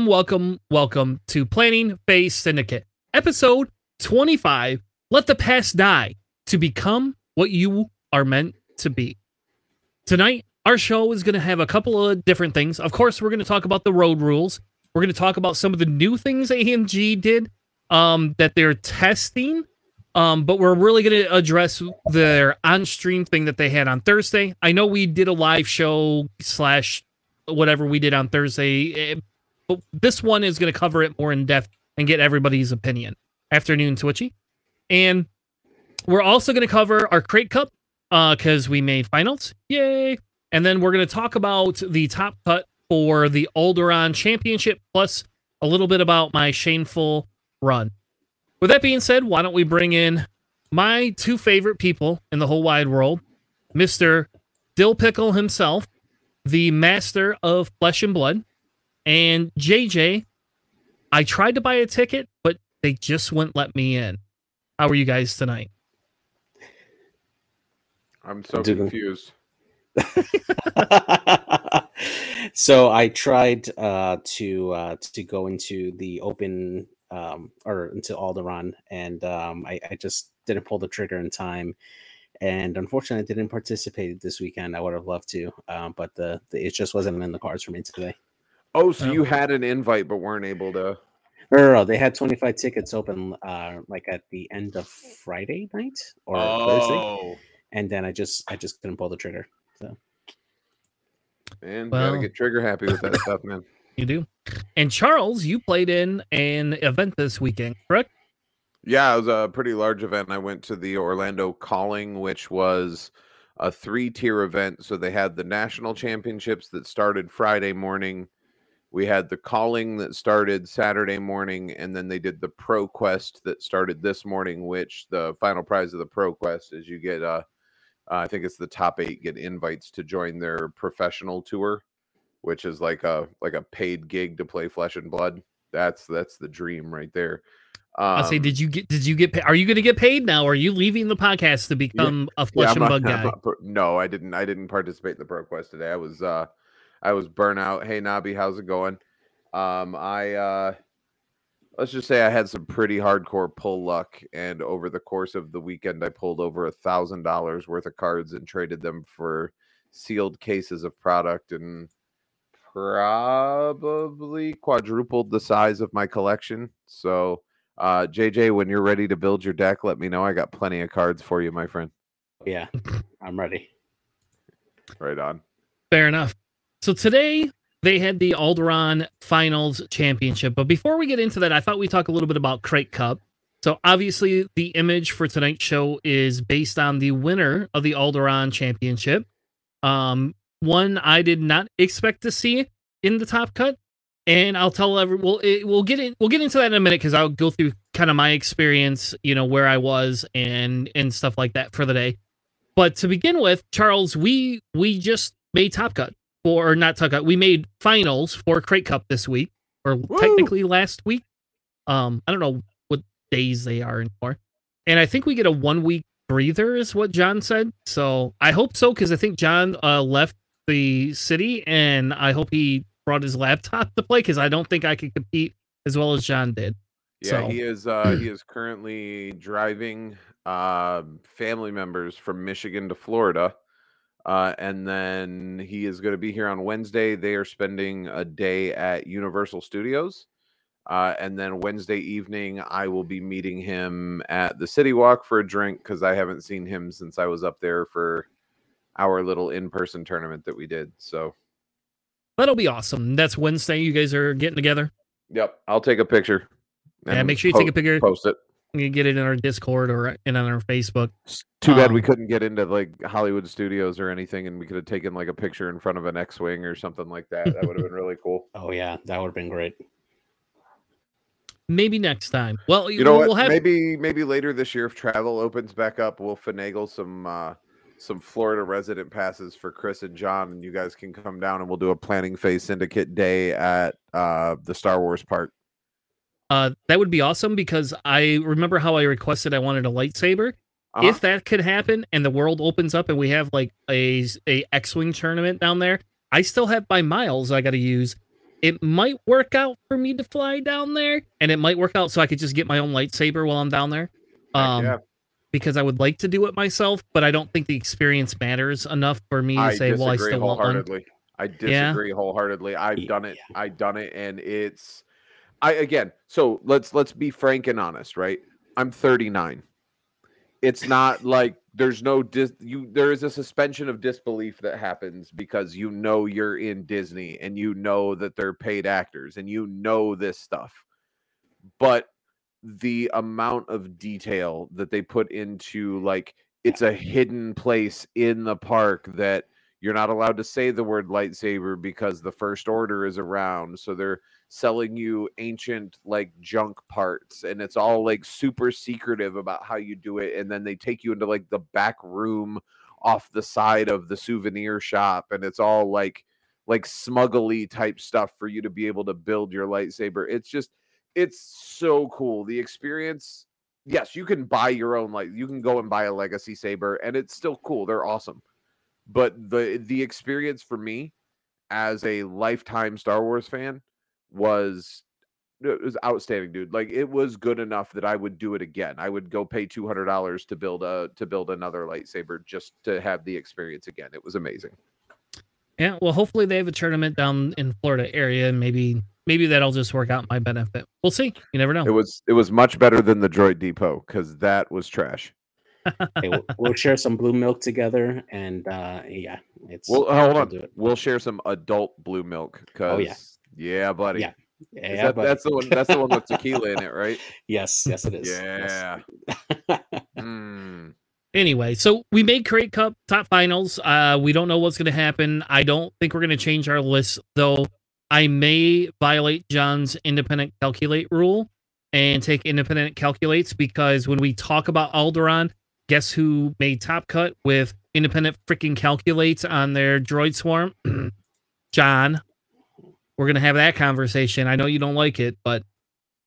Welcome, welcome, welcome to Planning Phase Syndicate, episode 25. Let the past die to become what you are meant to be. Tonight, our show is going to have a couple of different things. Of course, we're going to talk about the road rules. We're going to talk about some of the new things AMG did um, that they're testing. Um, but we're really going to address their on-stream thing that they had on Thursday. I know we did a live show slash whatever we did on Thursday, eh, but this one is going to cover it more in depth and get everybody's opinion. Afternoon Twitchy, and we're also going to cover our crate cup because uh, we made finals. Yay! And then we're going to talk about the top cut for the Alderaan Championship, plus a little bit about my shameful run. With that being said, why don't we bring in my two favorite people in the whole wide world, Mr. Dill Pickle himself, the master of flesh and blood, and JJ. I tried to buy a ticket, but they just wouldn't let me in. How are you guys tonight? I'm so confused. so I tried uh, to uh, to go into the open um, or into Alderaan, and um, I, I, just didn't pull the trigger in time. And unfortunately, I didn't participate this weekend. I would have loved to, um, but the, the, it just wasn't in the cards for me today. Oh, so you had an invite but weren't able to? No, no, no. They had 25 tickets open, uh, like at the end of Friday night or oh. Thursday, and then I just I just couldn't pull the trigger. So, man, well, gotta get trigger happy with that stuff, man. You do. And Charles, you played in an event this weekend, correct? Yeah, it was a pretty large event. I went to the Orlando Calling, which was a three tier event. So they had the national championships that started Friday morning. We had the calling that started Saturday morning, and then they did the Pro Quest that started this morning, which the final prize of the Pro Quest is you get, uh, uh, I think it's the top eight get invites to join their professional tour which is like a like a paid gig to play Flesh and Blood. That's that's the dream right there. Um, I say, did you get? Did you get? Paid? Are you going to get paid now? Or are you leaving the podcast to become yeah, a Flesh yeah, and Blood guy? Not, no, I didn't. I didn't participate in the Pro Quest today. I was uh, I was burnout. Hey, Nobby, how's it going? Um, I uh, let's just say I had some pretty hardcore pull luck, and over the course of the weekend, I pulled over a thousand dollars worth of cards and traded them for sealed cases of product and probably quadrupled the size of my collection. So, uh, JJ, when you're ready to build your deck, let me know. I got plenty of cards for you, my friend. Yeah, I'm ready. Right on. Fair enough. So today they had the Alderaan Finals Championship. But before we get into that, I thought we'd talk a little bit about Crate Cup. So obviously, the image for tonight's show is based on the winner of the Alderaan Championship. Um, one I did not expect to see in the top cut. And I'll tell everyone we'll it, we'll get in we'll get into that in a minute because I'll go through kind of my experience, you know, where I was and and stuff like that for the day. But to begin with, Charles, we we just made Top Cut for or not Top Cut. We made finals for Crate Cup this week, or Woo! technically last week. Um, I don't know what days they are anymore. And I think we get a one week breather, is what John said. So I hope so because I think John uh, left the city, and I hope he brought his laptop to play because I don't think I could compete as well as John did. Yeah, so. he is. Uh, he is currently driving uh, family members from Michigan to Florida, uh, and then he is going to be here on Wednesday. They are spending a day at Universal Studios. Uh, and then Wednesday evening, I will be meeting him at the City Walk for a drink because I haven't seen him since I was up there for our little in-person tournament that we did. So that'll be awesome. That's Wednesday. You guys are getting together. Yep, I'll take a picture. Yeah, make sure you take a picture. Post it. You get it in our Discord or in on our Facebook. too bad um, we couldn't get into like Hollywood Studios or anything, and we could have taken like a picture in front of an X-wing or something like that. That would have been really cool. Oh yeah, that would have been great. Maybe next time. Well, you know we'll what? Have... Maybe maybe later this year if travel opens back up, we'll finagle some uh, some Florida resident passes for Chris and John, and you guys can come down and we'll do a planning phase syndicate day at uh, the Star Wars park. Uh, that would be awesome because I remember how I requested I wanted a lightsaber. Uh-huh. If that could happen and the world opens up and we have like a a X-wing tournament down there, I still have my miles I got to use it might work out for me to fly down there, and it might work out so I could just get my own lightsaber while I'm down there. Um, yeah. because I would like to do it myself, but I don't think the experience matters enough for me to I say, well, I still want one. wholeheartedly. I disagree wholeheartedly. I've done it. I've done it, and it's I again. So let's let's be frank and honest, right? I'm 39. It's not like there's no dis you there is a suspension of disbelief that happens because you know you're in Disney and you know that they're paid actors and you know this stuff. But the amount of detail that they put into like it's a hidden place in the park that you're not allowed to say the word lightsaber because the first order is around so they're selling you ancient like junk parts and it's all like super secretive about how you do it and then they take you into like the back room off the side of the souvenir shop and it's all like like smuggly type stuff for you to be able to build your lightsaber. It's just it's so cool. The experience yes you can buy your own like you can go and buy a legacy saber and it's still cool. They're awesome but the the experience for me as a lifetime Star Wars fan was it was outstanding, dude. Like it was good enough that I would do it again. I would go pay two hundred dollars to build a to build another lightsaber just to have the experience again. It was amazing. Yeah, well, hopefully they have a tournament down in Florida area, and maybe maybe that'll just work out my benefit. We'll see. You never know. It was it was much better than the Droid Depot because that was trash. Hey, we'll, we'll share some blue milk together, and uh, yeah, it's. Well, hold we'll on. do it. We'll share some adult blue milk because Oh, yeah. yeah, buddy. Yeah, Yeah, that- but that's the one. That's the one with tequila in it, right? yes, yes, it is. Yes. Yeah. Mm. Anyway, so we made Crate Cup top finals. Uh, we don't know what's going to happen. I don't think we're going to change our list, though. I may violate John's independent calculate rule and take independent calculates because when we talk about Alderaan, guess who made top cut with independent freaking calculates on their droid swarm? John. We're gonna have that conversation. I know you don't like it, but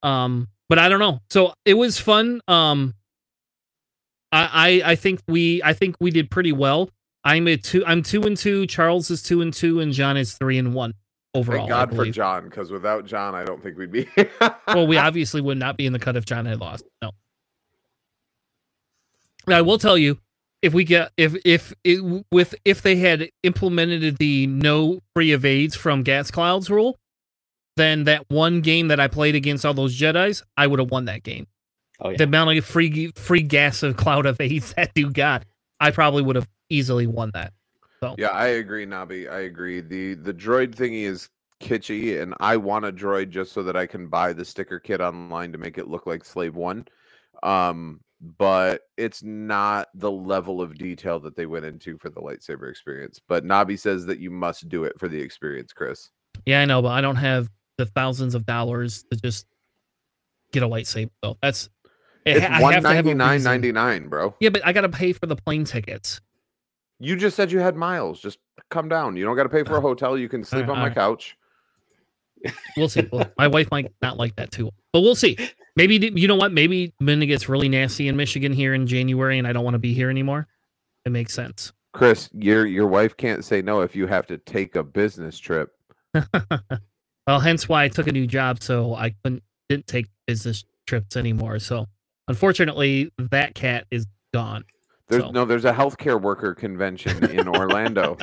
um, but I don't know. So it was fun. Um, I, I I think we I think we did pretty well. I'm a two. I'm two and two. Charles is two and two, and John is three and one overall. Thank God for. John, because without John, I don't think we'd be. well, we obviously would not be in the cut if John had lost. No. I will tell you, if we get if if it, with if they had implemented the no free evades from gas clouds rule, then that one game that I played against all those Jedi's, I would have won that game. Oh yeah. The amount of free free gas of cloud of evades that dude got, I probably would have easily won that. So yeah, I agree, Nabi. I agree. the The droid thingy is kitschy, and I want a droid just so that I can buy the sticker kit online to make it look like Slave One. Um, but it's not the level of detail that they went into for the lightsaber experience. But Nabi says that you must do it for the experience, Chris. yeah, I know, but I don't have the thousands of dollars to just get a lightsaber. So that's it It's ha- I have to have a ninety nine ninety nine, bro. Yeah, but I gotta pay for the plane tickets. You just said you had miles. Just come down. You don't got to pay for a uh, hotel. You can uh, sleep on my alright. couch. We'll see. Well, my wife might not like that too, but we'll see. Maybe you know what? Maybe when it gets really nasty in Michigan here in January, and I don't want to be here anymore. It makes sense. Chris, your your wife can't say no if you have to take a business trip. well, hence why I took a new job, so I couldn't didn't take business trips anymore. So, unfortunately, that cat is gone. There's So- no there's a healthcare worker convention in Orlando.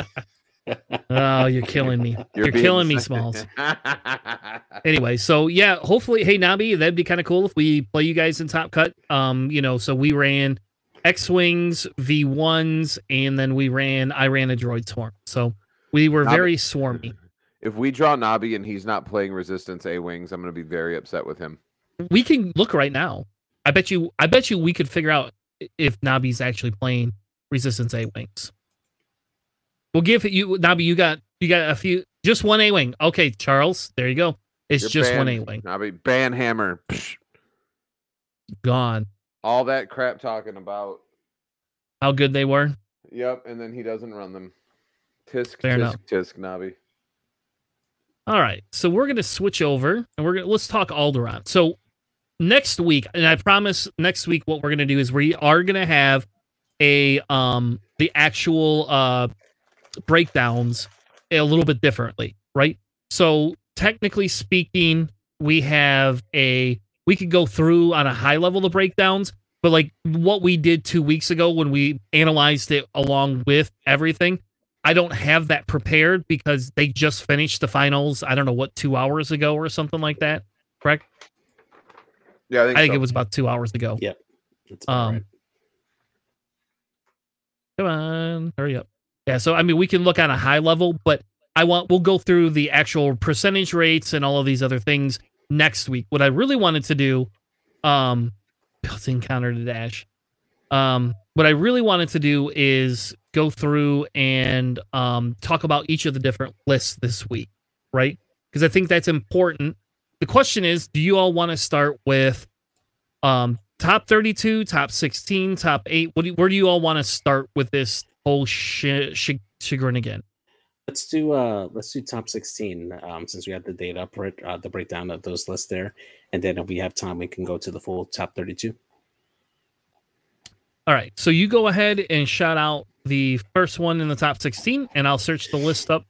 Oh, you're killing me. You're, being killing me, Smalls. anyway, so yeah, hopefully, hey Nabi, that'd be kind of cool if we play you guys in Top Cut. Um, you know, so we ran X Wings, V ones, and then we ran I ran a droid swarm. So we were Nabi- very swarmy. if we draw Nabi and he's not playing Resistance A Wings, I'm gonna be very upset with him. We can look right now. I bet you. I bet you we could figure out if Nabi's actually playing Resistance A wings. We'll give it you Nabi. You got you got a few. Just one A wing. Okay, Charles. There you go. It's You're just one A wing. Nabi Banhammer. Psh, Gone. all that crap talking about. How good they were. Yep, and then he doesn't run them. Tisk Fair tisk enough. tisk Nabi. All right, so we're gonna switch over and we're gonna let's talk Alderaan. So next week, and I promise next week what we're gonna do is we are gonna have a um the actual uh breakdowns a little bit differently, right? So technically speaking, we have a we could go through on a high level the breakdowns, but like what we did two weeks ago when we analyzed it along with everything, I don't have that prepared because they just finished the finals. I don't know what two hours ago or something like that. Correct? Yeah, I think, I think so. it was about two hours ago. Yep. Um, right. Come on, hurry up. Yeah, so I mean, we can look on a high level, but I want we'll go through the actual percentage rates and all of these other things next week. What I really wanted to do, um, built-in to dash. Um, what I really wanted to do is go through and um talk about each of the different lists this week, right? Because I think that's important. The question is, do you all want to start with um top 32 top 16 top 8 what do you, where do you all want to start with this whole sh- sh- chagrin again Let's do uh let's do top 16 um since we have the data break uh, the breakdown of those lists there and then if we have time we can go to the full top 32. all right so you go ahead and shout out the first one in the top 16 and i'll search the list up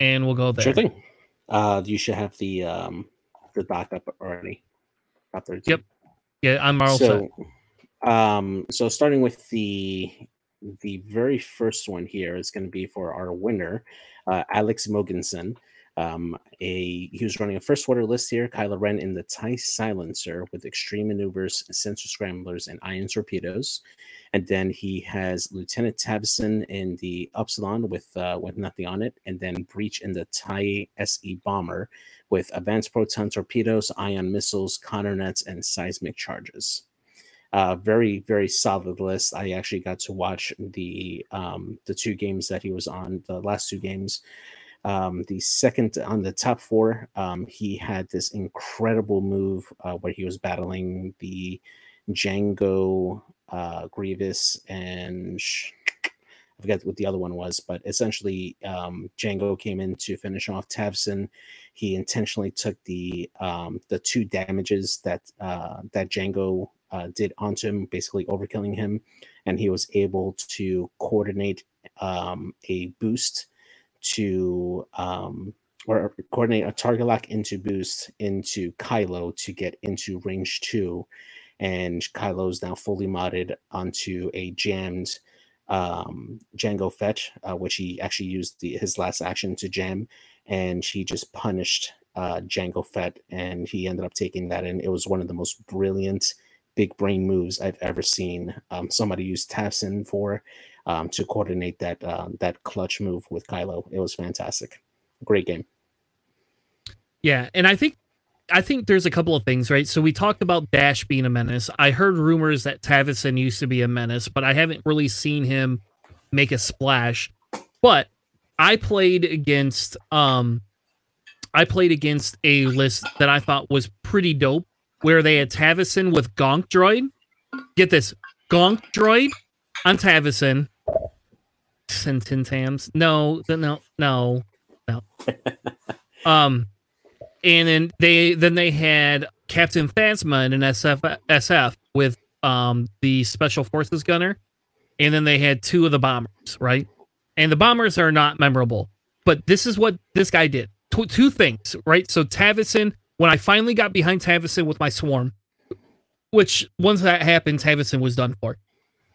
and we'll go there Sure thing. Uh you should have the um the doc up already. Top 32. Yep. yeah i'm all set so um so starting with the the very first one here is going to be for our winner uh, alex mogensen um a he was running a first order list here kylo ren in the tie silencer with extreme maneuvers sensor scramblers and ion torpedoes. And then he has lieutenant tavison in the upsilon with uh with nothing on it and then breach in the tie se bomber with advanced proton torpedoes ion missiles counter nets and seismic charges uh, very very solid list. I actually got to watch the um, the two games that he was on, the last two games. Um, the second on the top four, um, he had this incredible move uh, where he was battling the Jango, uh, Grievous, and I forget what the other one was, but essentially um, Jango came in to finish off Tavson. He intentionally took the um, the two damages that uh, that Jango uh, did onto him, basically overkilling him, and he was able to coordinate um, a boost to um, or coordinate a target lock into boost into Kylo to get into range two, and Kylo's now fully modded onto a jammed um, Jango Fett, uh, which he actually used the, his last action to jam, and he just punished uh, Jango Fett, and he ended up taking that And It was one of the most brilliant big brain moves I've ever seen. Um, somebody used Tavson for um, to coordinate that uh, that clutch move with Kylo. It was fantastic. Great game. Yeah, and I think I think there's a couple of things, right? So we talked about Dash being a menace. I heard rumors that Tavison used to be a menace, but I haven't really seen him make a splash. But I played against um I played against a list that I thought was pretty dope where they had Tavison with Gonk Droid. Get this, Gonk Droid on Tavison. Sentintams. No, no, no, no. um and then they then they had Captain Phasma in an SF SF with um the Special Forces gunner, and then they had two of the bombers, right? And the bombers are not memorable, but this is what this guy did. Two, two things, right? So Tavison, when I finally got behind Tavison with my swarm, which once that happened, Tavison was done for.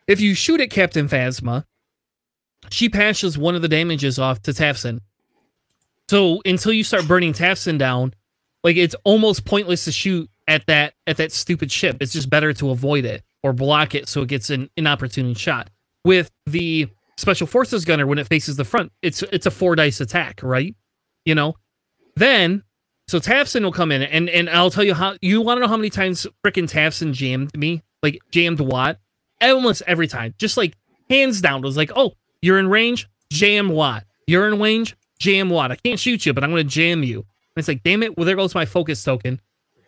If you shoot at Captain Phasma, she passes one of the damages off to Tavison. So until you start burning Tavson down, like it's almost pointless to shoot at that at that stupid ship. It's just better to avoid it or block it so it gets an inopportune shot. With the special forces gunner, when it faces the front, it's it's a four dice attack, right? You know. Then so Tavson will come in and and I'll tell you how you want to know how many times freaking Tafson jammed me, like jammed Wat, almost every time, just like hands down. It was like, oh, you're in range, jam Wat. You're in range, jam Wat. I can't shoot you, but I'm to jam you. And it's like, damn it. Well, there goes my focus token.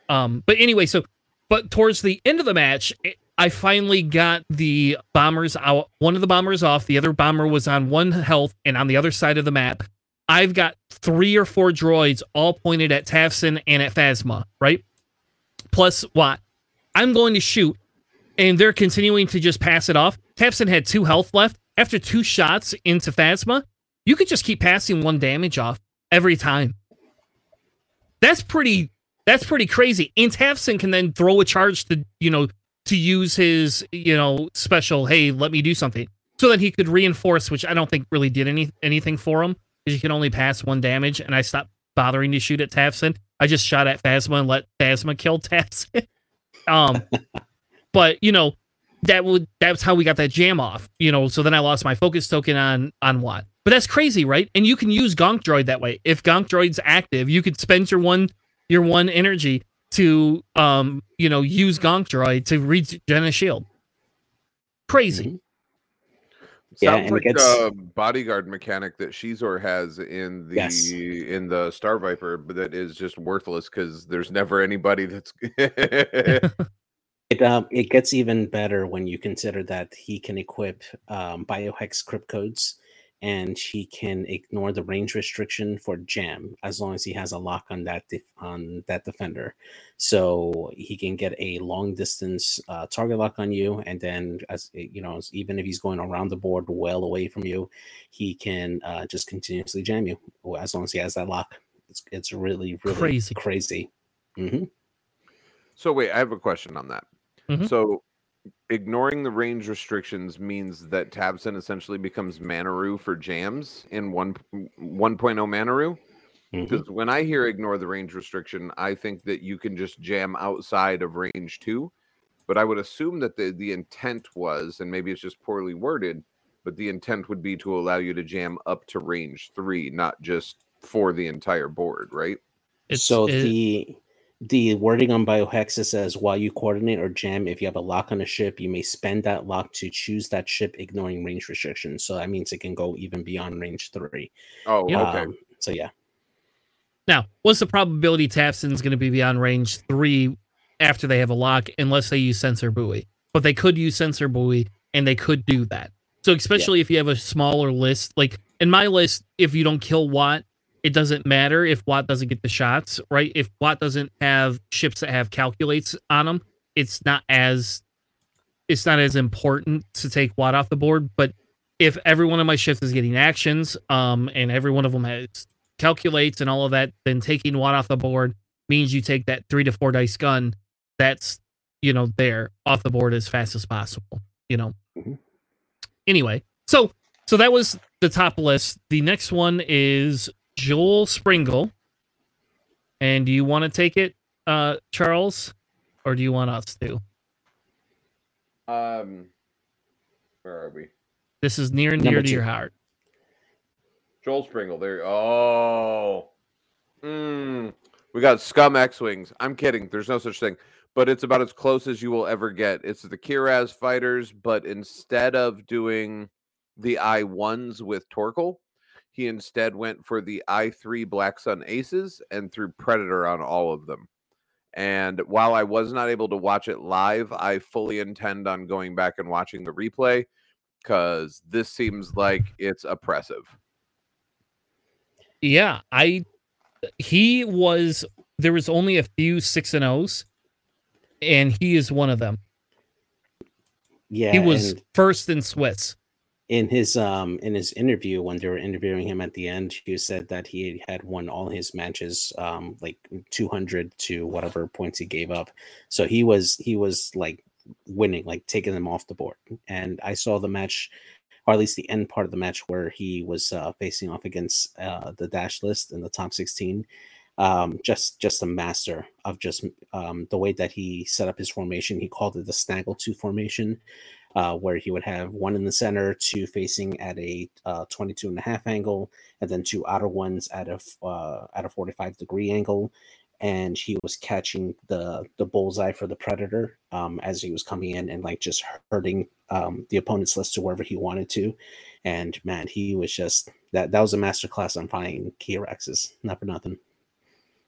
Um, but anyway, so, but towards the end of the match, I finally got the bombers out. One of the bombers off. The other bomber was on one health and on the other side of the map. I've got three or four droids all pointed at Tavson and at Phasma, right? Plus Wat. I'm going to shoot, and they're continuing to just pass it off. Tavson had two health left. After two shots into Phasma, you could just keep passing one damage off every time. That's pretty. That's pretty crazy. And Tavson can then throw a charge to you know to use his you know special. Hey, let me do something. So that he could reinforce, which I don't think really did any anything for him because you can only pass one damage. And I stopped bothering to shoot at Tavson. I just shot at Phasma and let Phasma kill Tavson. um, but you know that would that's how we got that jam off. You know, so then I lost my focus token on on Wat. But that's crazy, right? And you can use Gonk Droid that way. If Gonk Droid's active, you could spend your one your one energy to um you know use Gonk Droid to regen a shield. Crazy. Yeah, Sounds like gets- a bodyguard mechanic that Xizor has in the Yes. in the Star Viper, but that is just worthless because there's never anybody that's It um it gets even better when you consider that he can equip um, biohex crypt codes, and he can ignore the range restriction for jam as long as he has a lock on that def- on that defender. So he can get a long distance uh, target lock on you, and then as you know, even if he's going around the board well away from you, he can uh, just continuously jam you as long as he has that lock. It's it's really really Crazy. crazy. hmm So wait, I have a question on that. Mhm. So ignoring the range restrictions means that Tavson essentially becomes Manaroo for jams in one 1.0 Manaroo. Mhm. Because when I hear ignore the range restriction, I think that you can just jam outside of range two. But I would assume that the, the intent was, and maybe it's just poorly worded, but the intent would be to allow you to jam up to range three, not just for the entire board, right? It's so it- the the wording on biohexa says while you coordinate or jam if you have a lock on a ship you may spend that lock to choose that ship ignoring range restrictions so that means it can go even beyond range three Oh, Yeah. okay. Um, so yeah Now, what's the probability Tavson's going to be beyond range three after they have a lock, unless they use sensor buoy? But they could use sensor buoy, and they could do that. So, especially if you have a smaller list, like in my list, if you don't kill Wat, it doesn't matter if Wat doesn't get the shots, right? If Wat doesn't have ships that have calculates on them, it's not as it's not as important to take Wat off the board. But if every one of my ships is getting actions, um, and every one of them has calculates and all of that, then taking Wat off the board means you take that three to four dice gun that's you know there off the board as fast as possible. You know. Mhm. Anyway, so so that was the top list. The next one is Joel Springle. And do you want to take it, uh, Charles, or do you want us to? Um, where are we? This is near and Number dear to your heart. Joel Springle. There. Oh. Mm. We got Scum X Wings. I'm kidding. There's no such thing. But it's about as close as you will ever get. It's the Kihraxz fighters, but instead of doing the I ones with Torkil, he instead went for the I three Black Sun Aces and threw Predator on all of them. And while I was not able to watch it live, I fully intend on going back and watching the replay because this seems like it's oppressive. Yeah, I he was there was only a few six and O's, and he is one of them. yeah he was and first in Swiss. In his um in his interview when they were interviewing him at the end he said that he had won all his matches um like 200 to whatever points he gave up. So he was he was like winning like taking them off the board. And i saw the match or at least the end part of the match where he was uh, facing off against uh, the dash list in the top 16 um, just just a master of just um, the way that he set up his formation. He called it the snaggle 2 formation uh, where he would have one in the center, two facing at a uh, 22 and a half angle, and then two outer ones at a f- uh, at a 45 degree angle. And he was catching the the bullseye for the predator um, as he was coming in and like just hurting um, the opponent's list to wherever he wanted to. And man, he was just that that was a masterclass on finding key Rexes. Not for nothing.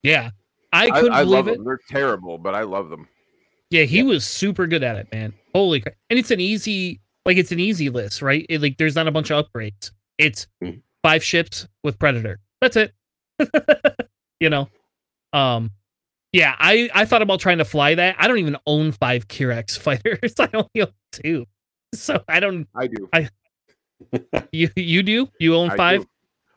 Yeah, I I, couldn't I believe love it. them. They're terrible, but I love them. Yeah, he was super good at it, man. Holy crap! And it's an easy, like it's an easy list, right? It, like there's not a bunch of upgrades. It's Mhm. five ships with Predator. That's it. you know, um, yeah. I I thought about trying to fly that. I don't even own five Kihraxz fighters. I only own two. So I don't. I do. I You you do? You own I five? do.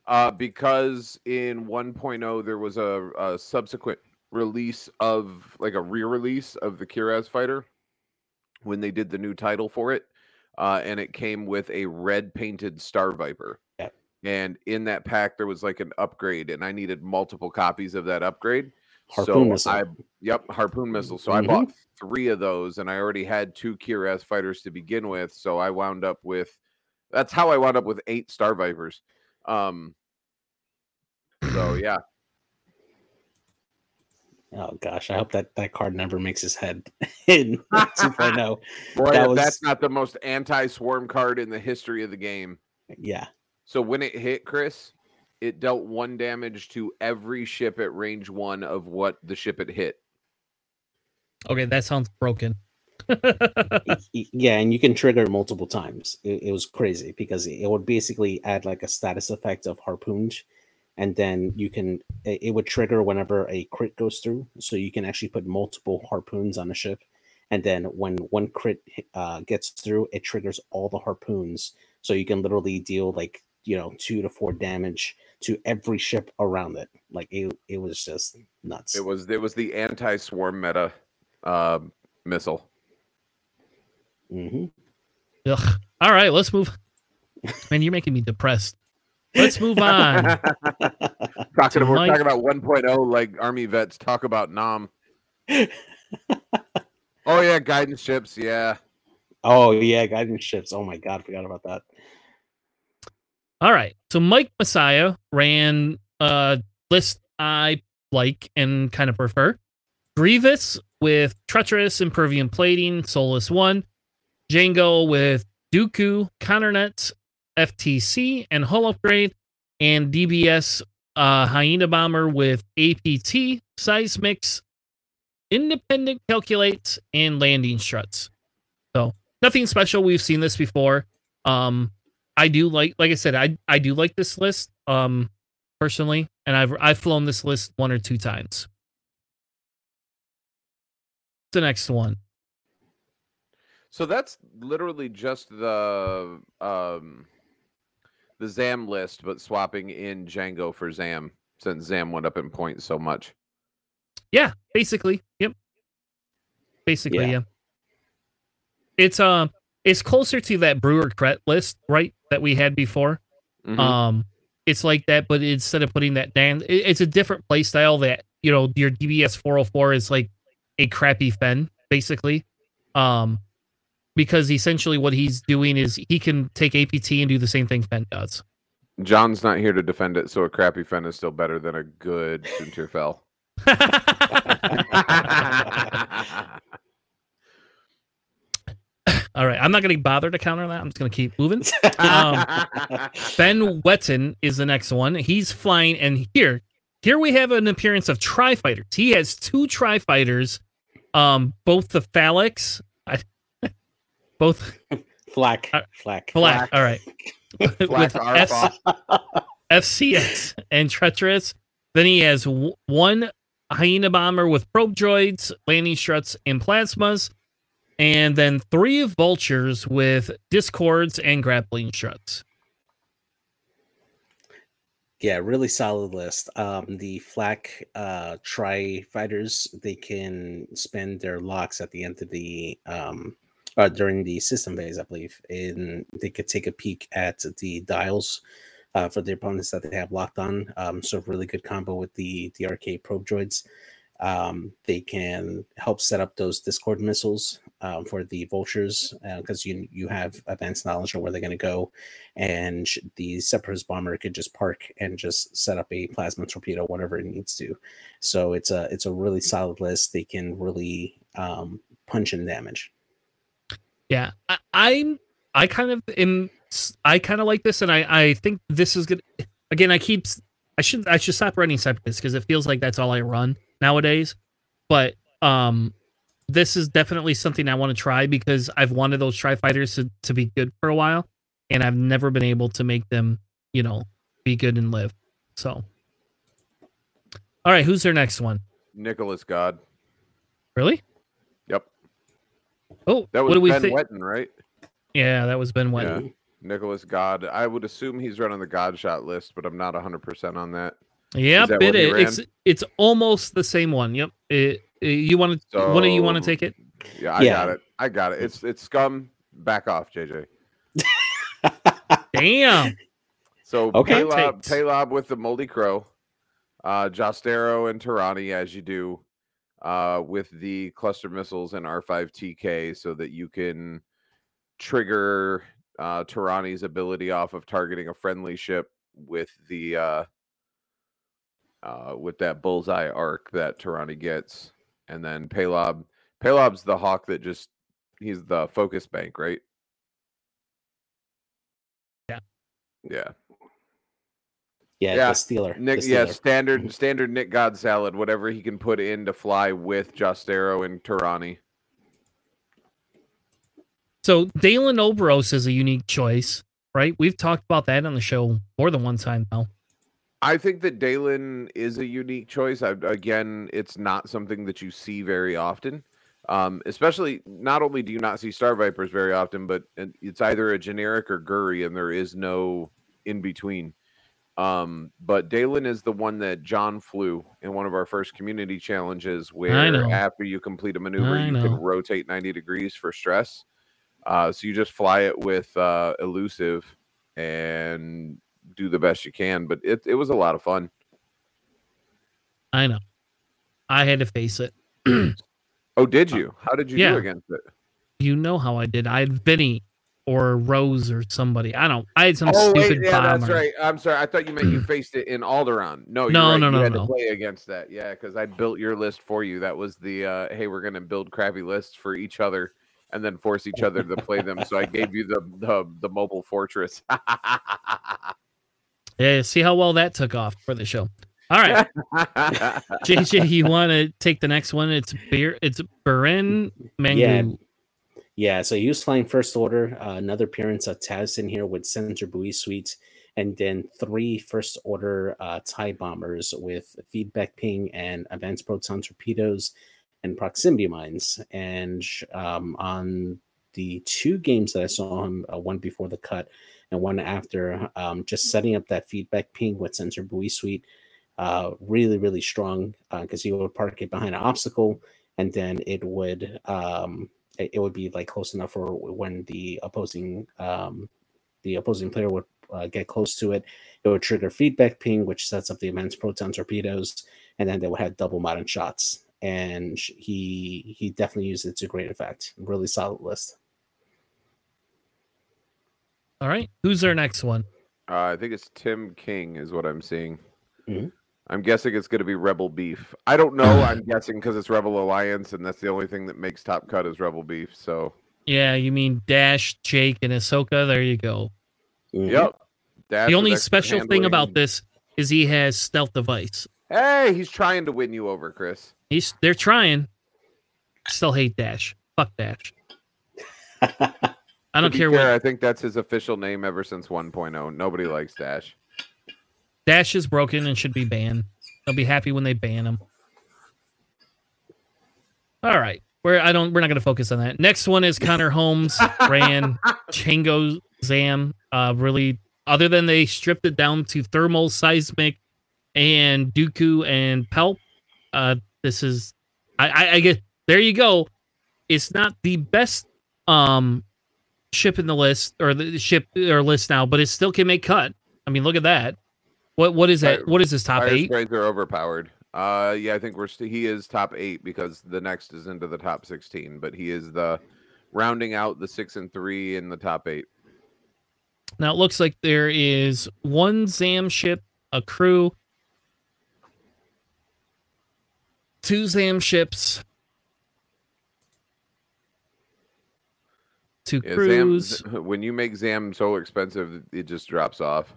Uh, because in 1.0 there was a, a subsequent release of like a re-release of the Kihraxz fighter when they did the new title for it, uh, and it came with a red painted Star Viper. Yep. And in that pack there was like an upgrade, and I needed multiple copies of that upgrade. Harpoon so missile. I yep harpoon missile. So Mhm. I bought three of those, and I already had two Kihraxz fighters to begin with. So I wound up with that's how I wound up with eight Star Vipers. Um. So yeah, Oh gosh, I hope that that card never makes his head in 2.0. boy, That was- that's not the most anti-swarm card in the history of the game. Yeah. So when it hit Chris, it dealt one damage to every ship at range one of what the ship it hit. Okay, that sounds broken. Y- y- yeah, and you can trigger it multiple times. It, it was crazy because it would basically add like a status effect of harpooned, and then you can it, it would trigger whenever a crit goes through. So you can actually put multiple harpoons on a ship, and then when one crit uh, gets through, it triggers all the harpoons. So you can literally deal like you know two to four damage to every ship around it. Like it, it was just nuts. It was it was the anti-swarm meta um, missile. hmm Ugh. All right, let's move. Man, you're making me depressed. Let's move on. talking about, we're Mike- talking about 1.0 like army vets talk about nom. oh yeah, guidance ships. Yeah, Oh yeah, guidance ships. Oh my god, forgot about that. All right. So Mike Messiah ran a list I like and kind of prefer. Grievous with Treacherous, Impervium Plating, Soulless One. Jango with Dooku, Counternets, FTC, and Hull Upgrade. And DBS uh, Hyena Bomber with APT, Seismics, Independent Calculates, and Landing Struts. So nothing special. We've seen this before. Um, I do like, like I said, I I do like this list, um, personally, and I've I've flown this list one or two times. The next one, so that's literally just the um the Zam list, but swapping in Jango for Zam since Zam went up in points so much. yeah, basically, yep, basically, Yeah. yeah. It's um, it's closer to that Brewer Cret list, right, that we had before. Mhm. Um, it's like that, but instead of putting that down, it's a different play style. That you know, your DBS 404 is like a crappy Fen, basically. Um, because essentially what he's doing is he can take APT and do the same thing Fen does. John's not here to defend it, so a crappy fen is still better than a good Soontir Fel. All right, I'm not going to bother to counter that. I'm just going to keep moving. Um, Ben Wetton is the next one. He's flying, and here, here we have an appearance of Tri Fighters. He has two Tri Fighters, um, both the Phalanx, I, both Flack, Uh, flack. black. All right, Black with F- FCS and Treacherous. Then he has w- one Hyena Bomber with probe droids, landing struts, and plasmas. And then three vultures with discords and grappling struts. Yeah, really solid list. Um, the flak uh, tri fighters they can spend their locks at the end of the um, uh, during the system phase, I believe, and they could take a peek at the dials uh, for the opponents that they have locked on. Um, so really good combo with the the arcade probe droids. Um, they can help set up those Discord missiles um, for the vultures because you you have advanced knowledge of where they're going to go, and the separatist bomber could just park and just set up a plasma torpedo, whatever it needs to. So it's a it's a really solid list. They can really um, punch in damage. Yeah, I, I'm. I kind of am. I kind of like this, and I. I think this is good. Again, I keep. I should. I should stop running separatists because it feels like that's all I run nowadays. But um, this is definitely something I want to try because I've wanted those tri fighters to, to be good for a while, and I've never been able to make them, you know, be good and live. So, all right, who's their next one? Nicholas God. Really? Yep. Oh, That was what do we Ben think? Wetton, right? Yeah, that was Ben Wetton. Nicholas God. I would assume he's running the God shot list, but I'm not 100% on that. Yep, that it what he is. It's it's almost the same one. Yep. It, it- you want to? So, one of you want to take it? Yeah, I Yeah. got it. I got it. It's it's scum. Back off, JJ. Damn. So Okay. Paylob, Takes. Paylob with the Moldy Crow, uh, Jostero and Torani as you do, uh, with the cluster missiles and R5TK so that you can trigger uh, Torani's ability off of targeting a friendly ship with the uh, uh, with that bullseye arc that Torani gets, and then Paylob. Paylob's the hawk that just he's the focus bank, right? Yeah. Yeah. Yeah, Yeah, the Steeler. Nick, the yeah, standard standard Nick God salad, whatever he can put in to fly with Jostero and Torani. So Dalan Oberos is a unique choice, right? We've talked about that on the show more than one time now. I think that Dalan is a unique choice. I, again, it's not something that you see very often. Um, especially, not only do you not see Star Vipers very often, but it's either a generic or Guri, and there is no in between. Um, but Dalan is the one that John flew in one of our first community challenges, where after you complete a maneuver, I you know. can rotate 90 degrees for stress. Uh, so you just fly it with uh, elusive and do the best you can. But it, it was a lot of fun. I know. I had to face it. Oh, did you? How did you yeah. do against it? You know how I did. I had Vinny or Rose or somebody. I don't. I had some Oh, stupid wait, yeah, bomber. that's right. I'm sorry. I thought you meant you faced it in Alderaan. No, you're No, right. no, you no, had no. to play against that. Yeah, because I built your list for you. That was the uh, hey, we're gonna build crappy lists for each other and then force each other to play them. So I gave you the the, the mobile fortress. Yeah. See how well that took off for the show. All right, JJ, you want to take the next one? It's beer. It's Beren Mangu. Yeah. Yeah, so he was flying first order. Uh, another appearance of Taz in here with Sensor Buoy Suite, and then three first order uh, TIE bombers with feedback ping and advanced proton torpedoes and proximity mines. And um, on the two games that I saw him, uh, one before the cut and one after, um, just setting up that feedback ping with Sensor Buoy Suite, uh, really, really strong because he would park it behind an obstacle and then it would um, it, it would be like close enough for when the opposing um, the opposing player would uh, get close to it. It would trigger feedback ping, which sets up the immense proton torpedoes, and then they would have double modern shots. And he he definitely used it to great effect. Really solid list. All right, who's our next one? Uh, I think it's Tim King, is what I'm seeing. Mhm. I'm guessing it's going to be Rebel Beef. I don't know. I'm guessing because it's Rebel Alliance, and that's the only thing that makes Top Cut is Rebel Beef. So, Yeah, you mean Dash, Jake, and Ahsoka. There you go. Mhm. yep. Dash the only extra special thing about this is he has stealth device. Hey, he's trying to win you over, Chris. He's they're trying. Still hate Dash. Fuck Dash. I don't care fair, what I think that's his official name ever since 1.0. Nobody likes Dash. Dash is broken and should be banned. They'll be happy when they ban him. All right. We're I don't we're not gonna focus on that. Next one is Connor Holmes, Ran, Jango Zam. Uh really other than they stripped it down to thermal, seismic, and Dooku and Pelp. Uh this is I, I, I get there you go. It's not the best um ship in the list or the ship or list now, but it still can make cut. I mean, look at that. What what is that? Fire- What is this top Fire eight? sprays are overpowered. Uh, yeah, I think we're st- he is top eight because the next is into the top 16, but he is the rounding out the six and three in the top eight. Now it looks like there is one Zam ship, a crew, two Zam ships, two Yeah, crews. Z- when you make Zam so expensive, it just drops off.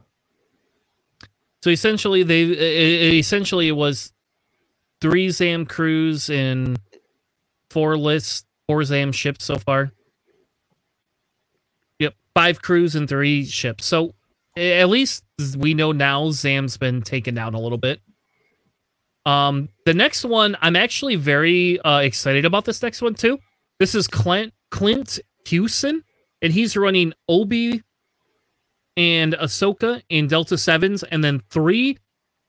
So essentially, they it, it- essentially it was three Zam crews and four lists, four Zam ships so far. Yep, five crews and three ships. So at least we know now Zam's been taken down a little bit. Um, the next one, I'm actually very uh, excited about this next one too. This is Clint Clint Hewson, and he's running Obi and Ahsoka in Delta Sevens, and then three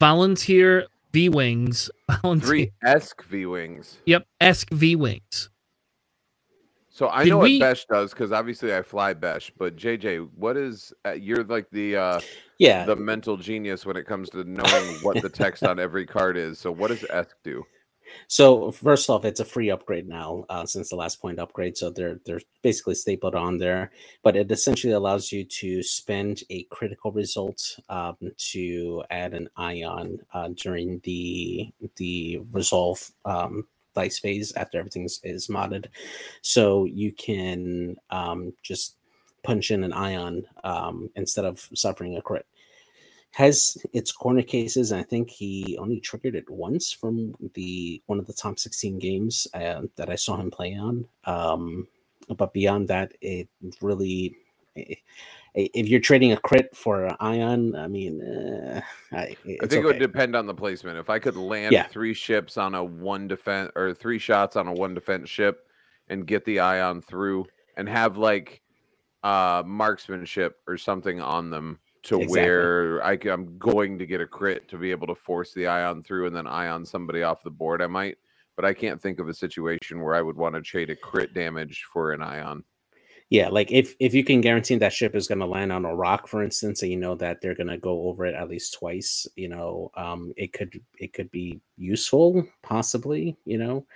volunteer V wings. Three Esk V wings. Yep, Esk V wings. So I Did know we- what Besh does because obviously I fly Besh. But JJ, what is uh, you're like the uh, Yeah. the mental genius when it comes to knowing what the text on every card is. So what does Esk do? So first off, it's a free upgrade now uh, since the last point upgrade. So they're they're basically stapled on there, but it essentially allows you to spend a critical result um, to add an ion uh, during the the resolve um, dice phase after everything is, modded. So you can um, just punch in an ion um, instead of suffering a crit has its corner cases and i think he only triggered it once from the one of the top 16 games uh, that i saw him play on um but beyond that it really i- i- if you're trading a crit for an ion i mean uh, I, think it would depend on the placement. If I could land Yeah. three ships on a one defense or three shots on a one defense ship and get the ion through and have like uh marksmanship or something on them to Exactly. where I, am going to get a crit to be able to force the ion through and then ion somebody off the board, I might. But I can't think of a situation where I would want to trade a crit damage for an ion. Yeah, like if if you can guarantee that ship is going to land on a rock, for instance, and you know that they're going to go over it at least twice, you know, um, it could it could be useful, possibly, you know,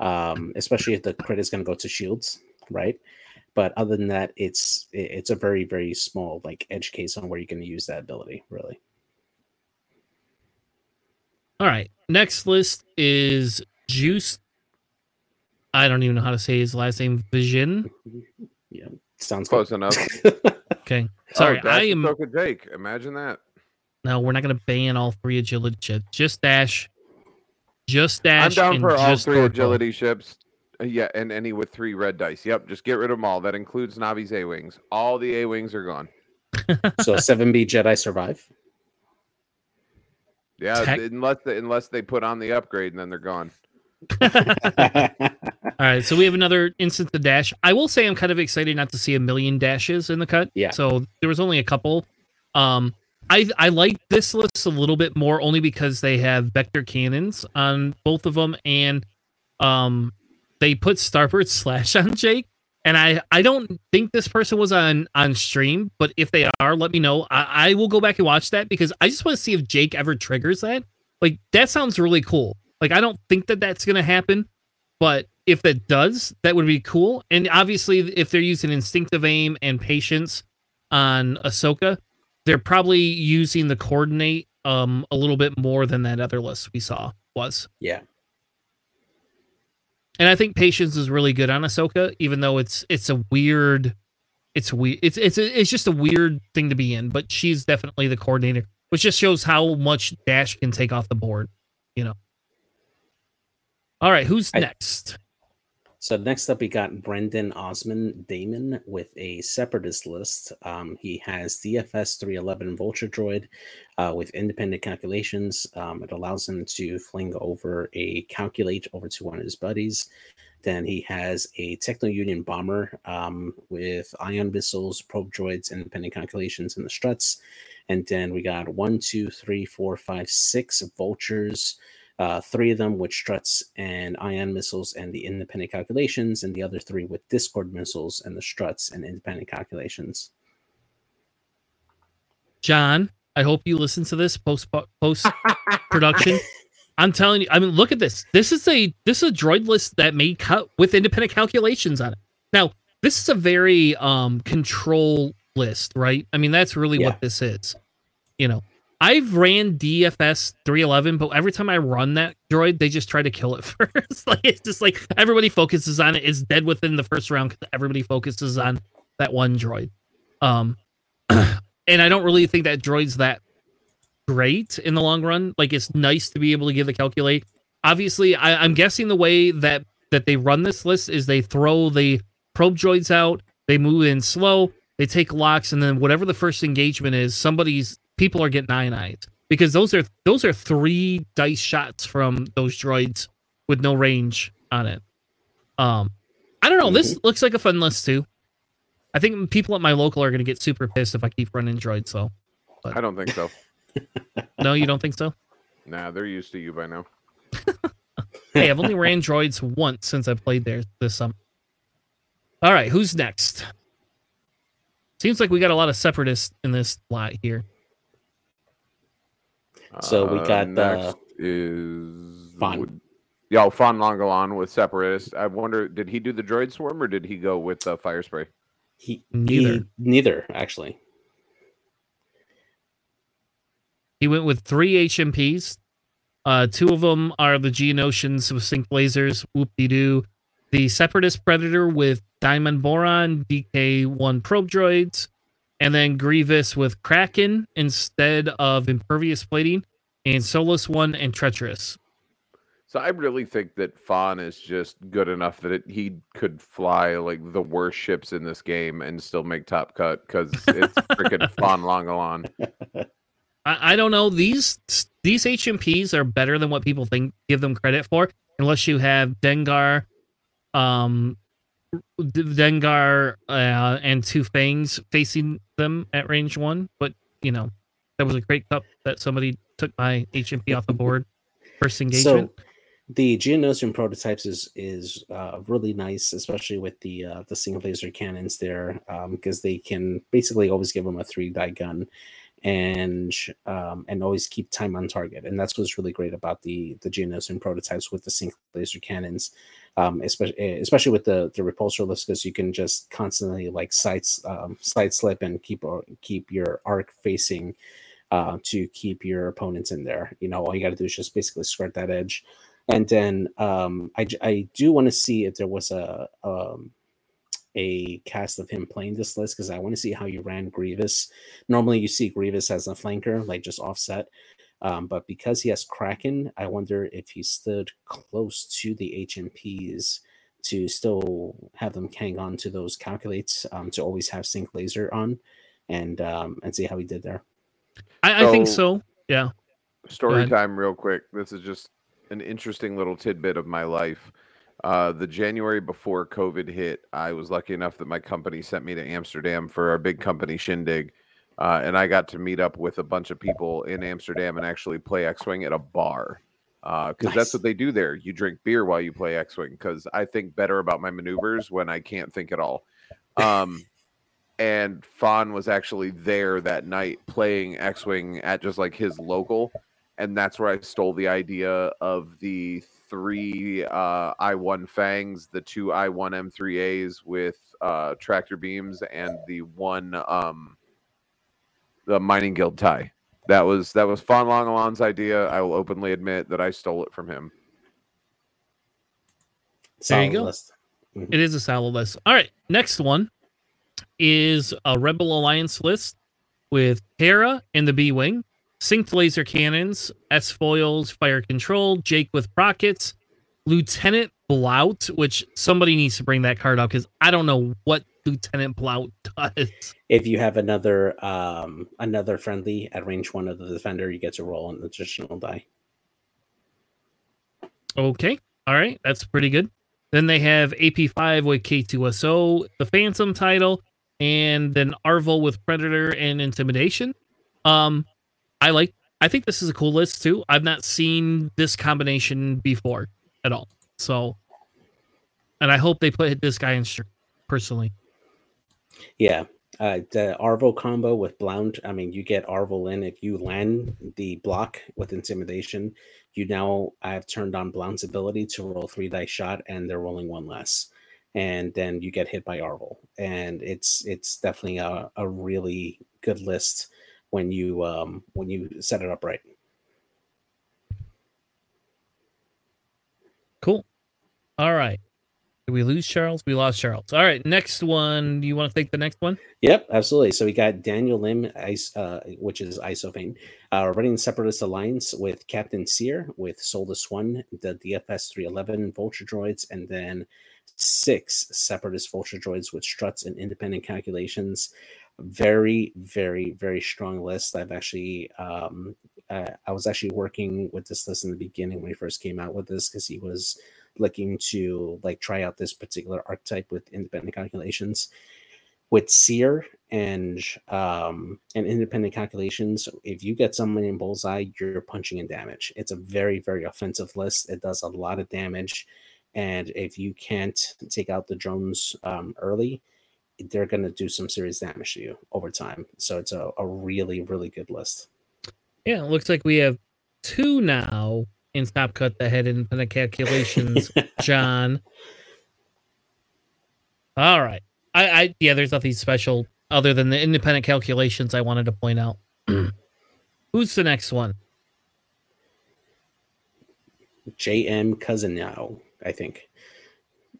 um, especially if the crit is going to go to shields, right? But other than that, it's it's a very very small like edge case on where you can use that ability, really. All right. Next list is Juice. I don't even know how to say his last name. Vision. Yeah, sounds Close good. enough. Okay. Oh, sorry, oh, I Dash am. Ahsoka Jake. Imagine that. No, we're not going to ban all three agility ships. Just dash. Just dash. I'm down and for all three Torpo. agility ships. Uh, Yeah, and any with three red dice. Yep, just get rid of them all. That includes Navi's A wings. All the A wings are gone. so seven B Jedi survive. Yeah, Tech- unless they, unless they put on the upgrade and then they're gone. All right, so we have another instance of dash. I will say I'm kind of excited not to see a million dashes in the cut. Yeah. So there was only a couple. Um, I I like this list a little bit more only because they have vector cannons on both of them, and um, they put Starbird Slash on Jake. And I I don't think this person was on on stream, but if they are, let me know. I, I will go back and watch that because I just want to see if Jake ever triggers that. Like that sounds really cool. Like I don't think that that's gonna happen, but if that does, that would be cool. And obviously, if they're using instinctive aim and patience on Ahsoka, they're probably using the coordinate um a little bit more than that other list we saw was. yeah. And I think patience is really good on Ahsoka, even though it's it's a weird, it's weird, it's it's it's just a weird thing to be in. But she's definitely the coordinator, which just shows how much Dash can take off the board. You know. All right, who's I- next? So next up, we got Brendan Osman Damon with a separatist list. Um, he has DFS 311 Vulture Droid uh, with independent calculations. Um, it allows him to fling over a calculate over to one of his buddies. Then he has a Techno Union bomber um, with ion missiles, probe droids, independent calculations, and the struts. And then we got one, two, three, four, five, six vultures uh, three of them with struts and ion missiles and the independent calculations, and the other three with Discord missiles and the struts and independent calculations. John, I hope you listen to this post post production. I'm telling you, I mean, look at this. This is a this is a droid list that may cut with independent calculations on it. Now, this is a very um control list, right? I mean, that's really Yeah. what this is. You know, I've ran DFS 311, but every time I run that droid, they just try to kill it first. like it's just like everybody focuses on it. It's dead within the first round because everybody focuses on that one droid. Um, and I don't really think that droid's that great in the long run. Like it's nice to be able to give the calculate. Obviously, I, I'm guessing the way that that they run this list is they throw the probe droids out, they move in slow, they take locks, and then whatever the first engagement is, somebody's people are getting ionized because those are those are three dice shots from those droids with no range on it. Um, I don't know. This looks like a fun list too. I think people at my local are going to get super pissed if I keep running droids. So, I don't think so. no, you don't think so? Nah, they're used to you by now. hey, I've only ran droids once since I played there this summer. All right, who's next? Seems like we got a lot of separatists in this lot here. So we Uh, got, next uh, is Fon. would- Yeah, oh, Fon Longalon with Separatist. I wonder, did he do the droid swarm or did he go with uh, fire spray? He Neither. he- neither actually. He went with three HMPs. Uh, two of them are the Geonosians with sync lasers, whoop de doo. The Separatist Predator with Diamond Boron, DK1 probe droids, and then Grievous with Kraken instead of impervious plating, and Solus 1 and Treacherous. So I really think that Fon is just good enough that it, he could fly like the worst ships in this game and still make top cut because it's freaking Fon Longalon. I, I don't know. These these HMPs are better than what people think give them credit for, unless you have Dengar, um, D- Dengar uh, and two fangs facing them at range one. But you know, that was a great cup that somebody took my HMP off the board first engagement. So the Geonosian prototypes is is uh, really nice, especially with the uh, the single laser cannons there, because they can basically always give them a three die gun, and um, and always keep time on target. And that's what's really great about the the Geonosian prototypes with the single laser cannons, um, especially especially with the the repulsor list, because you can just constantly like side um, side slip and keep uh, keep your arc facing. Uh, to keep your opponents in there, you know, all you got to do is just basically skirt that edge, and then um, I, I do want to see if there was a um, a cast of him playing this list because I want to see how you ran Grievous. Normally, you see Grievous as a flanker, like just offset. Um, but because he has Kraken, I wonder if he stood close to the HMPs to still have them hang on to those calculates um, to always have sync laser on, and um, and see how he did there. I, I think So- so. Yeah. Story time, real quick. This is just an interesting little tidbit of my life. Uh, the January before COVID hit, I was lucky enough that my company sent me to Amsterdam for our big company shindig. Uh, and I got to meet up with a bunch of people in Amsterdam and actually play X Wing at a bar. Because Nice. that's what they do there. You drink beer while you play X Wing. Because I think better about my maneuvers when I can't think at all. Um, and Fawn was actually there that night playing X Wing at just like his local and that's where I stole the idea of the three uh, I1 fangs, the two I1 M3As with uh, tractor beams, and the one um, the mining guild tie. That was that was Fawn Longalon's idea. I will openly admit that I stole it from him. There you Solid go. list. It is a solid list. All right, next one is a Rebel Alliance list with Hera and the B Wing, synced laser cannons, S foils, fire control, Jake with rockets, Lieutenant Blount, which somebody needs to bring that card out because I don't know what Lieutenant Blount does. If you have another um, another friendly at range one of the defender, you get to roll an additional die. Okay, all right, that's pretty good. Then they have AP5 with K2SO, the Phantom title, and then Arvel with Predator and Intimidation. Um, I like. I think this is a cool list too. I've not seen this combination before at all. So, and I hope they put this guy in str- personally. Yeah. Uh, the Arvo combo with Blount, I mean, you get Arvo in. If you land the block with intimidation, you now I have turned on Blount's ability to roll three dice shot, and they're rolling one less. And then you get hit by Arvel. And it's it's definitely a, a really good list when you um when you set it up right. Cool. All right. Did we lose Charles? We lost Charles. All right. Next one. Do you want to take the next one? Yep, absolutely. So we got Daniel Lim, Ice, uh, which is Isofane, uh, running Separatist Alliance with Captain Sear, with Solus One, the DFS 311 Vulture droids, and then six Separatist Vulture droids with struts and independent calculations. Very, very, very strong list. I've actually, um, uh, I was actually working with this list in the beginning when he first came out with this because he was looking to like try out this particular archetype with independent calculations with Sear and um, and independent calculations, if you get someone in bullseye, you're punching in damage. It's a very very offensive list. It does a lot of damage, and if you can't take out the drones um, early, they're going to do some serious damage to you over time. So it's a, a really really good list. Yeah, it looks like we have two now in stop Cut the head independent calculations, John. All right. I, I yeah, there's nothing special other than the independent calculations I wanted to point out. Who's the next one? JM Cousin now, I think.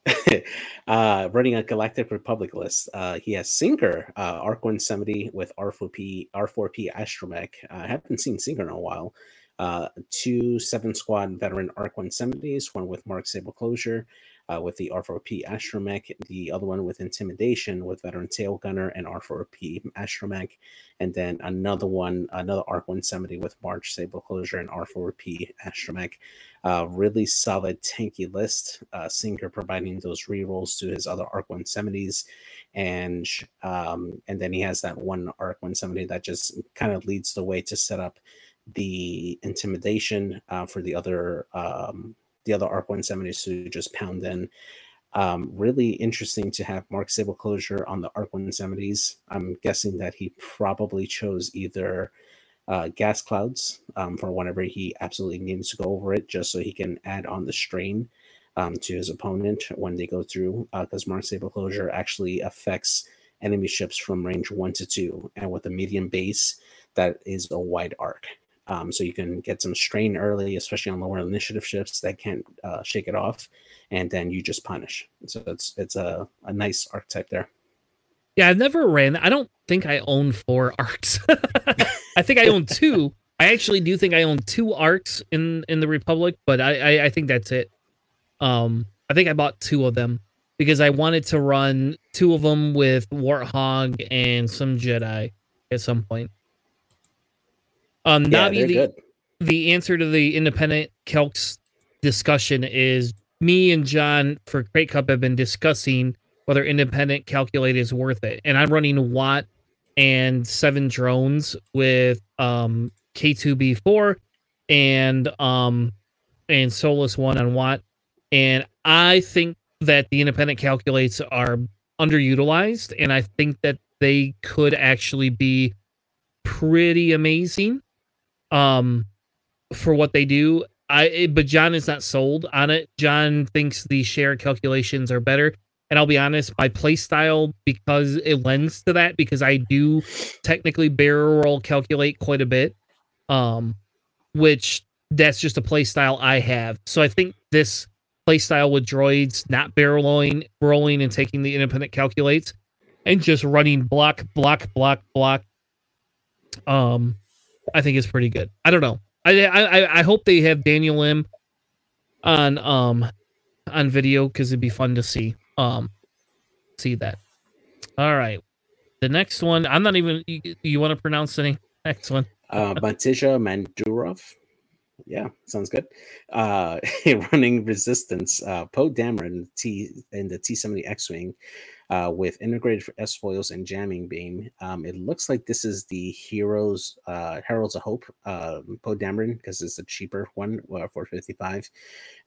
uh, running a Galactic Republic list. Uh, he has Sinker, uh, Arc 170 with R4P, R4P Astromech. I haven't seen Sinker in a while. Uh, two seven squad veteran Arc 170s, one with Marg Sabl Closure, uh, with the R4P Astromech, the other one with Intimidation with veteran Tail Gunner and R4P Astromech, and then another one, another Arc 170 with Marg Sabl Closure and R4P Astromech. Uh, really solid tanky list. Uh, Sinker providing those rerolls to his other Arc 170s, and um, and then he has that one Arc 170 that just kind of leads the way to set up the intimidation uh, for the other um, the other ARC 170s to just pound in. Um, really interesting to have Marg Sabl Closure on the ARC 170s. I'm guessing that he probably chose either uh, gas clouds um, for whenever he absolutely needs to go over it, just so he can add on the strain um, to his opponent when they go through, because uh, Marg Sabl Closure actually affects enemy ships from range one to two, and with a medium base, that is a wide arc. Um, so you can get some strain early, especially on lower initiative ships that can't uh, shake it off, and then you just punish. So it's it's a, a nice archetype there. Yeah, I've never ran. I don't think I own four arcs. I think I own two. I actually do think I own two arcs in in the Republic, but I, I I think that's it. Um, I think I bought two of them because I wanted to run two of them with Warthog and some Jedi at some point. Um, yeah, Navi, the, good. the answer to the independent calcs discussion is me and John for Crate Cup have been discussing whether independent calculate is worth it. And I'm running Wat and seven drones with um K2B4 and um and Solus one on Wat. And I think that the independent calculates are underutilized and I think that they could actually be pretty amazing um for what they do. I but John is not sold on it. John thinks the share calculations are better. And I'll be honest, my play style because it lends to that because I do technically barrel roll calculate quite a bit. Um which that's just a play style I have. So I think this play style with droids not barrel rolling, rolling and taking the independent calculates and just running block, block, block, block. Um I think is pretty good. I don't know. I I I hope they have Daniel M on um on video because it'd be fun to see um see that. All right, the next one. I'm not even. You, you want to pronounce any next one? uh, Matija Mandurov. Yeah, sounds good. Uh, running resistance. Uh, Poe Dameron T in the T70 X-wing uh, with integrated S foils and jamming beam. Um, it looks like this is the Heroes uh, Heralds of Hope uh, Poe Dameron because it's a cheaper one uh, for 55.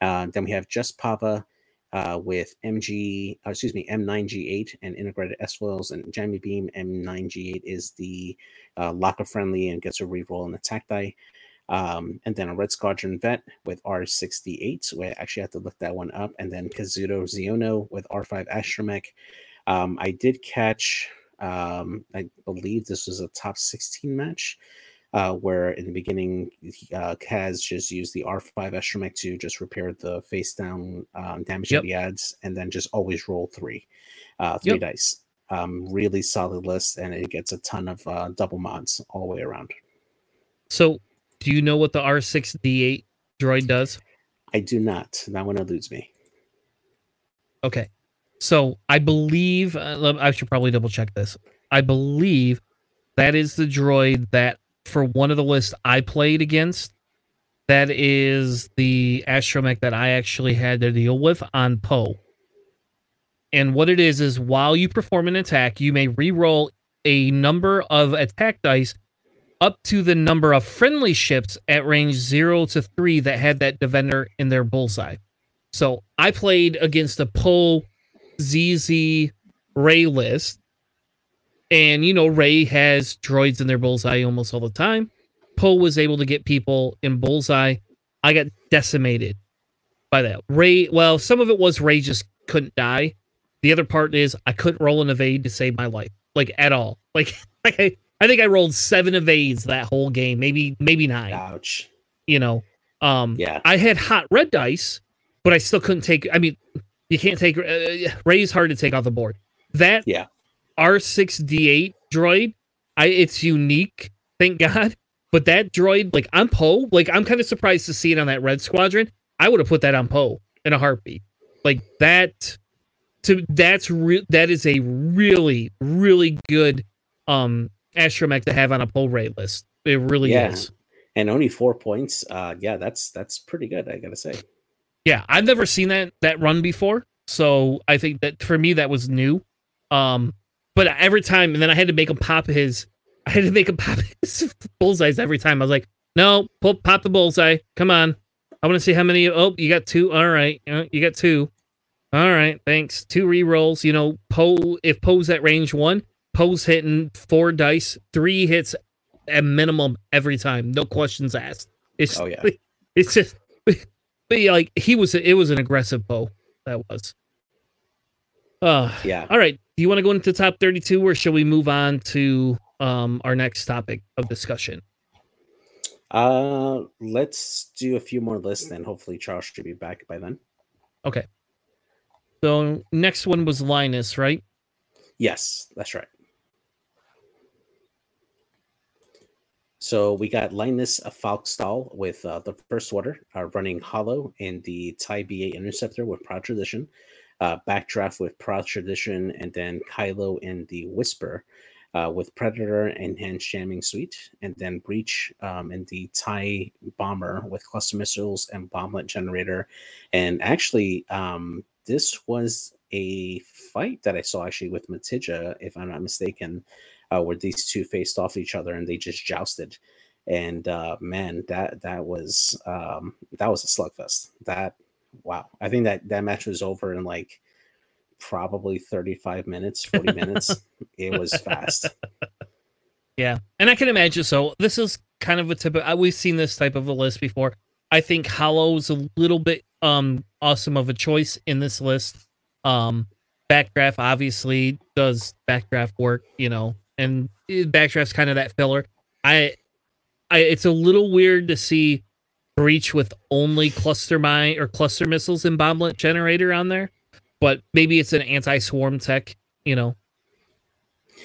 Uh, then we have just Papa. uh, with MG, uh, excuse me, M9G8 and integrated S foils and jamming beam. M9G8 is the uh, locker friendly and gets a reroll and attack die. Um, and then a Red Squadron Vet with R68. So I actually have to look that one up. And then Kazuda Xiono with R5 Astromech. Um, I did catch, um, I believe this was a top 16 match. Uh, where in the beginning, uh, Kaz just used the R5 Astromech to just repair the face down um, damage yep. that he adds, and then just always roll three, uh, three yep. dice. Um, really solid list, and it gets a ton of uh, double mods all the way around. So, do you know what the R6D8 droid does? I do not. That one eludes me. Okay. So I believe uh, I should probably double check this. I believe that is the droid that for one of the lists I played against, that is the astromech that I actually had to deal with on Poe. And what it is is while you perform an attack, you may re-roll a number of attack dice up to the number of friendly ships at range zero to three that had that defender in their bullseye. So I played against a Poe ZZ Rey list. And you know, Rey has droids in their bullseye almost all the time. Poe was able to get people in bullseye. I got decimated by that. Rey, well, some of it was Rey just couldn't die. The other part is I couldn't roll an evade to save my life, like at all. Like, like I, I think I rolled seven evades that whole game, maybe maybe nine. Ouch. You know, um, Yeah. I had hot red dice, but I still couldn't take. I mean, you can't take uh, Rey's hard to take off the board. That Yeah. R6D8 droid, I it's unique, thank God. But that droid, like I'm Poe, like I'm kind of surprised to see it on that red squadron. I would have put that on Poe in a heartbeat. Like that to that's re- that is a really really good um astromech to have on a Poe Rey list. It really Yeah. is. And only four points. Uh, yeah, that's that's pretty good. I gotta say. Yeah, I've never seen that that run before, so I think that for me that was new. Um, but every time, and then I had to make him pop his, I had to make him pop his bullseyes every time. I was like, no, pull, pop the bullseye. Come on, I want to see how many. Oh, you got two. All right, uh, you got two. All right, thanks. Two re rolls. You know, Poe if Poe's at range one, Poe's hitting four dice, three hits at minimum every time, no questions asked. It's Oh, yeah. it's just but yeah, like he was it was an aggressive Poe that was. Uh Yeah. all right. Do you want to go into top 32 or shall we move on to um our next topic of discussion? Uh, let's do a few more lists, and hopefully Charles should be back by then. Okay. So next one was Linus, right? Yes, that's right. So we got Linus Falkstall with uh, the First Order uh, running Holo in the TIE BA Interceptor with Proud Tradition, uh, Backdraft with Proud Tradition, and then Kylo in the Whisper uh, with Predator and Hand Jamming Suite, and then Breach um, in the TIE Bomber with Cluster Missiles and Bomblet Generator. And actually, um, this was a fight that I saw actually with Matija, if I'm not mistaken, uh, where these two faced off each other and they just jousted. And uh, man, that that was um, that was a slugfest. That wow, I think that that match was over in like probably 35 minutes, 40 minutes. it was fast. Yeah. And I can imagine so. This is kind of a typical we've seen this type of a list before. I think Holo's a little bit um awesome of a choice in this list. Um Backdraft obviously does backdraft work, you know, and backdraft's kind of that filler. I I it's a little weird to see breach with only cluster mine or cluster missiles and bomblet generator on there, but maybe it's an anti-swarm tech, you know.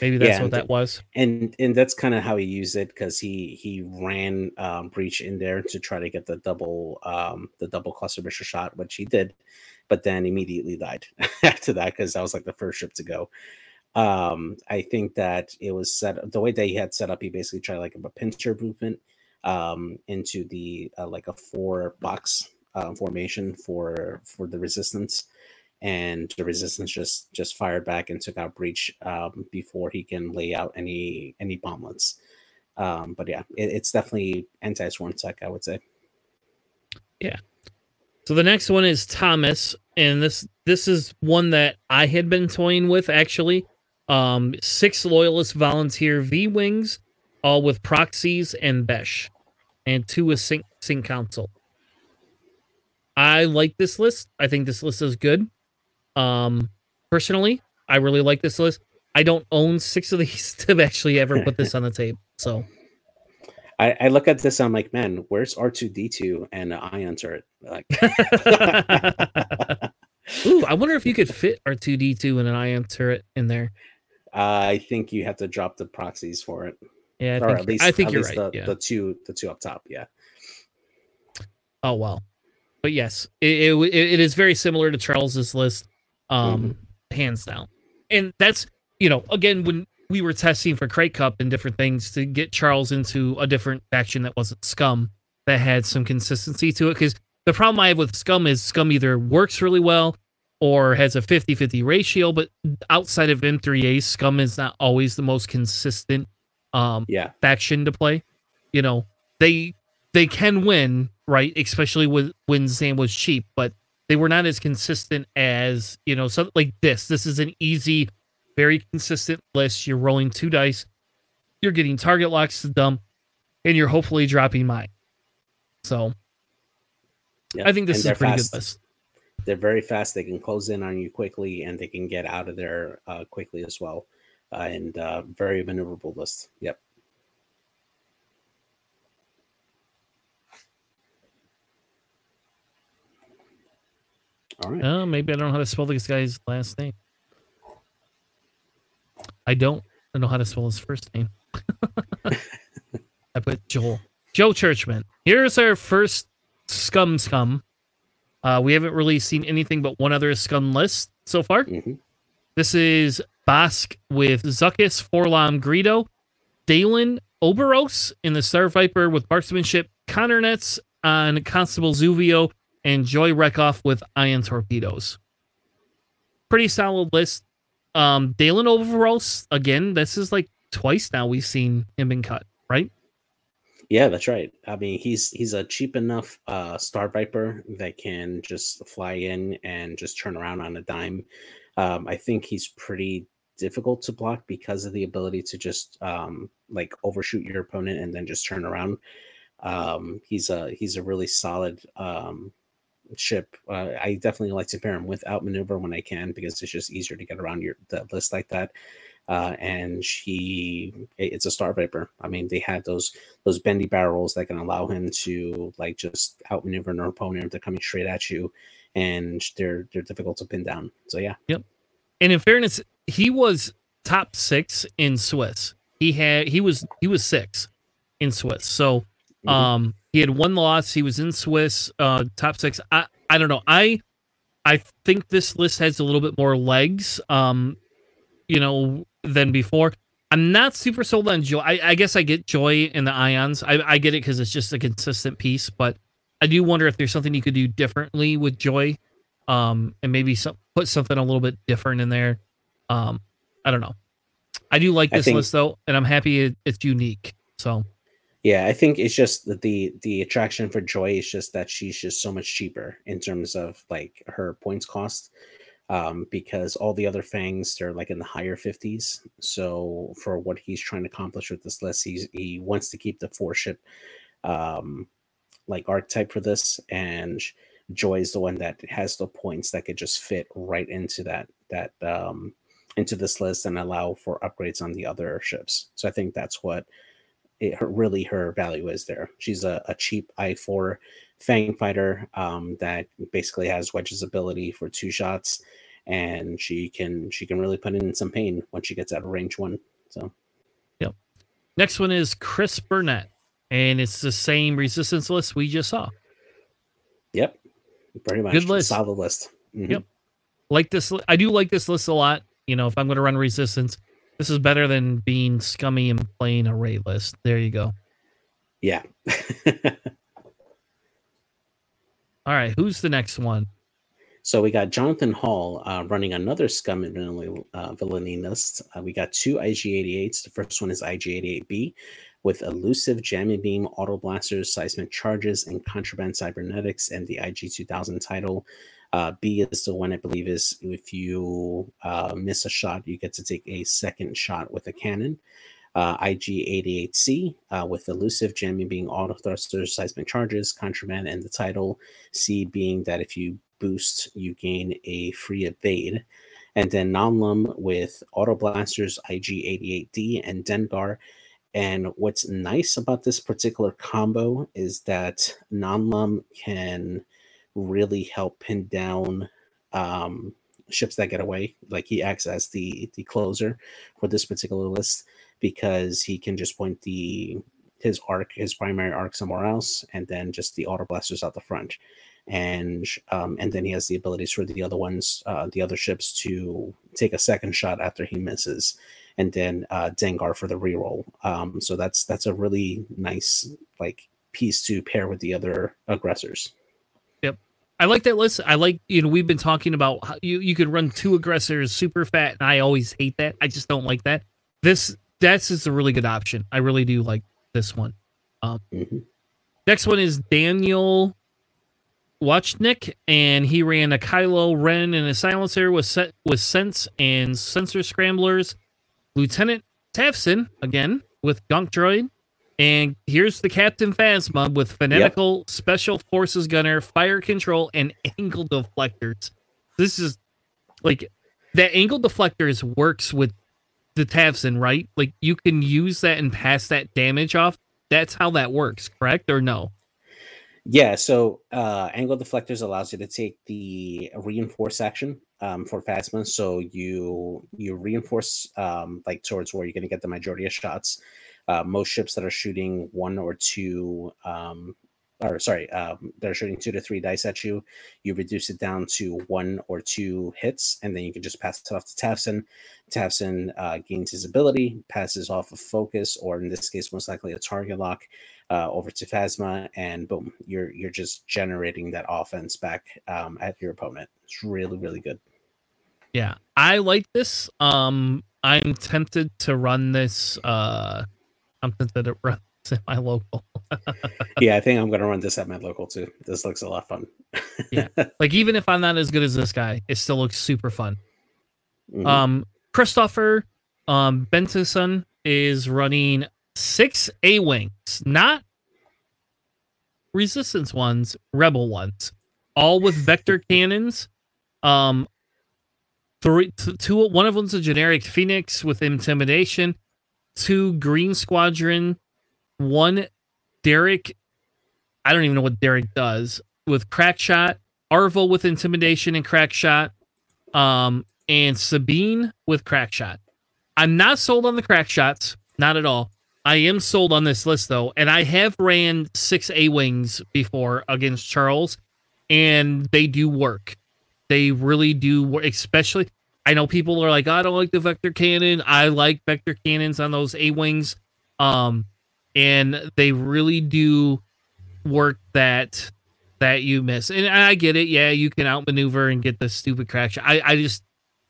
Maybe that's Yeah, what that was. and and that's kind of how he used it because he he ran um, breach in there to try to get the double um, the double cluster missile shot, which he did, but then immediately died after that because that was like the first ship to go. Um, I think that it was set the way that he had set up. He basically tried like a pincer movement um, into the uh, like a four box uh, formation for for the resistance and the resistance just just fired back and took out breach um, before he can lay out any any bomblets. Um, but yeah, it, it's definitely anti-swarm tech, I would say. Yeah. So the next one is Thomas, and this this is one that I had been toying with actually. Um, six loyalist volunteer V wings, all with proxies and Besh, and two with sync sync council. I like this list. I think this list is good. Um, personally, I really like this list. I don't own six of these to actually ever put this on the table. So I, I look at this, and I'm like, man, where's R two D two and the ion turret? Like, Ooh, I wonder if you could fit R2D2 and an ion turret in there. I think you have to drop the proxies for it, Yeah, I or think, at least I think you're least right. The, yeah. the two the two up top, yeah. Oh well, but yes, it, it it is very similar to Charles's list, um, hands down. And that's you know again when we were testing for Crate Cup and different things to get Charles into a different faction that wasn't Scum that had some consistency to it. Because the problem I have with Scum is Scum either works really well or has a 50 50 ratio. But outside of M3A, Scum is not always the most consistent um, Yeah. faction to play. You know, they they can win, right? Especially with when Zam was cheap, but they were not as consistent as you know something like this. This is an easy, very consistent list. You're rolling two dice, you're getting target locks to dump, and you're hopefully dropping mine. So Yep. I think this And is a pretty fast. good list. They're very fast. They can close in on you quickly, and they can get out of there uh, quickly as well. Uh, and uh, very maneuverable list. Yep. All right. Uh, maybe I don't know how to spell this guy's last name. I don't know how to spell his first name. I put Joel. Joe Churchman. Here's our first scum scum. Uh, we haven't really seen anything but one other scum list so far. Mhm. This is Bossk with Zuckuss, 4-LOM, Greedo, Dalan, Oberos in the Star Viper with marksmanship, Conner Nets on Constable Zuvio, and Joy Rekkoff with ion torpedoes. Pretty solid list. Um, Dalan Oberos, again, this is like twice now we've seen him been cut, right? Yeah, that's right. I mean, he's he's a cheap enough uh, Star Viper that can just fly in and just turn around on a dime. Um, I think he's pretty difficult to block because of the ability to just um, like overshoot your opponent and then just turn around. Um, he's a he's a really solid um, ship. Uh, I definitely like to pair him with outmaneuver when I can because it's just easier to get around your the list like that. Uh, and he it's a star viper. I mean, they had those those bendy barrels that can allow him to like just outmaneuver an opponent if they're coming straight at you, and they're they're difficult to pin down. So yeah, Yep. And in fairness, he was top six in Swiss. He had he was he was six in Swiss. So Mhm. um he had one loss. He was in Swiss, uh top six. I I don't know. I I think this list has a little bit more legs, um, you know, than before. I'm not super sold on Joy. I, I guess I get Joy in the Ions. I, I get it because it's just a consistent piece, but I do wonder if there's something you could do differently with Joy, um, and maybe some, put something a little bit different in there. Um, I don't know. I do like this think- list though, and I'm happy it, it's unique. So Yeah, I think it's just that the the attraction for Joy is just that she's just so much cheaper in terms of like her points cost. Um, because all the other fangs they're like in the higher 50s. So for what he's trying to accomplish with this list, he's he wants to keep the four ship um like archetype for this, and Joy is the one that has the points that could just fit right into that that um into this list and allow for upgrades on the other ships. So I think that's what it, her, really her value is there. She's a, a cheap I4 Fang fighter um, that basically has Wedge's ability for two shots, and she can she can really put in some pain once she gets out of range one. So yep. next one is Chris Burnett, and it's the same resistance list we just saw. yep, pretty much Good list. solid list. Mhm. Yep. Like this, I do like this list a lot. You know, if I'm going to run resistance, this is better than being scummy and playing a raid list. There you go. Yeah. All right, who's the next one? So we got Jonathan Hall uh, running another scum and uh, villainy list. Uh, we got two IG88s. The first one is IG88B with elusive jamming beam, auto blasters, seismic charges, and contraband cybernetics, and the IG2000 title. Uh, B is the one I believe is if you uh, miss a shot, you get to take a second shot with a cannon. Uh, IG88C uh, with elusive jamming being auto thrusters, seismic charges, contraband, and the title. C being that if you boost, you gain a free evade. And then Nom Lumb with Auto Blasters, IG88D, and Dengar. And what's nice about this particular combo is that Nom Lumb can really help pin down um, ships that get away. Like he acts as the the closer for this particular list because he can just point the his arc, his primary arc somewhere else, and then just the auto blasters out the front and um, and then he has the abilities for the other ones, uh, the other ships to take a second shot after he misses, and then uh, Dengar for the reroll. Um, so that's that's a really nice like piece to pair with the other aggressors. Yep, I like that list. I like you know we've been talking about how you you could run two aggressors super fat, and I always hate that. I just don't like that. This that's is a really good option. I really do like this one. Um, Mhm. Next one is Daniel Watchnick, and he ran a Kylo Ren and a silencer with set with sense and sensor scramblers. Lieutenant Tavson again with Gonk Droid. And here's the Captain Phasma with fanatical special forces gunner, fire control, and angle deflectors. This is like that angle deflectors works with the Tavson, right? Like you can use that and pass that damage off. That's how that works, correct or no? Yeah, so uh, angle deflectors allows you to take the reinforce action um, for Phasma. So you you reinforce um, like towards where you're going to get the majority of shots. Uh, most ships that are shooting one or two, um, or sorry, um, they're shooting two to three dice at you. You reduce it down to one or two hits, and then you can just pass it off to Tavson. Tavson uh, gains his ability, passes off a focus, or in this case, most likely a target lock uh, over to Phasma, and boom, you're you're just generating that offense back um, at your opponent. It's really really good. Yeah, I like this. Um, I'm tempted to run this. Uh, I'm tempted to run at my local. yeah, I think I'm gonna run this at my local too. This looks a lot fun. Yeah. like even if I'm not as good as this guy, it still looks super fun. Mhm. Um, Christopher um, Benson is running six A wings, not resistance ones, rebel ones, all with vector cannons. Um, three, two, one of them's a generic Phoenix with intimidation, two Green Squadron, one Derek. I don't even know what Derek does with crack shot, Arvo with intimidation and crack shot, um, and Sabine with crack shot. I'm not sold on the crack shots, not at all. I am sold on this list though, and I have ran six A wings before against Charles, and they do work. They really do work, especially. I know people are like, I don't like the vector cannon. I like vector cannons on those A wings, um, and they really do work that that you miss. And I get it. Yeah, you can outmaneuver and get the stupid crack shot. I, I just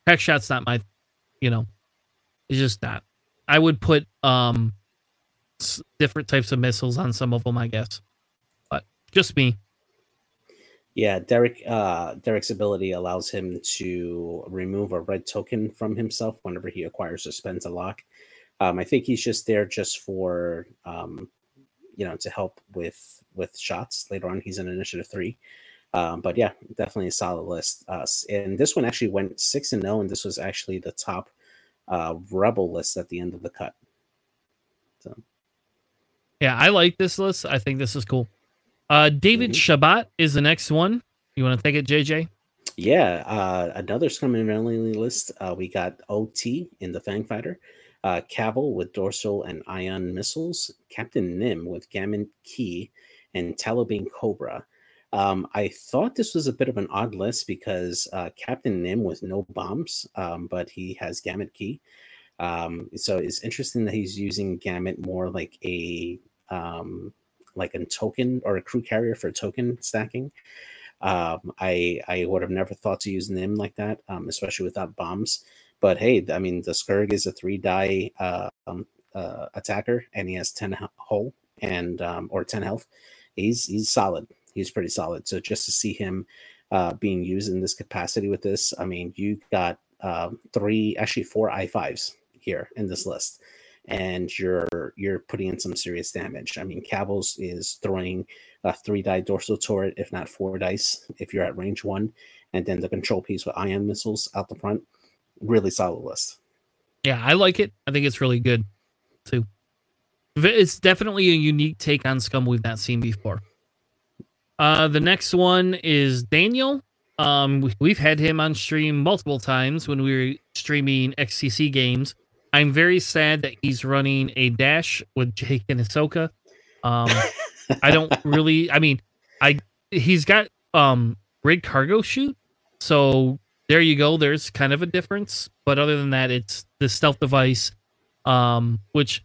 crack shot's not my, you know, it's just not. I would put um different types of missiles on some of them, I guess. But just me. Yeah, Derek. Uh, Derek's ability allows him to remove a red token from himself whenever he acquires or spends a lock. Um, I think he's just there just for um, you know to help with with shots later on. He's in initiative three, um, but yeah, definitely a solid list. Uh, and this one actually went six and zero, and this was actually the top uh, rebel list at the end of the cut. So Yeah, I like this list. I think this is cool. Uh David Shabbat is the next one. You want to take it, JJ? Yeah, uh, another Scum and Villainy list. Uh, we got OT in the Fang Fighter, uh, with dorsal and ion missiles, Captain Nym with Gamut Key, and Talonbane Cobb. Um, I thought this was a bit of an odd list because uh, Captain Nym with no bombs, um, but he has Gamut Key. Um, so it's interesting that he's using Gamut more like a um, like a token or a crew carrier for token stacking. Um, I I would have never thought to use Nym like that, um, especially without bombs. But hey, I mean, the Scurrg is a three die uh, um, uh, attacker, and he has ten hull and um, or ten health. He's he's solid. He's pretty solid. So just to see him uh, being used in this capacity with this, I mean, you got um, three, actually four i fives here in this list, and you're you're putting in some serious damage. I mean, Kavil's is throwing a three die dorsal turret, if not four dice, if you're at range one, and then the control piece with ion missiles out the front. Really solid list. Yeah, I like it. I think it's really good too. It's definitely a unique take on Scum we've not seen before. Uh, the next one is Daniel. Um, we- we've had him on stream multiple times when we were streaming XCC games. I'm very sad that he's running a dash with Jake and Ahsoka. Um, I don't really. I mean, I he's got um rig cargo chute, so there you go. There's kind of a difference, but other than that, it's the stealth device. Um, which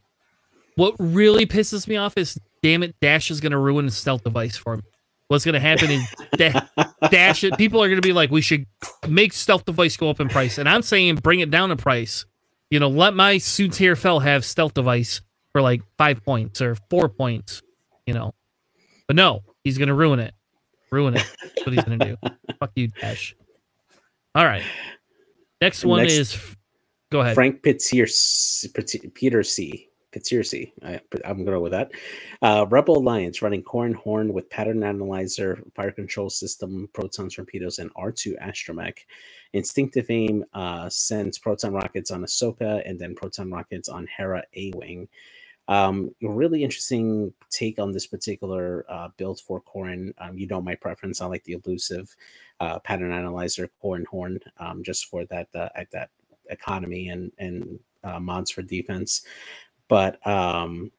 what really pisses me off is, damn it, Dash is gonna ruin the stealth device for me. what's going to happen is da- dash it. People are going to be like, we should make stealth device go up in price, and I'm saying bring it down in price. You know, let my Soontir Fel have stealth device for like five points or four points. You know, but no, he's going to ruin it. Ruin it. That's what he's going to do. Fuck you, Dash. All right. Next one Next- is. Go ahead. Frank Petersi, Petersi, Petersi. I, I'm going to go with that. Uh, Rebel Alliance running Corran Horn with pattern analyzer, fire control system, proton torpedoes, and R2 astromech. Instinctive aim uh, sends proton rockets on Ahsoka and then proton rockets on Hera A Wing. Um, really interesting take on this particular uh, build for Corran. Um, you know my preference. I like the elusive uh, pattern analyzer Corran Horn, um, just for that uh, at that economy and and uh, mods for defense. But um,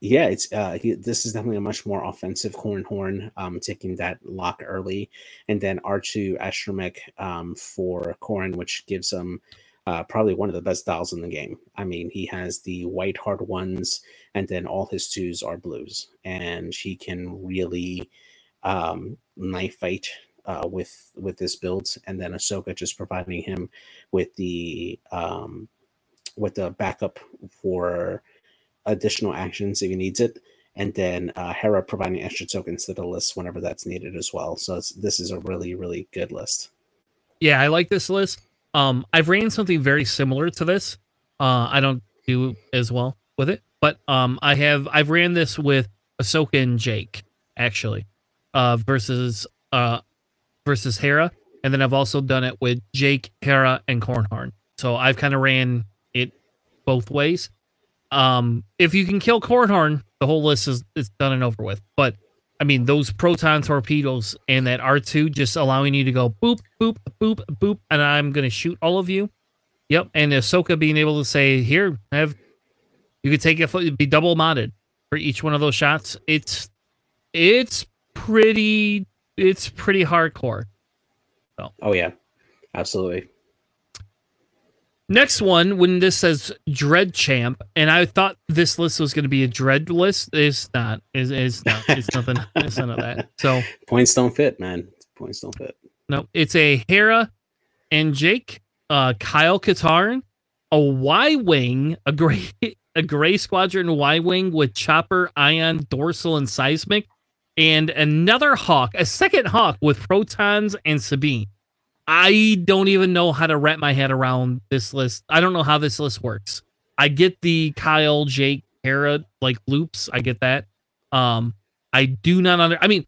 yeah, it's uh, he, this is definitely a much more offensive Corran Horn, um, taking that lock early, and then R2 Astromech um, for Corran, which gives him uh, probably one of the best dials in the game. I mean, he has the white hard ones, and then all his twos are blues, and he can really um, knife fight uh, with with this build, and then Ahsoka just providing him with the um, with the backup for additional actions if he needs it, and then uh, Hera providing extra tokens to the list whenever that's needed as well. So this is a really really good list. Yeah, I like this list. Um, I've ran something very similar to this. Uh, I don't do as well with it, but um, I have I've ran this with Ahsoka and Jake actually, uh, versus uh, versus Hera, and then I've also done it with Jake, Hera, and Corran Horn. So I've kind of ran it both ways. Um, if you can kill Corran Horn, the whole list is is done and over with. But I mean, those proton torpedoes and that R2 just allowing you to go boop, boop, boop, boop, and I'm going to shoot all of you. Yep. And Ahsoka being able to say, here, have you could take it, be double modded for each one of those shots. It's, it's pretty, it's pretty hardcore. Oh yeah, absolutely. Next one, when this says Dread Champ, and I thought this list was going to be a Dread list. It's not. It's, it's not. It's nothing. It's none of that. So, Points don't fit, man. Points don't fit. No, it's a Hera and Jake, uh, Kyle Katarn, a Y wing, a gray, a gray squadron Y wing with chopper, ion, dorsal, and seismic, and another hawk, a second hawk with protons and Sabine. I don't even know how to wrap my head around this list. I don't know how this list works. I get the Kyle, Jake, Hera like loops. I get that. Um, I do not under. I mean,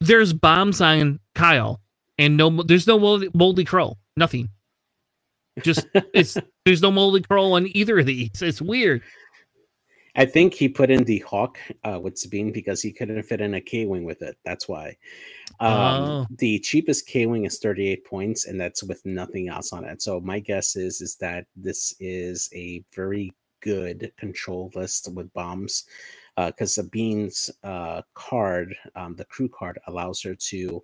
there's bombs on Kyle and no there's no moldy, moldy crow nothing just it's there's no moldy crow on either of these it's weird I think he put in the hawk uh, with Sabine because he couldn't fit in a K wing with it. That's why. Um, Oh. The cheapest K wing is 38 points, and that's with nothing else on it. So my guess is is that this is a very good control list with bombs, because Sabine's uh, card, um, the crew card, allows her to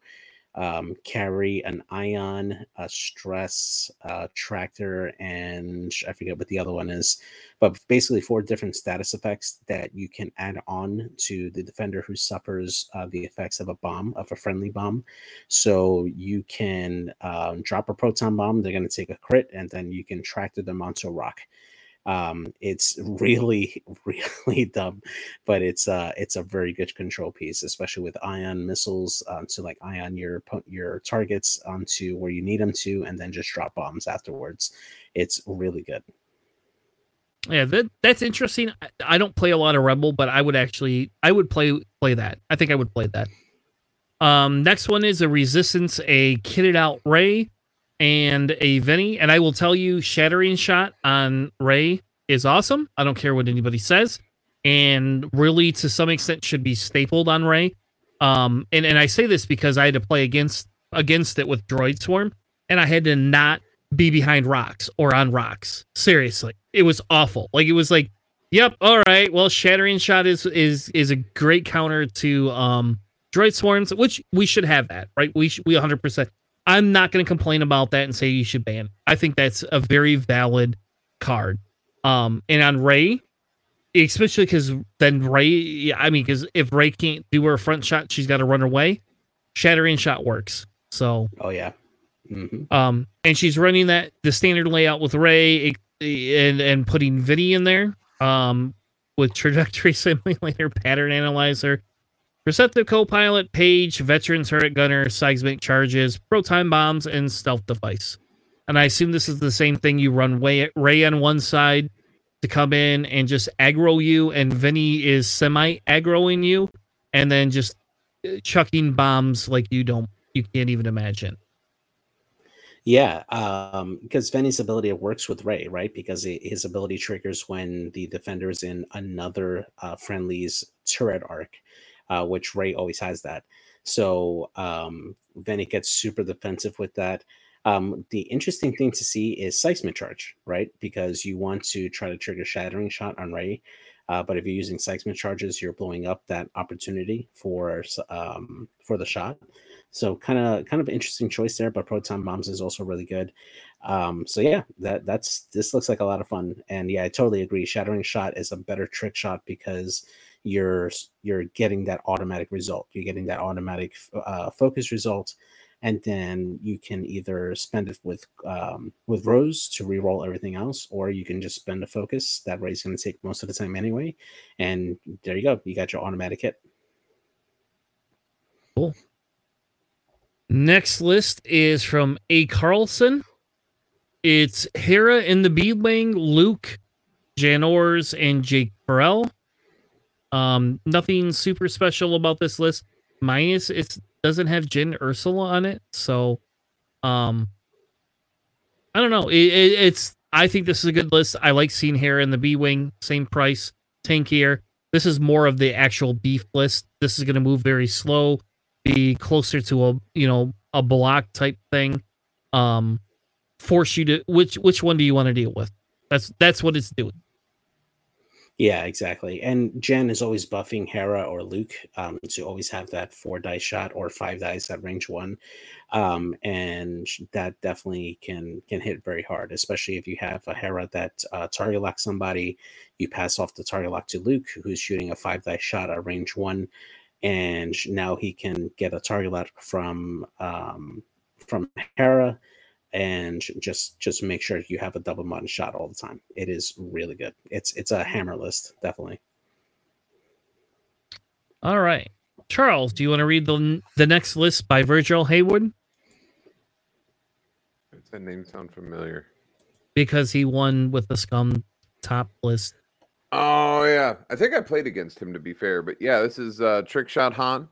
um, carry an ion, a stress, uh, tractor, and I forget what the other one is but basically four different status effects that you can add on to the defender who suffers uh, the effects of a bomb of a friendly bomb. So you can um, drop a proton bomb they're going to take a crit and then you can tractor them onto a rock um, it's really really dumb but it's uh it's a very good control piece especially with ion missiles um, to like ion your your targets onto where you need them to and then just drop bombs afterwards. It's really good. Yeah that that's interesting. I, I don't play a lot of rebel but i would actually i would play play that. I think i would play that. Um next one is a resistance a kitted out Rey and a Vennie, and I will tell you, shattering shot on Rey is awesome. I don't care what anybody says, and really to some extent should be stapled on Rey. Um, and and I say this because I had to play against against it with Droid Swarm, and I had to not be behind rocks or on rocks. Seriously, it was awful. Like it was like, yep, all right. Well, shattering shot is is is a great counter to um droid swarms, which we should have that, right? We sh- we 100. I'm not going to complain about that and say you should ban. it. I think that's a very valid card. Um, and on Rey, especially because then Rey. I mean, because if Rey can't do her front shot, she's got to run away. Shattering shot works. So, oh yeah, hmm um, and she's running that the standard layout with Rey and and putting Vennie in there. Um, with trajectory simulator, pattern analyzer, Perceptive co-pilot, Paige, veteran turret gunner, seismic charges, proton bombs, and stealth device. And I assume this is the same thing. You run Rey, Rey on one side to come in and just aggro you, and Vennie is semi aggroing you, and then just uh, chucking bombs like you don't, you can't even imagine. Yeah, um, because Vennie's ability works with Rey, right? Because his ability triggers when the defender is in another uh, friendly's turret arc, uh, which Rey always has that. So um, it gets super defensive with that. Um, the interesting thing to see is seismic charge, right? Because you want to try to trigger shattering shot on Rey, uh, but if you're using seismic charges, you're blowing up that opportunity for um, for the shot. So kind of kind of interesting choice there, but proton bombs is also really good. Um, so yeah, that that's this looks like a lot of fun, and yeah, I totally agree. Shattering shot is a better trick shot because you're you're getting that automatic result. You're getting that automatic uh, focus result, and then you can either spend it with um, with rows to reroll everything else, or you can just spend a focus. That Rey's going to take most of the time anyway, and there you go. You got your automatic hit. cool Next list is from A. Carlson. It's Hera in the B Wing, Luke, Jan Ors, and Jake Farrell. Um, nothing super special about this list. Minus it doesn't have Jin Ursula on it, so um, I don't know. It, it, it's I think this is a good list. I like seeing Hera in the B Wing, same price, tankier. This is more of the actual beef list. This is going to move very slow be closer to a you know a block type thing um force you to which which one do you want to deal with that's that's what it's doing Yeah, exactly. And Jen is always buffing Hera or Luke um, to always have that four dice shot or five dice at range one, um, and that definitely can can hit very hard, especially if you have a Hera that uh, target locks somebody. You pass off the target lock to Luke, who's shooting a five dice shot at range one, and now he can get a target lock from um, from Hera and just just make sure you have a double mod shot all the time. It is really good. It's it's a hammer list, definitely. all right charles do you want to read the the next list by virgil haywood Does that name sound familiar? because he won with the scum top list Oh yeah, I think I played against him to be fair, but yeah, this is uh, Trick Shot Han,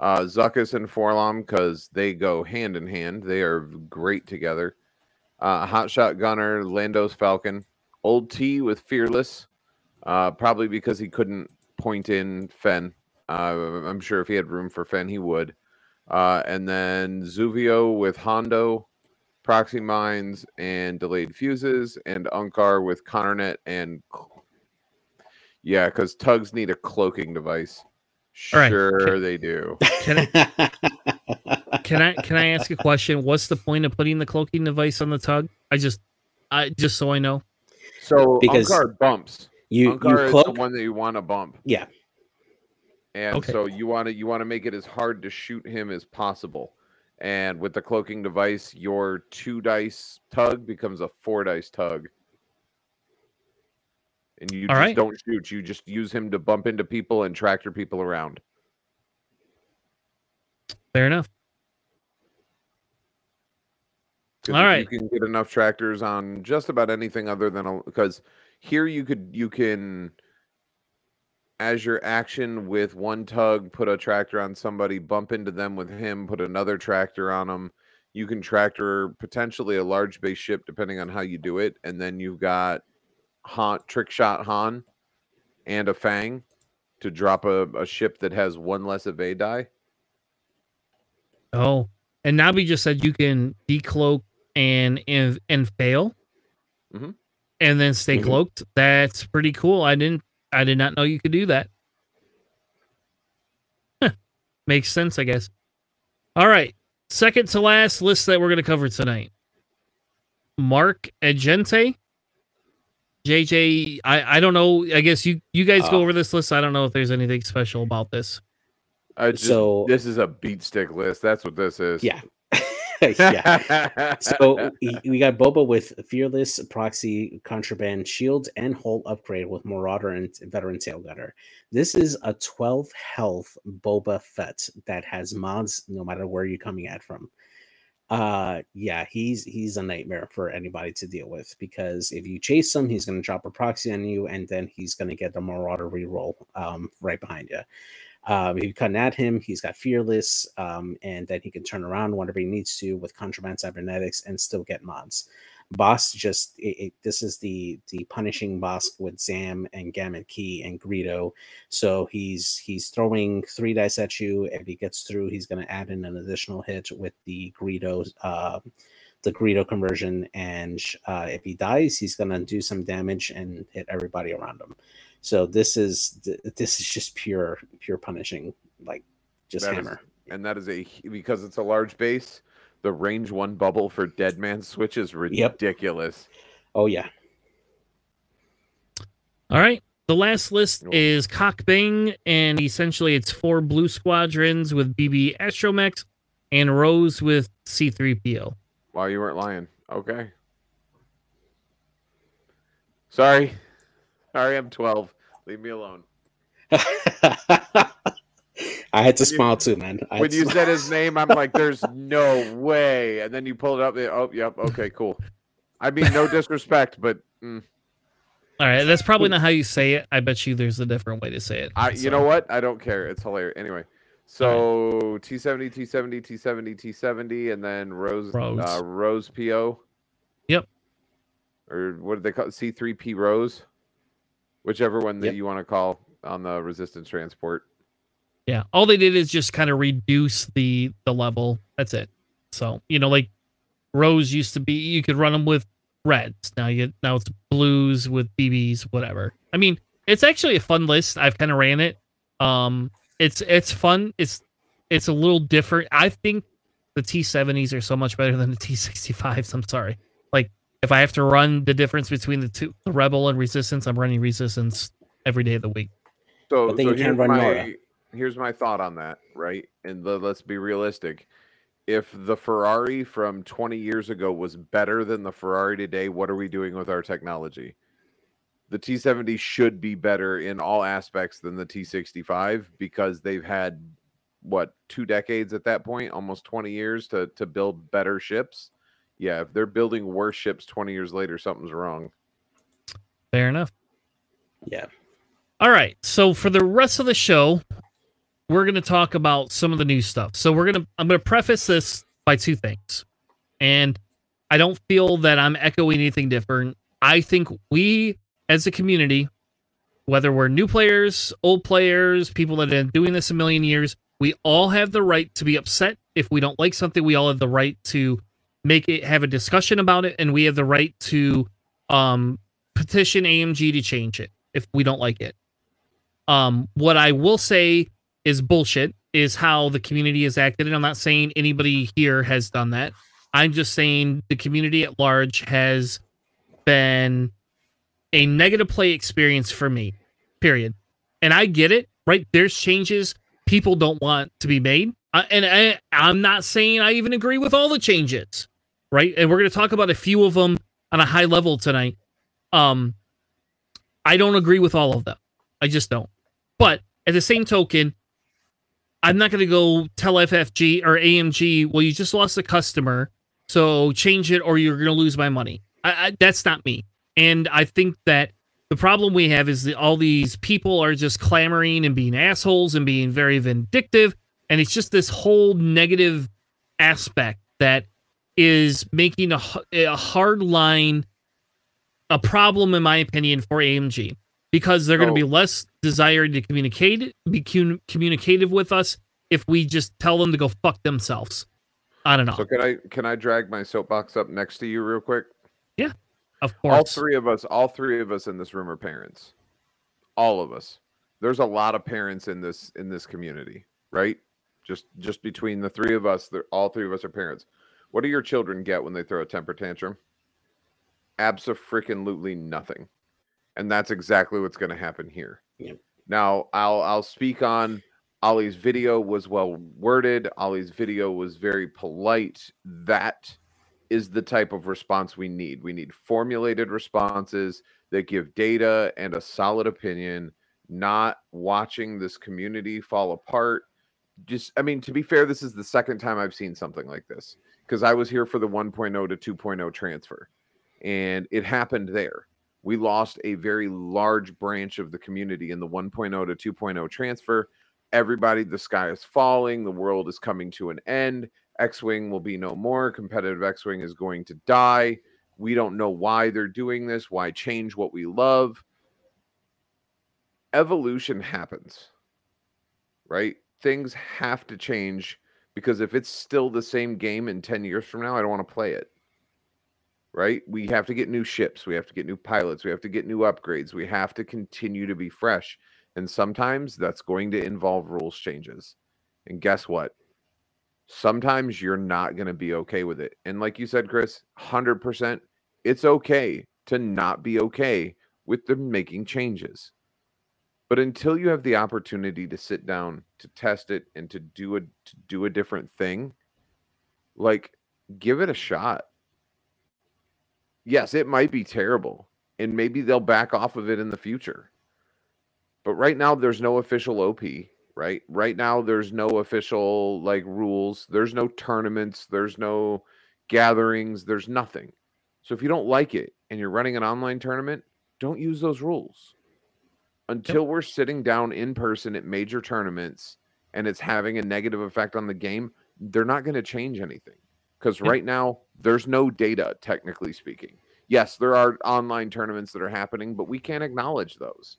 uh, Zuckuss and 4-LOM because they go hand in hand. They are great together. Uh, Hot Shot Gunner, Lando's Falcon, Old T with Fearless, uh, probably because he couldn't point in Fenn. Uh, I'm sure if he had room for Fenn, he would. Uh, and then Zuvio with Hondo, Proxy Mines, and Delayed Fuses, and Unkar with Conner Net and yeah, because tugs need a cloaking device. All right, Sure, okay. they do. can i can i can i ask a question what's the point of putting the cloaking device on the tug i just i just so i know So Because Unkar bumps. you Unkar you is the one that you want to bump, Yeah, and Okay. so you want to you want to make it as hard to shoot him as possible. And with the cloaking device, your two dice tug becomes a four dice tug. And you All just right. don't shoot. You just use him to bump into people and tractor people around. fair enough. All right. You can get enough tractors on just about anything other than a because here you could you can as your action with one tug put a tractor on somebody, bump into them with him, put another tractor on them. You can tractor potentially a large base ship depending on how you do it, and then you've got Han trick shot Han and a Fang to drop a, a ship that has one less evade die. Oh, and Nabi just said you can decloak and and, and fail, Mhm. and then stay Mhm. cloaked. That's pretty cool. I didn't. I did not know you could do that. Huh. Makes sense, I guess. All right, second to last list that we're going to cover tonight. Mark Agente, JJ, I, I don't know. I guess you you guys go Uh, over this list. I don't know if there's anything special about this. I just, So- this is a beat stick list. That's what this is. Yeah. yeah. So we, we got Boba with Fearless, Proxy, Contraband, Shields, and Hull upgrade with Marauder and Veteran Tail Gunner. This is a 12 health Boba Fett that has mods no matter where you're coming at from. Uh yeah, he's he's a nightmare for anybody to deal with because if you chase him, he's gonna drop a proxy on you, and then he's gonna get the Marauder reroll um right behind you. Um, if you cut at him, he's got fearless, um, and then he can turn around whenever he needs to with contraband cybernetics and still get mods. Bossk just it, it- this is the the punishing Bossk with Zam and Gamut Key and Greedo. So he's he's throwing three dice at you. If he gets through, he's going to add in an additional hit with the Greedo uh, the Greedo conversion, and uh, if he dies, he's going to do some damage and hit everybody around him. So this is this is just pure pure punishing, like just That is- hammer. and that is a because it's a large base. The range one bubble for Dead Man Switch is Yep. ridiculous. Oh yeah, All right. The last list is Cock Bang, and essentially it's four blue squadrons with BB Astromech and Rose with C3PO. Wow, you weren't lying. Okay. Sorry. Sorry, I'm 12. Leave me alone. I had to you- smile too, man. I When you smile. said his name, I'm like, there's no way. And then you pulled it up. Oh, yep. Okay, cool. I mean, no disrespect, but mm, All right. That's probably not how you say it. I bet you there's a different way to say it. I, you So, know what? I don't care. It's hilarious. Anyway, so T70, T70, T70, T70, and then Rose, Rose. Uh, Rose PO. Yep. Or what did they call? C3P Rose? Whichever one that Yep. you want to call on the resistance transport. Yeah. All they did is just kind of reduce the the level. That's it. So, you know, like Rose used to be you could run them with reds. Now you now it's blues with BBs, whatever. I mean, it's actually a fun list. I've kind of ran it. Um it's it's fun. It's it's a little different. I think the T70s are so much better than the T65s. I'm sorry. Like if I have to run the difference between the two the Rebel and Resistance, I'm running Resistance every day of the week. So, But then so you can't run my Nora. Here's my thought on that, right? And the, let's be realistic. If the Ferrari from 20 years ago was better than the Ferrari today, what are we doing with our technology? The T70 should be better in all aspects than the T65 because they've had what two decades at that point, almost 20 years to to build better ships. Yeah, if they're building worse ships 20 years later, something's wrong. Fair enough. yeah. All right. So for the rest of the show, we're going to talk about some of the new stuff. So we're going to I'm going to preface this by two things. And I don't feel that I'm echoing anything different. I think we as a community, whether we're new players, old players, people that have been doing this a million years, we all have the right to be upset if we don't like something. We all have the right to make it have a discussion about it and we have the right to um petition AMG to change it if we don't like it. Um, what I will say is bullshit is how the community has acted. And I'm not saying anybody here has done that. I'm just saying the community at large has been a negative play experience for me, period. And I get it, right? There's changes people don't want to be made. Uh, and I, I'm not saying I even agree with all the changes, right? And we're going to talk about a few of them on a high level tonight. Um, I don't agree with all of them. I just don't. But at the same token, I'm not going to go tell FFG or AMG, well, you just lost a customer, so change it or you're going to lose my money. I, I, that's not me. And I think that the problem we have is that all these people are just clamoring and being assholes and being very vindictive. And it's just this whole negative aspect that is making a, a hard line a problem, in my opinion, for AMG because they're going to be less desired to communicate, be cum- communicative with us if we just tell them to go fuck themselves. I don't know. So can I can I drag my soapbox up next to you real quick? Yeah, of course. all three of us all three of us in this room are parents all of us there's a lot of parents in this in this community right just just between the three of us all three of us are parents what do your children get when they throw a temper tantrum absolutely nothing and that's exactly what's going to happen here. Yep. Now, I'll I'll speak on Ollie's video was well worded. Ollie's video was very polite. That is the type of response we need. We need formulated responses that give data and a solid opinion, not watching this community fall apart. Just, I mean, to be fair, this is the second time I've seen something like this because I was here for the 1.0 to 2.0 transfer and it happened there. We lost a very large branch of the community in the 1.0 to 2.0 transfer. Everybody, the sky is falling, the world is coming to an end. X Wing will be no more. Competitive X Wing is going to die. We don't know why they're doing this, why change what we love. Evolution happens, right? Things have to change because if it's still the same game in 10 years from now, I don't want to play it right? We have to get new ships, we have to get new pilots, we have to get new upgrades, we have to continue to be fresh. And sometimes that's going to involve rules changes. And guess what? Sometimes you're not going to be okay with it. And like you said, Chris, 100%, it's okay to not be okay with them making changes. But until you have the opportunity to sit down, to test it, and to do a to do a different thing, like give it a shot yes, it might be terrible, and maybe they'll back off of it in the future. But right now, there's no official OP. Right, right now, there's no official like rules. There's no tournaments. There's no gatherings. There's nothing. So if you don't like it and you're running an online tournament, don't use those rules until we're sitting down in person at major tournaments and it's having a negative effect on the game. They're not going to change anything because right now there's no data technically speaking. Yes there are online tournaments that are happening but we can't acknowledge those.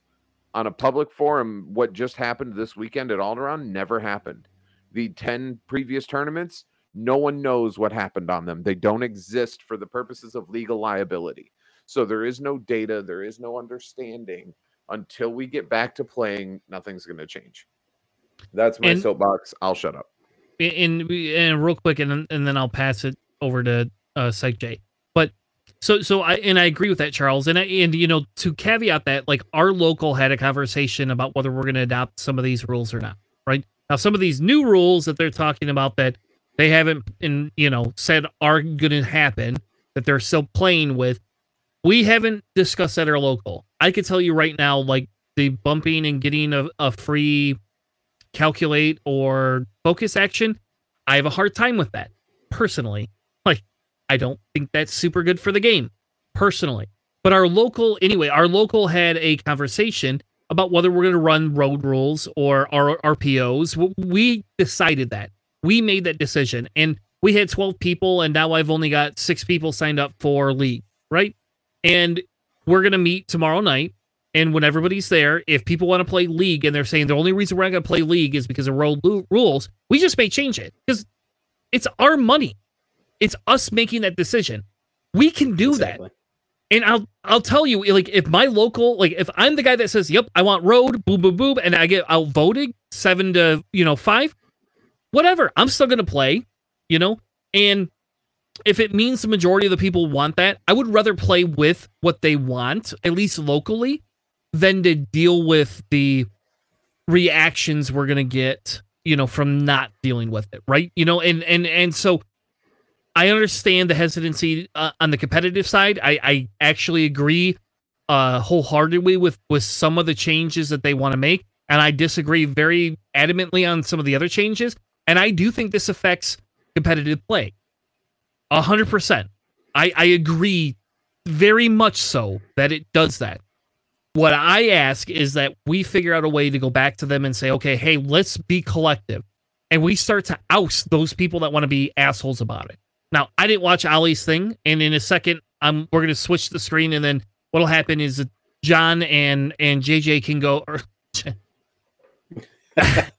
On a public forum what just happened this weekend at Alderaan never happened. The 10 previous tournaments no one knows what happened on them. They don't exist for the purposes of legal liability. So there is no data there is no understanding. Until we get back to playing nothing's going to change. That's my and, soapbox. I'll shut up and and real quick, and and then I'll pass it over to uh, Psych J. But so so I and I agree with that, Charles. And I, and you know to caveat that, like our local had a conversation about whether we're going to adopt some of these rules or not. Right now, some of these new rules that they're talking about that they haven't in you know said are going to happen that they're still playing with. We haven't discussed at our local. I could tell you right now, like the bumping and getting a, a free calculate or focus action, I have a hard time with that personally. Like, I don't think that's super good for the game personally. But our local, anyway, our local had a conversation about whether we're going to run road rules or our RPOs. We decided that. We made that decision. And we had 12 people, and now I've only got six people signed up for League, right? And we're going to meet tomorrow night and when everybody's there, if people want to play League and they're saying the only reason we're not going to play League is because of road rules, we just may change it because it's our money. It's us making that decision. We can do exactly. that. And I'll I'll tell you, like if my local, like if I'm the guy that says, "Yep, I want road," boom, boom, boom, and I get outvoted seven to you know five, whatever. I'm still gonna play, you know. And if it means the majority of the people want that, I would rather play with what they want, at least locally, than to deal with the reactions we're going to get you know from not dealing with it right? You know and and and so i understand the hesitancy uh, on the competitive side. I i actually agree uh wholeheartedly with with some of the changes that they want to make and i disagree very adamantly on some of the other changes and i do think this affects competitive play. A hundred percent. I i agree very much so that it does that what I ask is that we figure out a way to go back to them and say, okay, hey, let's be collective. And we start to oust those people that want to be assholes about it. Now, I didn't watch Ollie's thing, and in a second, I'm we're gonna switch the screen, and then what'll happen is John and and JJ can go or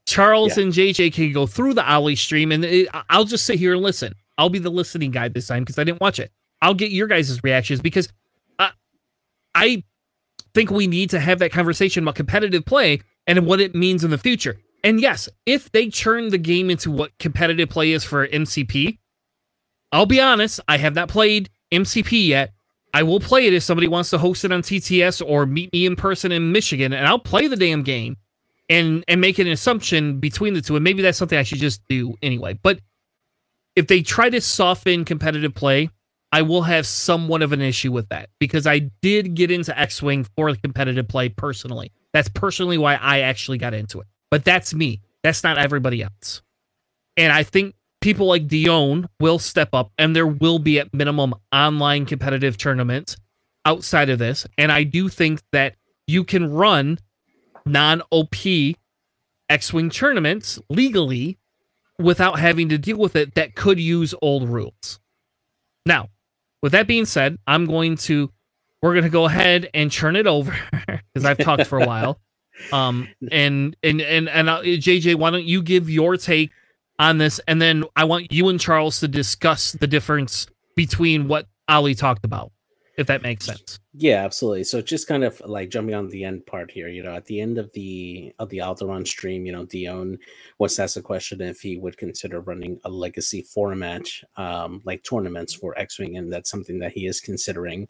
Charles yeah. and JJ can go through the Ollie stream, and it, I'll just sit here and listen. I'll be the listening guy this time because I didn't watch it. I'll get your guys' reactions because uh, I think we need to have that conversation about competitive play and what it means in the future. And yes, if they turn the game into what competitive play is for MCP, I'll be honest, I have not played MCP yet. I will play it if somebody wants to host it on TTS or meet me in person in Michigan, and I'll play the damn game and and make an assumption between the two. And maybe that's something I should just do anyway. But if they try to soften competitive play, I will have somewhat of an issue with that because I did get into X Wing for competitive play personally. That's personally why I actually got into it. But that's me. That's not everybody else. And I think people like Dion will step up and there will be at minimum online competitive tournaments outside of this. And I do think that you can run non OP X Wing tournaments legally without having to deal with it that could use old rules. Now, with that being said, I'm going to we're going to go ahead and churn it over because I've talked for a while. Um and and and and uh, JJ, why don't you give your take on this, and then I want you and Charles to discuss the difference between what Ali talked about, if that makes sense. Yeah, absolutely. So just kind of like jumping on the end part here, you know, at the end of the of the Alderaan stream, you know, Dion was asked a question if he would consider running a legacy format, um, like tournaments for X-wing, and that's something that he is considering.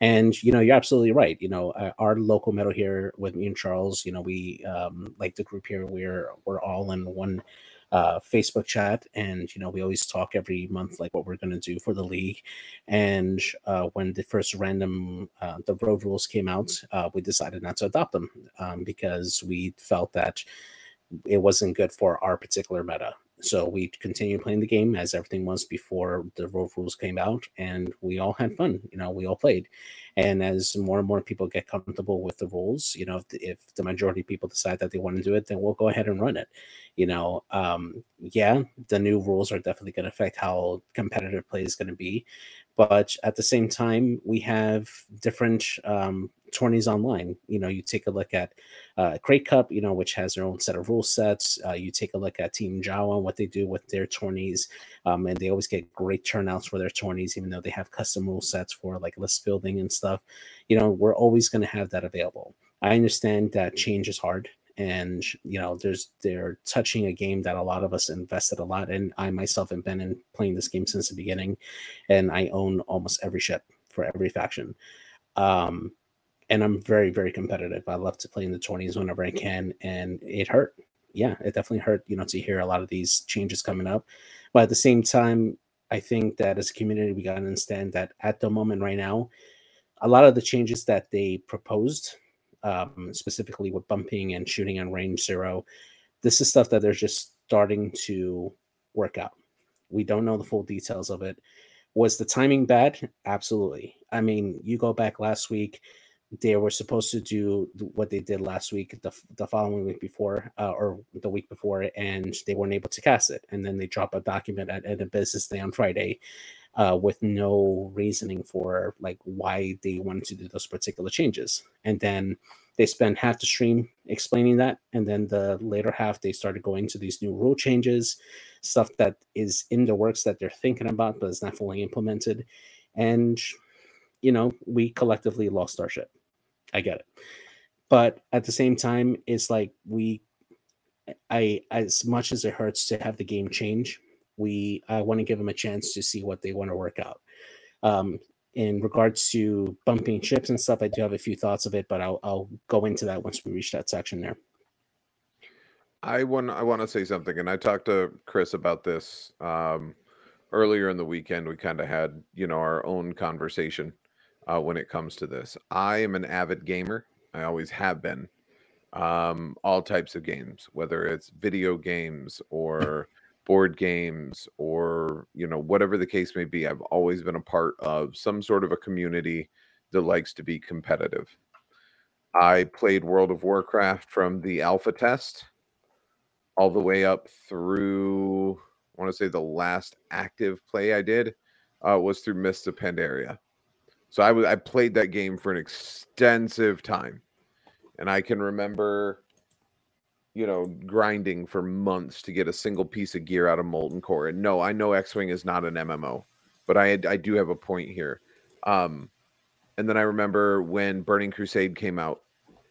And you know, you're absolutely right. You know, uh, our local meta here with me and Charles, you know, we um, like the group here, we're we're all in one uh, Facebook chat, and you know we always talk every month like what we're going to do for the league. And uh, when the first random uh, the road rules came out, uh, we decided not to adopt them um, because we felt that it wasn't good for our particular meta. So we continued playing the game as everything was before the road rules came out, and we all had fun. You know, we all played. And as more and more people get comfortable with the rules, you know, if the, if the majority of people decide that they want to do it, then we'll go ahead and run it. You know, um, yeah, the new rules are definitely going to affect how competitive play is going to be, but at the same time, we have different um, tourneys online. You know, you take a look at uh, Crate Cup, you know, which has their own set of rule sets. Uh, you take a look at Team Jawa and what they do with their tourneys, um, and they always get great turnouts for their tourneys, even though they have custom rule sets for like list building and stuff. You know, we're always going to have that available. I understand that change is hard and you know there's they're touching a game that a lot of us invested a lot in i myself have been in playing this game since the beginning and i own almost every ship for every faction um and I'm very, very competitive. I love to play in the 20s whenever I can, and it hurt. Yeah, it definitely hurt, you know, to hear a lot of these changes coming up. But at the same time, I think that as a community, we got to understand that at the moment right now, a lot of the changes that they proposed, um, specifically with bumping and shooting on range zero, this is stuff that they're just starting to work out. We don't know the full details of it. Was the timing bad? Absolutely. I mean, you go back last week, they were supposed to do what they did last week, the, the following week before, uh, or the week before, and they weren't able to cast it. And then they drop a document at, at a business day on Friday uh, with no reasoning for like why they wanted to do those particular changes. And then they spent half the stream explaining that, and then the later half they started going to these new rule changes, stuff that is in the works that they're thinking about but is not fully implemented. And you know, we collectively lost our ship. I get it. But at the same time, it's like we I as much as it hurts to have the game change, we I want to give them a chance to see what they want to work out. Um, in regards to bumping chips and stuff, I do have a few thoughts of it, but I'll I'll go into that once we reach that section there. I want I want to say something, and I talked to Chris about this um, earlier in the weekend. We kind of had you know our own conversation, uh, when it comes to this. I am an avid gamer. I always have been. Um, all types of games, whether it's video games or board games or you know whatever the case may be. I've always been a part of some sort of a community that likes to be competitive. I played World of Warcraft from the alpha test all the way up through I want to say the last active play I did uh, was through Mists of Pandaria. So I was I played that game for an extensive time. And I can remember you know, grinding for months to get a single piece of gear out of Molten Core. And no, I know X-Wing is not an MMO, but I I do have a point here. Um and then I remember when Burning Crusade came out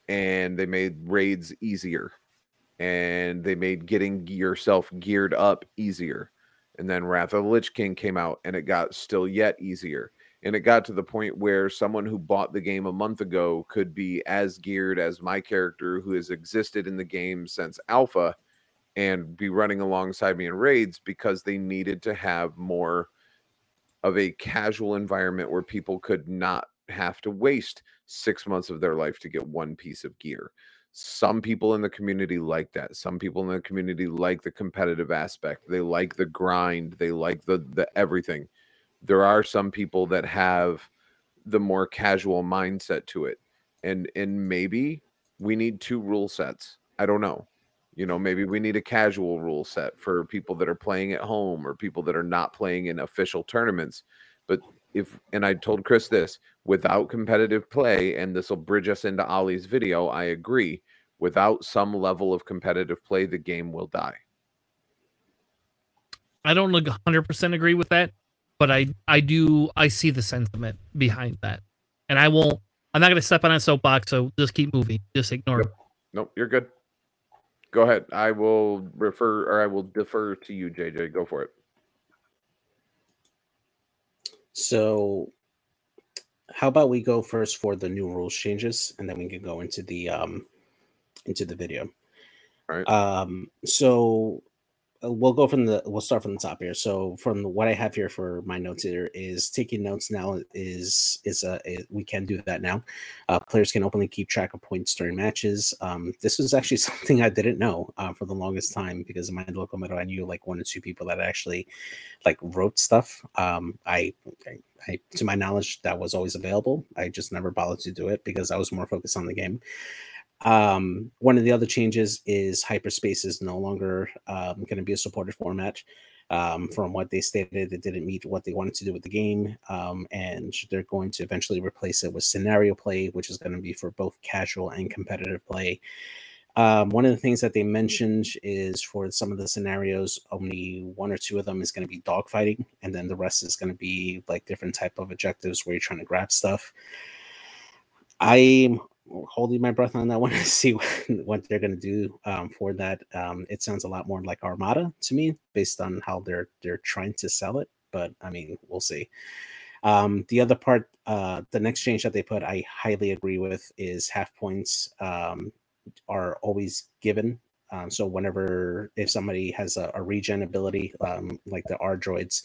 and they made raids easier and they made getting yourself geared up easier. And then Wrath of the Lich King came out and it got still yet easier and it got to the point where someone who bought the game a month ago could be as geared as my character who has existed in the game since alpha and be running alongside me in raids because they needed to have more of a casual environment where people could not have to waste six months of their life to get one piece of gear. Some people in the community like that. Some people in the community like the competitive aspect. They like the grind. They like the the everything. There are some people that have the more casual mindset to it. And and maybe we need two rule sets. I don't know. You know, maybe we need a casual rule set for people that are playing at home or people that are not playing in official tournaments. But if and I told Chris this, without competitive play, and this will bridge us into Ollie's video, I agree. Without some level of competitive play, the game will die. I don't look 100% agree with that, but I I do I see the sentiment behind that. And I won't I'm not going to step on that soapbox, so just keep moving. Just ignore Yep. it. Nope, you're good. Go ahead. I will refer or I will defer to you, JJ. Go for it. So, how about we go first for the new rules changes, and then we can go into the um into the video. Alright. Um. So we'll go from the we'll start from the top here. So from what I have here for my notes here is taking notes now is is a, a- we can do that now. Uh, players can openly keep track of points during matches. Um, this was actually something I didn't know uh, for the longest time because in my local meta I knew like one or two people that actually like wrote stuff. Um, I, I, I to my knowledge that was always available. I just never bothered to do it because I was more focused on the game. Um, one of the other changes is hyperspace is no longer um, going to be a supported format. Um, from what they stated, it didn't meet what they wanted to do with the game, um, and they're going to eventually replace it with scenario play, which is going to be for both casual and competitive play. Um, one of the things that they mentioned is for some of the scenarios, only one or two of them is going to be dogfighting, and then the rest is going to be like different type of objectives where you're trying to grab stuff. I'm holding my breath on that one to see what, they're going to do um, for that. Um, it sounds a lot more like Armada to me, based on how they're they're trying to sell it. But I mean, we'll see. Um, the other part, uh, the next change that they put, I highly agree with, is half points um, are always given. Um, so whenever if somebody has a, a regen ability, um, like the R droids,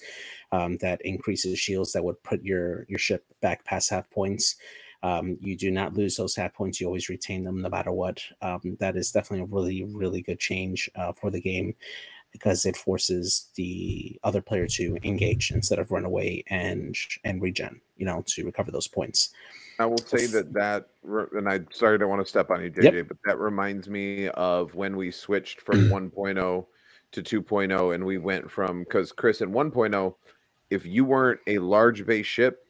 that increases shields, that would put your your ship back past half points. Um, you do not lose those half points. You always retain them no matter what. Um, that is definitely a really, really good change uh, for the game because it forces the other player to engage instead of run away and and regen. You know, to recover those points. I will say that that, and I sorry, I don't want to step on you, JJ, but that reminds me of when we switched from 1.0 to 2.0, and we went from because Chris in 1.0, if you weren't a large base ship,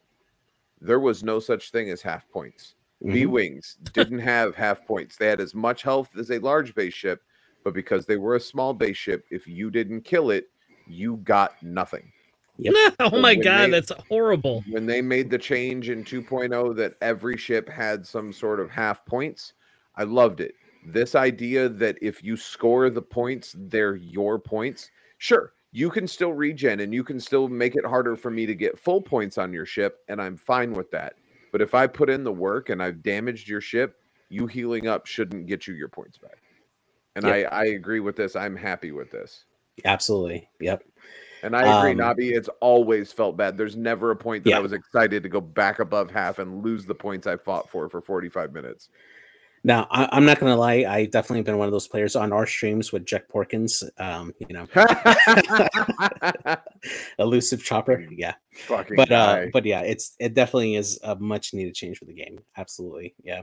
there was no such thing as half points. B Mhm. wings didn't have half points. They had as much health as a large base ship, but because they were a small base ship, if you didn't kill it, you got nothing. oh So my god, they- that's horrible. when they made the change in 2.0 that every ship had some sort of half points, I loved it. This idea that if you score the points, they're your points. Sure, you can still regen and you can still make it harder for me to get full points on your ship, and I'm fine with that. But if I put in the work and I've damaged your ship, you healing up shouldn't get you your points back. And Yep. I, I agree with this. I'm happy with this. Absolutely. Yep. And I agree, Um, Nabi. It's always felt bad. There's never a point that I was excited to go back above half and lose the points I fought for for 45 minutes. Now, I, I'm not gonna lie. I definitely been one of those players on our streams with Jack Porkins. Um, you know, elusive chopper. Yeah. Fucking but uh but yeah it's it definitely is a much needed change for the game absolutely yeah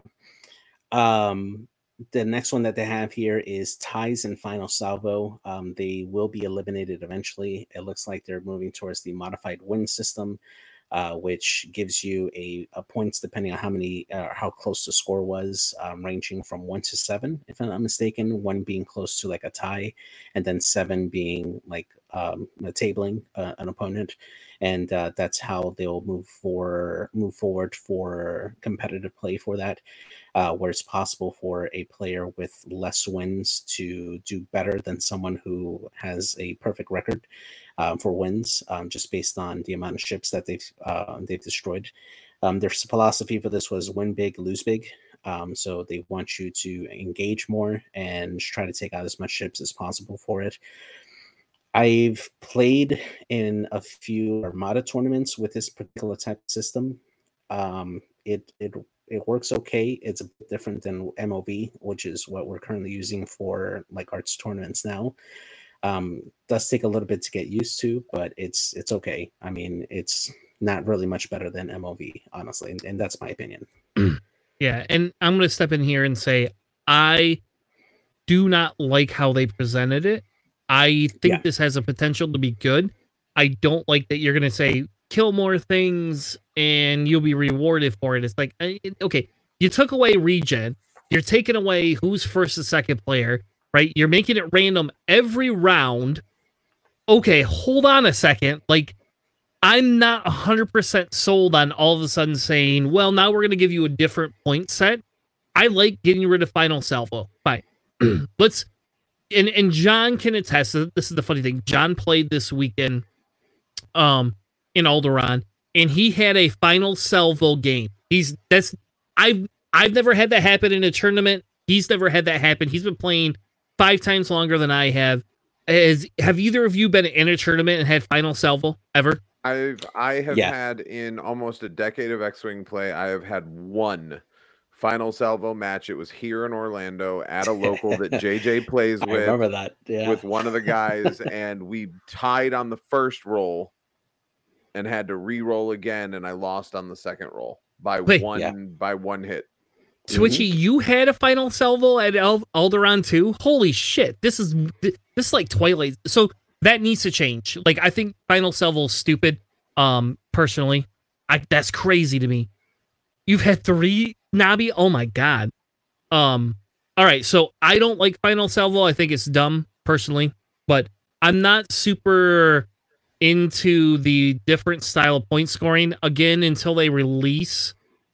um the next one that they have here is ties and final salvo um they will be eliminated eventually it looks like they're moving towards the modified win system uh, which gives you a, a points depending on how many uh, how close the score was um, ranging from one to seven if i'm not mistaken one being close to like a tie and then seven being like um, tabling uh, an opponent, and uh, that's how they'll move for move forward for competitive play for that, uh, where it's possible for a player with less wins to do better than someone who has a perfect record um, for wins, um, just based on the amount of ships that they've uh, they've destroyed. Um, their philosophy for this was win big, lose big. Um, so they want you to engage more and try to take out as much ships as possible for it. I've played in a few Armada tournaments with this particular type system. Um, it it it works okay. It's a bit different than MOV, which is what we're currently using for like arts tournaments now. Um, does take a little bit to get used to, but it's it's okay. I mean, it's not really much better than MOV, honestly, and, and that's my opinion. Yeah, and I'm going to step in here and say I do not like how they presented it. I think Yeah. this has a potential to be good. I don't like that you're going to say kill more things and you'll be rewarded for it. It's like okay, you took away regen, you're taking away who's first and second player, right? You're making it random every round. Okay, hold on a second. Like I'm not 100% sold on all of a sudden saying, well, now we're going to give you a different point set. I like getting rid of final salvo. Fine. Let's, and, and John can attest. that This is the funny thing. John played this weekend um, in Alderaan, and he had a final salvo game. He's, that's, I've, I've never had that happen in a tournament. He's never had that happen. He's been playing five times longer than I have. Has, have either of you been in a tournament and had final salvo ever? I've I have Yeah. had in almost a decade of X-wing play. I have had one final salvo match. It was here in Orlando at a local that JJ plays I with remember that. Yeah. with one of the guys, and we tied on the first roll and had to re-roll again, and I lost on the second roll by Wait. one Yeah. by one hit. Switchy, you had a final salvo at Al- Alderaan too. Holy shit! This is this is like Twilight. So that needs to change. Like I think final salvo is stupid. Um, personally, I that's crazy to me. You've had three Nabi. Oh my god. Um. All right. So I don't like final salvo. I think it's dumb personally, but I'm not super into the different style of point scoring again until they release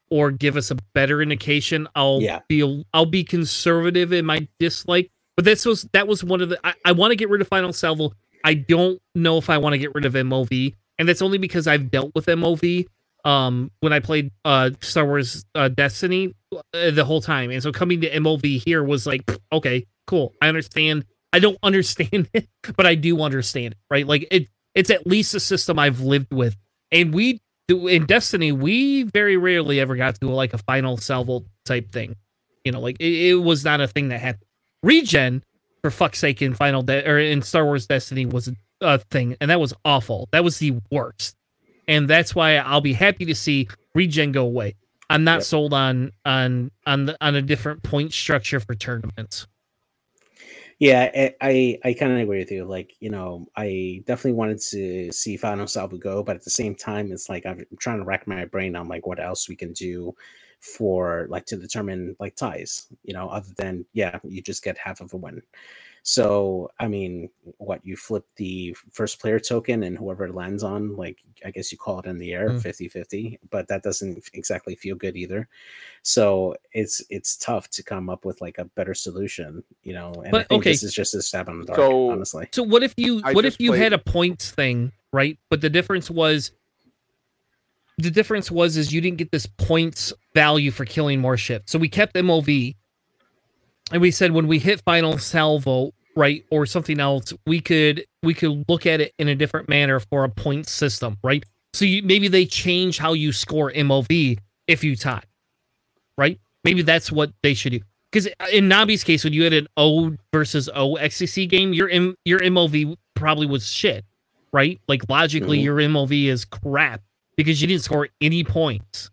or give us a better indication i'll Yeah. be i'll be conservative in my dislike but this was that was one of the i, I want to get rid of final salvo i don't know if i want to get rid of mov and that's only because i've dealt with mov um when i played uh star wars uh, destiny uh, the whole time and so coming to mov here was like okay cool i understand i don't understand it but i do understand it right like it it's at least a system i've lived with and we in Destiny, we very rarely ever got to like a final salvo type thing. You know, like it, it was not a thing that happened. Regen, for fuck's sake, in Final De- or in Star Wars Destiny was a thing, and that was awful. That was the worst, and that's why I'll be happy to see regen go away. I'm not Yep. sold on on on the, on a different point structure for tournaments. Yeah, I I, kind of agree with you. Like, you know, I definitely wanted to see Final Salvo go, but at the same time, it's like I'm trying to rack my brain on like what else we can do for like to determine like ties. You know, other than yeah, you just get half of a win. So I mean, what you flip the first player token and whoever it lands on, like I guess you call it in the air, Mm. 50-50, but that doesn't exactly feel good either. So it's it's tough to come up with like a better solution, you know. And I think okay. this is just a stab in the dark, So- honestly. So what if you I what if just you had a points thing, right? But the difference was the difference was is you didn't get this points value for killing more ships. So we kept MOV and we said when we hit final salvo, right, or something else, we could we could look at it in a different manner for a point system, right? So you, maybe they change how you score MOV if you tie, right? Maybe that's what they should do. Because in Nabi's case, when you had an O versus O XCC game, your M, your MOV probably was shit, right? Like logically, Mhm. your MOV is crap because you didn't score any points.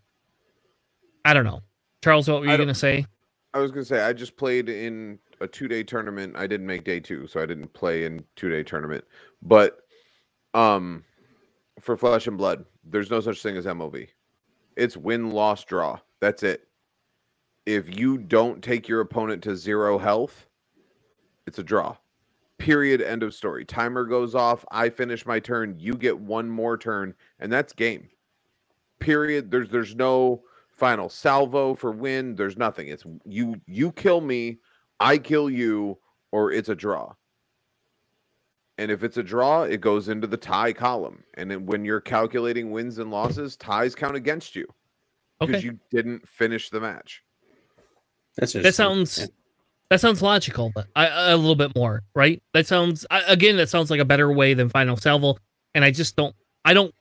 I don't know, Charles. What were you gonna say? I was gonna say I just played in a two day tournament. I didn't make day two, so I didn't play in two day tournament. But um for flesh and blood, there's no such thing as MOV. It's win, loss, draw. That's it. If you don't take your opponent to zero health, it's a draw. Period. End of story. Timer goes off. I finish my turn. You get one more turn, and that's game. Period. There's there's no final salvo for win. There's nothing. It's you you kill me, I kill you, or it's a draw. And if it's a draw, it goes into the tie column. And then when you're calculating wins and losses, ties count against you because Okay. you didn't finish the match. That's That sounds Yeah. that sounds logical, but I, a little bit more, right? That sounds I, again that sounds like a better way than final salvo, and I just don't I don't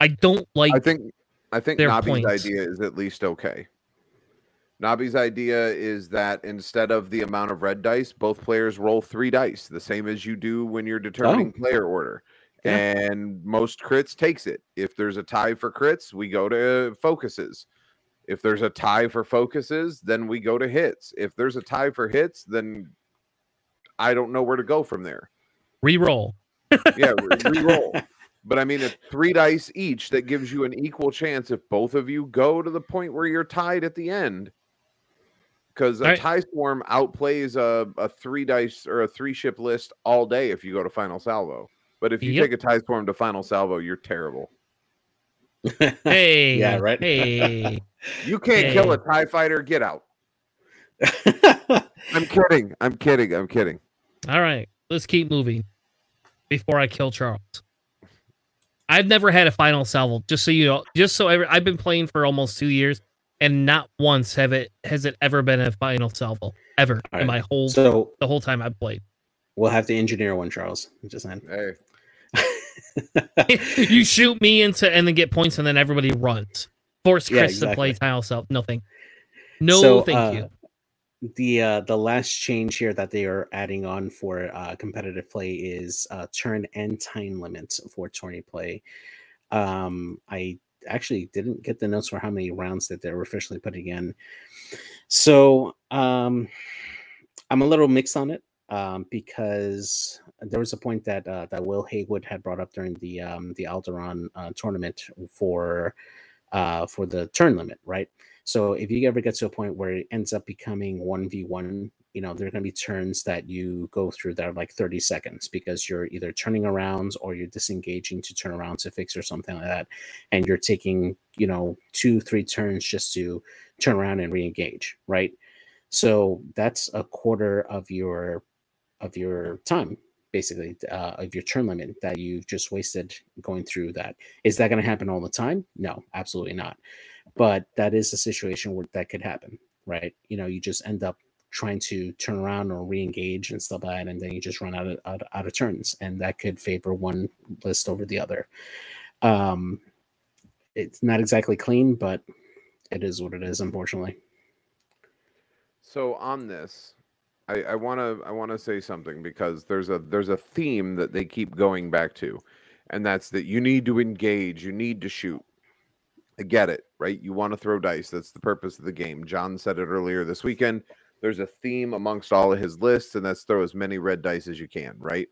I don't like I think I think their Nabi's idea is at least okay. Nabi's idea is that instead of the amount of red dice, both players roll three dice, the same as you do when you're determining oh. player order. Yeah. And most crits takes it. If there's a tie for crits, we go to focuses. If there's a tie for focuses, then we go to hits. If there's a tie for hits, then I don't know where to go from there. re-roll. Yeah, re- re-roll. But I mean, it's three dice each that gives you an equal chance if both of you go to the point where you're tied at the end. Because a Alright. tie swarm outplays a, a three dice or a three ship list all day if you go to final salvo. But if you Yep. take a tie swarm to final salvo, you're terrible. Hey, Yeah, right. Hey, You can't kill a tie fighter. Get out. I'm kidding. I'm kidding. I'm kidding. all right, let's keep moving before I kill Charles. I've never had a final salvo. Just so you know, just so every, I've been playing for almost two years, and not once have it has it ever been a final salvo ever All in right. my whole so the whole time I've played. we'll have to engineer one, Charles. I'm Just saying. Hey, you shoot me into and then get points, and then everybody runs. Force Yeah, Chris to play tile self. Nothing. No, So, thank uh, you. The uh the last change here that they are adding on for uh competitive play is uh turn and time limits for tourney play. Um i actually didn't get the notes for how many rounds that they're officially putting in. So um i'm a little mixed on it um because there was a point that uh, that will haywood had brought up during the um the Alderaan uh, tournament for uh for the turn limit right so if you ever get to a point where it ends up becoming 1v1, you know, there are going to be turns that you go through that are like 30 seconds because you're either turning around or you're disengaging to turn around to fix or something like that. And you're taking, you know, two, three turns just to turn around and re-engage, right? So that's a quarter of your of your time basically uh, of your turn limit that you've just wasted going through that is that going to happen all the time no absolutely not but that is a situation where that could happen right? You know you just end up trying to turn around or re-engage and stuff like that and then you just run out of out, out of turns and that could favor one list over the other. Um it's not exactly clean but it is what it is unfortunately. So on this, I, I want to I want to say something because there's a there's a theme that they keep going back to, and that's that you need to engage, you need to shoot. I get it, right? You want to throw dice. That's the purpose of the game. John said it earlier this weekend. There's a theme amongst all of his lists, and that's throw as many red dice as you can, right?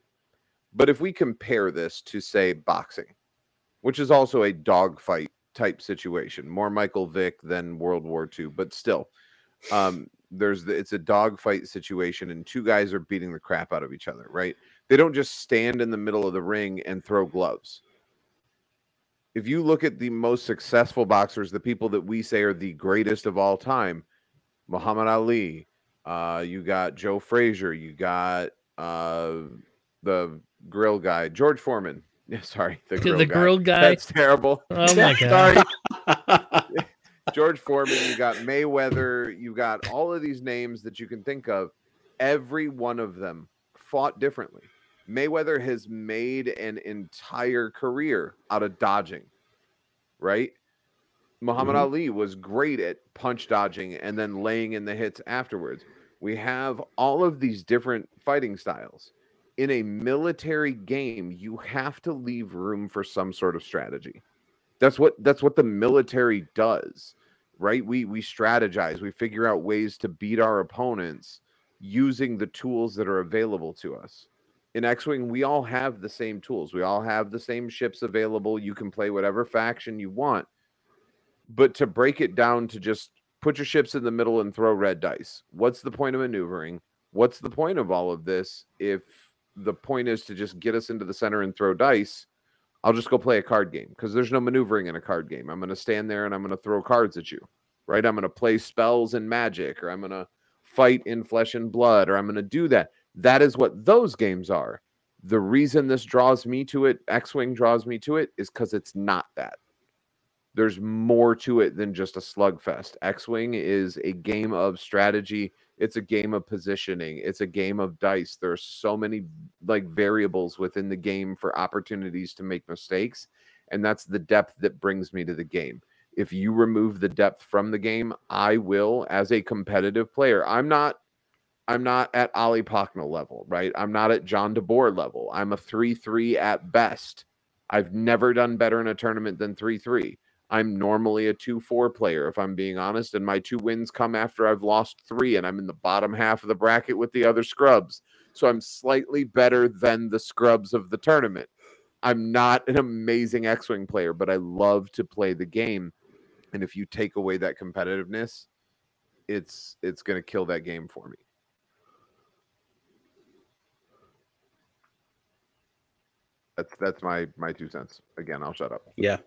But if we compare this to say boxing, which is also a dogfight type situation, more Michael Vick than World War II, but still, um, there's the, it's a dogfight situation, and two guys are beating the crap out of each other, right? They don't just stand in the middle of the ring and throw gloves. If you look at the most successful boxers, the people that we say are the greatest of all time, Muhammad Ali, uh, you got Joe Frazier, you got uh, the grill guy, George Foreman. Yeah, sorry, the grill the guy. grill guy. That's terrible. Oh my god. Sorry. George Foreman, you got Mayweather, you got all of these names that you can think of. Every one of them fought differently. Mayweather has made an entire career out of dodging, right? Muhammad Mhm. Ali was great at punch dodging and then laying in the hits afterwards. We have all of these different fighting styles. In a military game, you have to leave room for some sort of strategy. That's what that's what the military does, right? We we strategize, we figure out ways to beat our opponents using the tools that are available to us. In X-Wing, we all have the same tools. We all have the same ships available. You can play whatever faction you want. But to break it down to just put your ships in the middle and throw red dice. What's the point of maneuvering? What's the point of all of this if the point is to just get us into the center and throw dice, I'll just go play a card game because there's no maneuvering in a card game. I'm going to stand there and I'm going to throw cards at you, right? I'm going to play spells and magic, or I'm going to fight in flesh and blood, or I'm going to do that. That is what those games are. The reason this draws me to it, X Wing draws me to it, is because it's not that. There's more to it than just a slugfest. X Wing is a game of strategy it's a game of positioning it's a game of dice there's so many like variables within the game for opportunities to make mistakes and that's the depth that brings me to the game if you remove the depth from the game i will as a competitive player i'm not i'm not at ali Pocknell level right i'm not at john deboer level i'm a 3-3 at best i've never done better in a tournament than 3-3 I'm normally a 2 4 player, if I'm being honest. And my two wins come after I've lost three and I'm in the bottom half of the bracket with the other scrubs. So I'm slightly better than the scrubs of the tournament. I'm not an amazing X Wing player, but I love to play the game. And if you take away that competitiveness, it's it's going to kill that game for me. That's that's my my two cents. Again, I'll shut up. Yeah.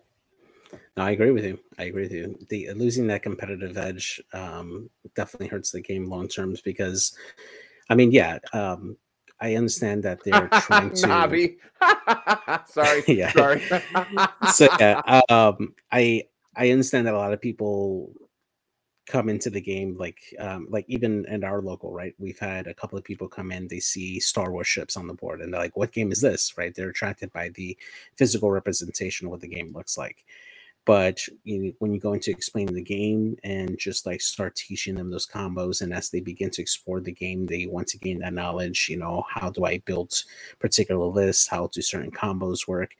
No, I agree with you. I agree with you. The losing that competitive edge um, definitely hurts the game long terms because, I mean, yeah, um, I understand that they're trying to. Nobby. sorry. yeah. Sorry. so yeah, um, I I understand that a lot of people come into the game like um like even in our local right we've had a couple of people come in they see star wars ships on the board and they're like what game is this? Right they're attracted by the physical representation of what the game looks like. But you when you go into explaining the game and just like start teaching them those combos and as they begin to explore the game they want to gain that knowledge you know how do i build particular lists? How do certain combos work?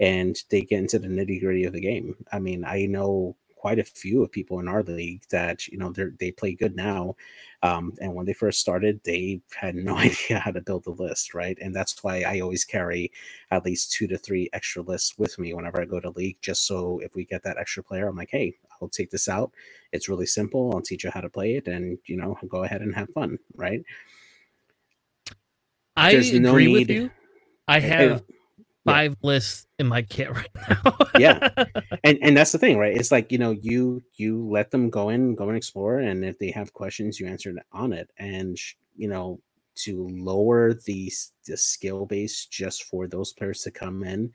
And they get into the nitty gritty of the game. I mean i know quite a few of people in our league that you know they they play good now um, and when they first started they had no idea how to build a list right? And that's why i always carry at least two to three extra lists with me whenever i go to league just so if we get that extra player i'm like hey i'll take this out. It's really simple. I'll teach you how to play it and you know go ahead and have fun right? I There's agree no with you. I have five yeah. lists in my kit right now. yeah. And and that's the thing, right? It's like, you know, you you let them go in, go and explore and if they have questions, you answer it on it and you know, to lower the the skill base just for those players to come in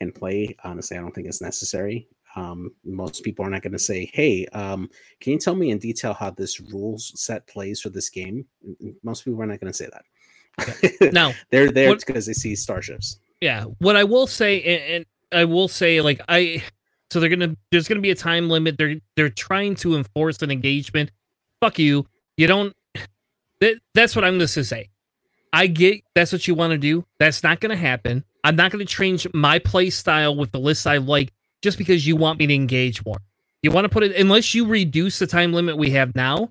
and play, honestly, I don't think it's necessary. Um, most people are not going to say, "Hey, um, can you tell me in detail how this rules set plays for this game?" Most people are not going to say that. Okay. Now they're there because they see starships yeah what i will say and, and, i will say like i so they're gonna there's gonna be a time limit. They're they're trying to enforce an engagement. Fuck you. You don't that, that's what i'm gonna say. I get that's what you want to do. That's not gonna happen. I'm not gonna change my play style with the list i like just because you want me to engage more. You want to put it unless you reduce the time limit we have now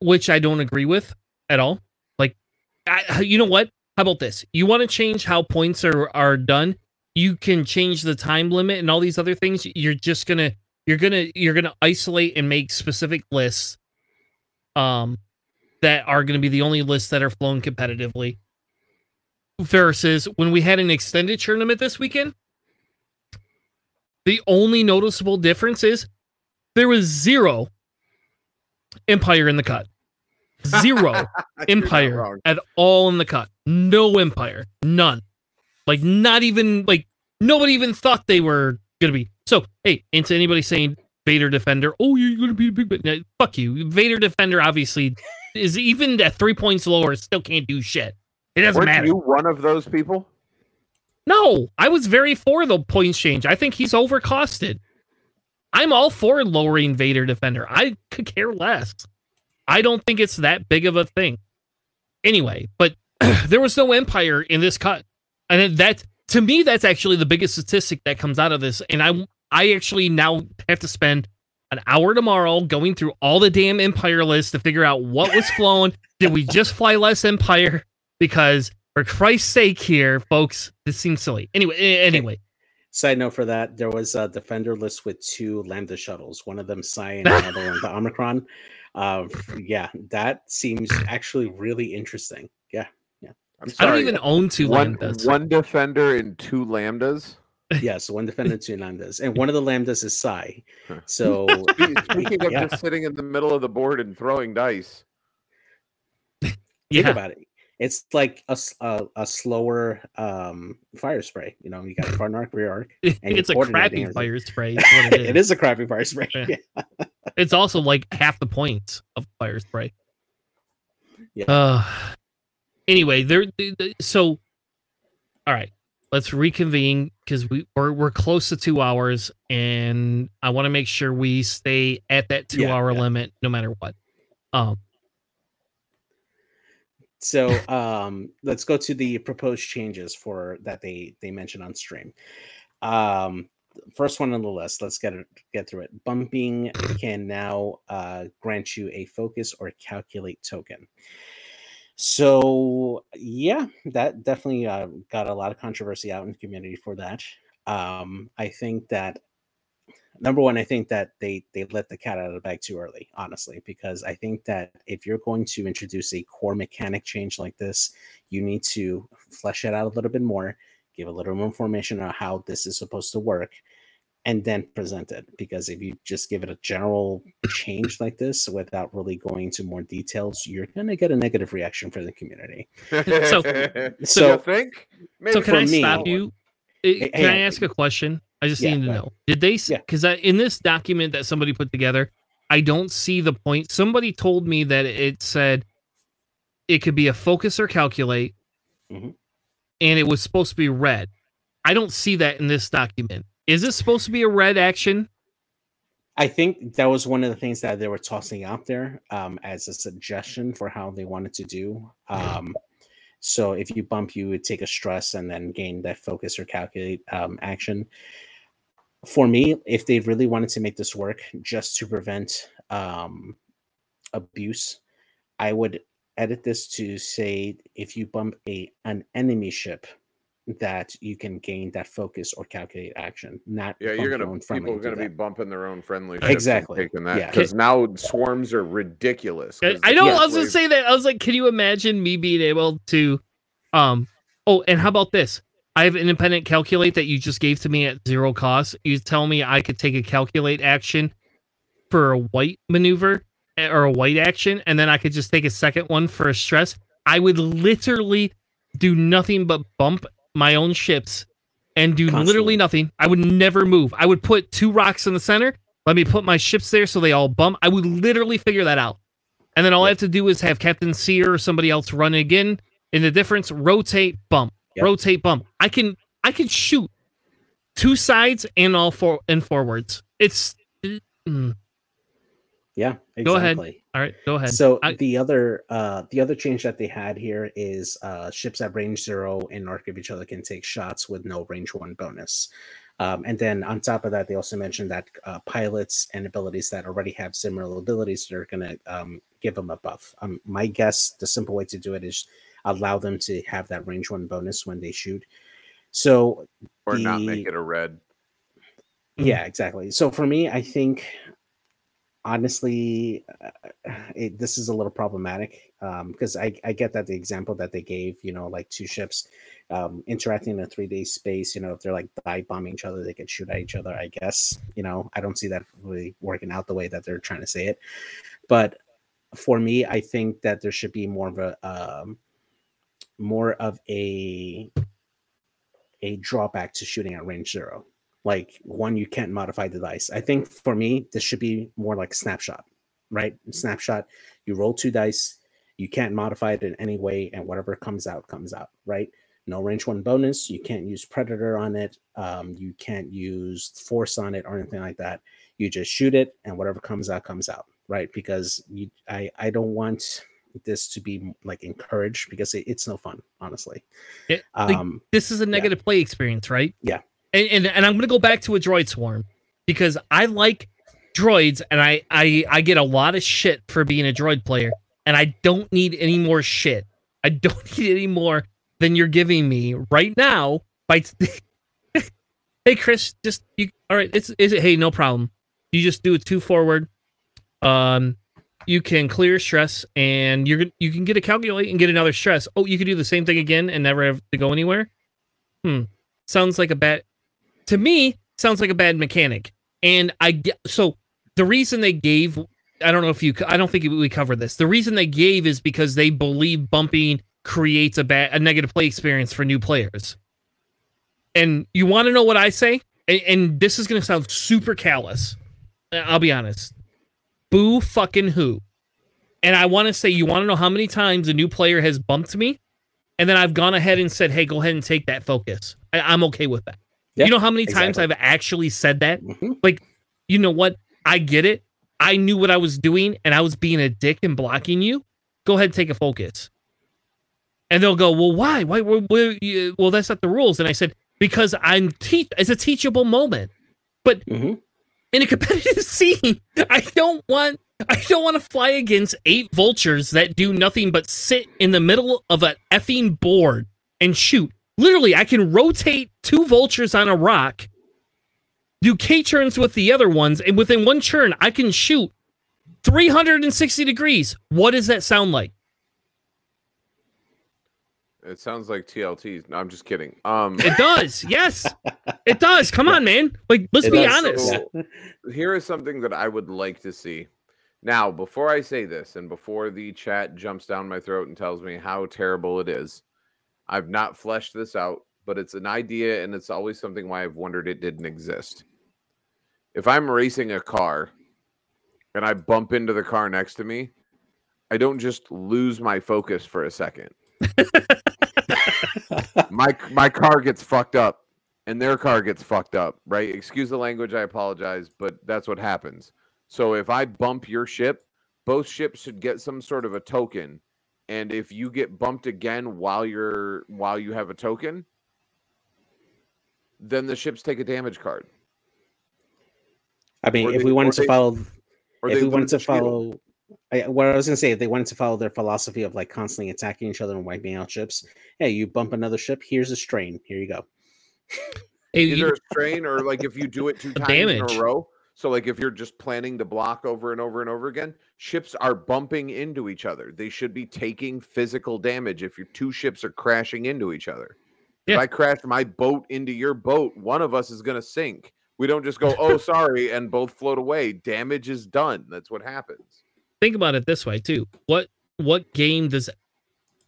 which i don't agree with at all. Like I, you know what how about this? You want to change how points are are done? You can change the time limit and all these other things. You're just gonna you're gonna you're gonna isolate and make specific lists um that are gonna be the only lists that are flown competitively. Versus when we had an extended tournament this weekend, the only noticeable difference is there was zero Empire in the cut. Zero Empire at all in the cut. No Empire. None. Like not even like nobody even thought they were gonna be. So hey, into anybody saying Vader Defender, oh you're gonna be a big no, fuck you. Vader Defender obviously is even at three points lower, still can't do shit. It doesn't Weren't matter. you one of those people? No, I was very for the points change. I think he's overcosted. I'm all for lowering Vader Defender. I could care less. I don't think it's that big of a thing. Anyway, but there was no empire in this cut. And that to me that's actually the biggest statistic that comes out of this and I I actually now have to spend an hour tomorrow going through all the damn empire lists to figure out what was flown. Did we just fly less empire because for Christ's sake here, folks, this seems silly. Anyway, anyway. Side note for that, there was a defender list with two lambda shuttles, one of them Sai and the other one the Omicron. Uh, yeah, that seems actually really interesting. Yeah, yeah. I'm I don't even own two one, lambdas. one defender and two lambdas. Yes, one defender, two lambdas, and one of the lambdas is Sai. So Speaking of Yeah. just sitting in the middle of the board and throwing dice, think about it. It's like a a slower um, Firespray. You know, you got front arc, rear arc. and it's a crappy as Firespray. Is it is. it is a crappy Firespray. Yeah. It's also like half the points of Firespray. Yeah. Uh, anyway, there. th- th- So, all right, let's reconvene because we we're, we're close to two hours, and I want to make sure we stay at that two Yeah, hour yeah. limit no matter what. Um, So um, let's go to the proposed changes for that they they mentioned on stream. Um, first one on the list. Let's get it get through it. Bumping can now uh, grant you a focus or calculate token. So yeah, that definitely uh, got a lot of controversy out in the community for that. Um, I think that number one, I think that they they let the cat out of the bag too early, honestly, because I think that if you're going to introduce a core mechanic change like this, you need to flesh it out a little bit more, give a little more information on how this is supposed to work, and then present it. Because if you just give it a general change like this without really going into more details, you're gonna get a negative reaction from the community. So- so you think? Maybe so can I me- stop you? Hey, Can I ask a question? I just Yeah, need to know. Did they? Yeah. Because in this document that somebody put together, I don't see the point. Somebody told me that it said it could be a focus or calculate, Mhm. And it was supposed to be red. I don't see that in this document. Is this supposed to be a red action? I think that was one of the things that they were tossing out there um, as a suggestion for how they wanted to do. Um, so if you bump, you would take a stress and then gain that focus or calculate um, action. For me, if they really wanted to make this work just to prevent um, abuse, I would edit this to say if you bump a an enemy ship, that you can gain that focus or calculate action. Not Yeah, you're gonna own people are gonna be that. bumping their own friendly ships Exactly, taking that yeah. because now swarms are ridiculous. I know. Yeah. I was gonna say that. I was like, can you imagine me being able to, um, oh, and how about this? I have independent calculate that you just gave to me at zero cost. You tell me I could take a calculate action for a white maneuver or a white action, and then I could just take a second one for a stress. I would literally do nothing but bump my own ships and do Constantly. literally nothing. I would never move. I would put two rocks in the center. Let me put my ships there so they all bump. I would literally figure that out. And then all I have to do is have Captain Sear or somebody else run again. In the difference, rotate, bump, Yep. rotate, bump. I can I can shoot two sides and all four and forwards. It's mm. Yeah, exactly. Go ahead. all right. Go ahead. So I- the other uh the other change that they had here is uh ships at range zero and arc of each other can take shots with no range one bonus. Um, and then on top of that, they also mentioned that uh, pilots and abilities that already have similar abilities they're going to um, give them a buff. Um, my guess, the simple way to do it is allow them to have that range one bonus when they shoot. So or not make it a red. Yeah, exactly. So for me, I think honestly, uh, it, this is a little problematic because I, I get that the example that they gave, you know, like two ships um, interacting in a three day space, you know, if they're like dive bombing each other, they could shoot at each other. I guess, you know, I don't see that really working out the way that they're trying to say it. But for me, I think that there should be more of a um, more of a a drawback to shooting at range zero like one you can't modify the dice. I think for me this should be more like snapshot right? Snapshot you roll two dice you can't modify it in any way and whatever comes out comes out right? No range one bonus you can't use predator on it um, you can't use force on it or anything like that. You just shoot it and whatever comes out comes out right? Because you i i don't want this to be like encouraged because it, it's no fun honestly. It- like, um this is a negative play experience, right? Yeah. And, and and I'm gonna go back to a droid swarm because I like droids and I I I get a lot of shit for being a droid player and I don't need any more shit. I don't need any more than you're giving me right now. By hey Chris, just you all right? It's is it? Hey, no problem. You just do a two forward. Um, you can clear stress and you're gonna you can get a calculate and get another stress. Oh, you could do the same thing again and never have to go anywhere. Hmm. Sounds like a bad to me, sounds like a bad mechanic. And I get so the reason they gave I don't know if you I don't think we covered this. The reason they gave is because they believe bumping creates a bad a negative play experience for new players. And you want to know what I say? And, and this is going to sound super callous. Uh, I'll be honest. Boo fucking who. And I want to say, you want to know how many times a new player has bumped me? And then I've gone ahead and said, hey, go ahead and take that focus. I, am okay with that. Yeah, you know how many times exactly. I've actually said that? Mhm. Like, you know what? I get it. I knew what I was doing and I was being a dick and blocking you. Go ahead and take a focus. And they'll go, well, why? Why? why, why you- well, that's not the rules. And I said, because I'm teach. It's a teachable moment. But Mhm. in a competitive scene, I don't want I don't want to fly against eight vultures that do nothing but sit in the middle of an effing board and shoot. Literally, I can rotate two vultures on a rock, do K turns with the other ones, and within one turn, I can shoot 360 degrees. What does that sound like? It sounds like TLT. No, I'm just kidding. Um, It does. yes, it does. Come on, man. Like, let's It be honest. So, here is something that I would like to see. Now, before I say this, and before the chat jumps down my throat and tells me how terrible it is, I've not fleshed this out, but it's an idea, and it's always something why I've wondered it didn't exist. If I'm racing a car and I bump into the car next to me, I don't just lose my focus for a second. my my car gets fucked up and their car gets fucked up, right? Excuse the language, I apologize, but that's what happens. So if I bump your ship, both ships should get some sort of a token. And if you get bumped again while you're while you have a token, then the ships take a damage card. I mean, Or if they- we wanted to they- follow, Or if we wanted to follow, I, what I was gonna say, if they wanted to follow their philosophy of like constantly attacking each other and wiping out ships, hey, you bump another ship, here's a strain. Here you go. Hey, you- either a strain or like if you do it two times damage. in a row. So like if you're just planning to block over and over and over again, ships are bumping into each other. They should be taking physical damage if your two ships are crashing into each other. If I crash my boat into your boat, one of us is going to sink. We don't just go, "Oh, sorry," and both float away. Damage is done. That's what happens. think about it this way too. What what game does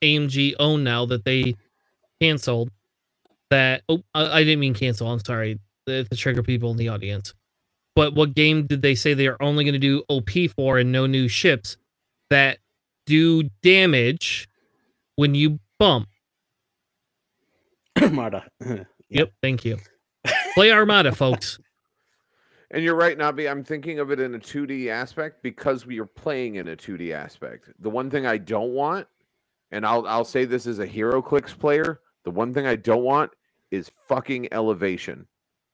AMG own now that they canceled? That oh, I, I didn't mean cancel. I'm sorry the, the trigger people in the audience. But what game did they say they are only going to do OP for and no new ships that do damage when you bump? Armada. Yep, thank you. Play Armada, folks. And you're right, Nabi. I'm thinking of it in a 2D aspect because we are playing in a 2D aspect. The one thing I don't want, and I'll I'll say this as a HeroClix player, the one thing I don't want is fucking elevation.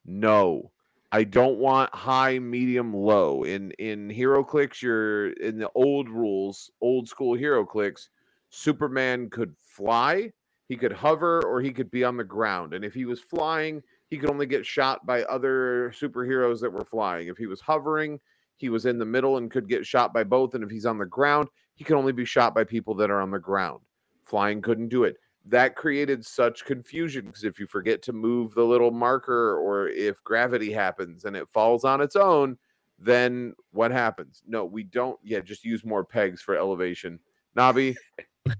No. I don't want high, medium, low. In in HeroClix, you're in the old rules, old school HeroClix, Superman could fly, he could hover, or he could be on the ground. And if he was flying, he could only get shot by other superheroes that were flying. If he was hovering, he was in the middle and could get shot by both. And if he's on the ground, he can only be shot by people that are on the ground. Flying couldn't do it. That created such confusion because if you forget to move the little marker or if gravity happens and it falls on its own, then what happens? No, we don't. Yeah, just use more pegs for elevation. Nabi,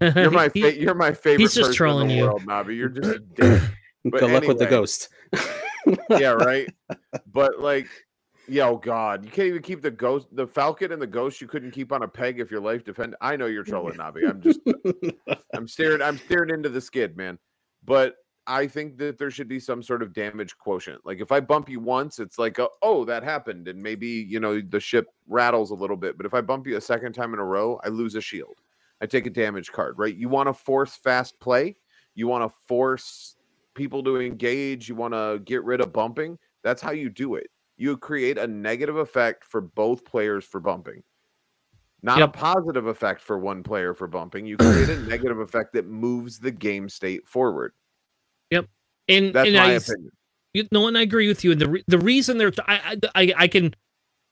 you're my He- fa- you're my favorite. he's just person trolling in the you. world, Nabi. You're just a dick. But Good luck with the ghost. yeah, right. But like, yeah, oh god, you can't even keep the ghost, the falcon, and the ghost. You couldn't keep on a peg if your life depended. I know you're trolling, Nabi. I'm just, I'm staring, I'm staring into the skid, man. But I think that there should be some sort of damage quotient. Like if I bump you once, it's like, a, oh, that happened, and maybe you know the ship rattles a little bit. But if I bump you a second time in a row, I lose a shield. I take a damage card, right? You want to force fast play. You want to force people to engage. You want to get rid of bumping. That's how you do it. You create a negative effect for both players for bumping, not Yep. a positive effect for one player for bumping. You create a negative effect that moves the game state forward. Yep. And That's and my I, opinion. You, no, and I agree with you. And the re- the reason they're I, I I I can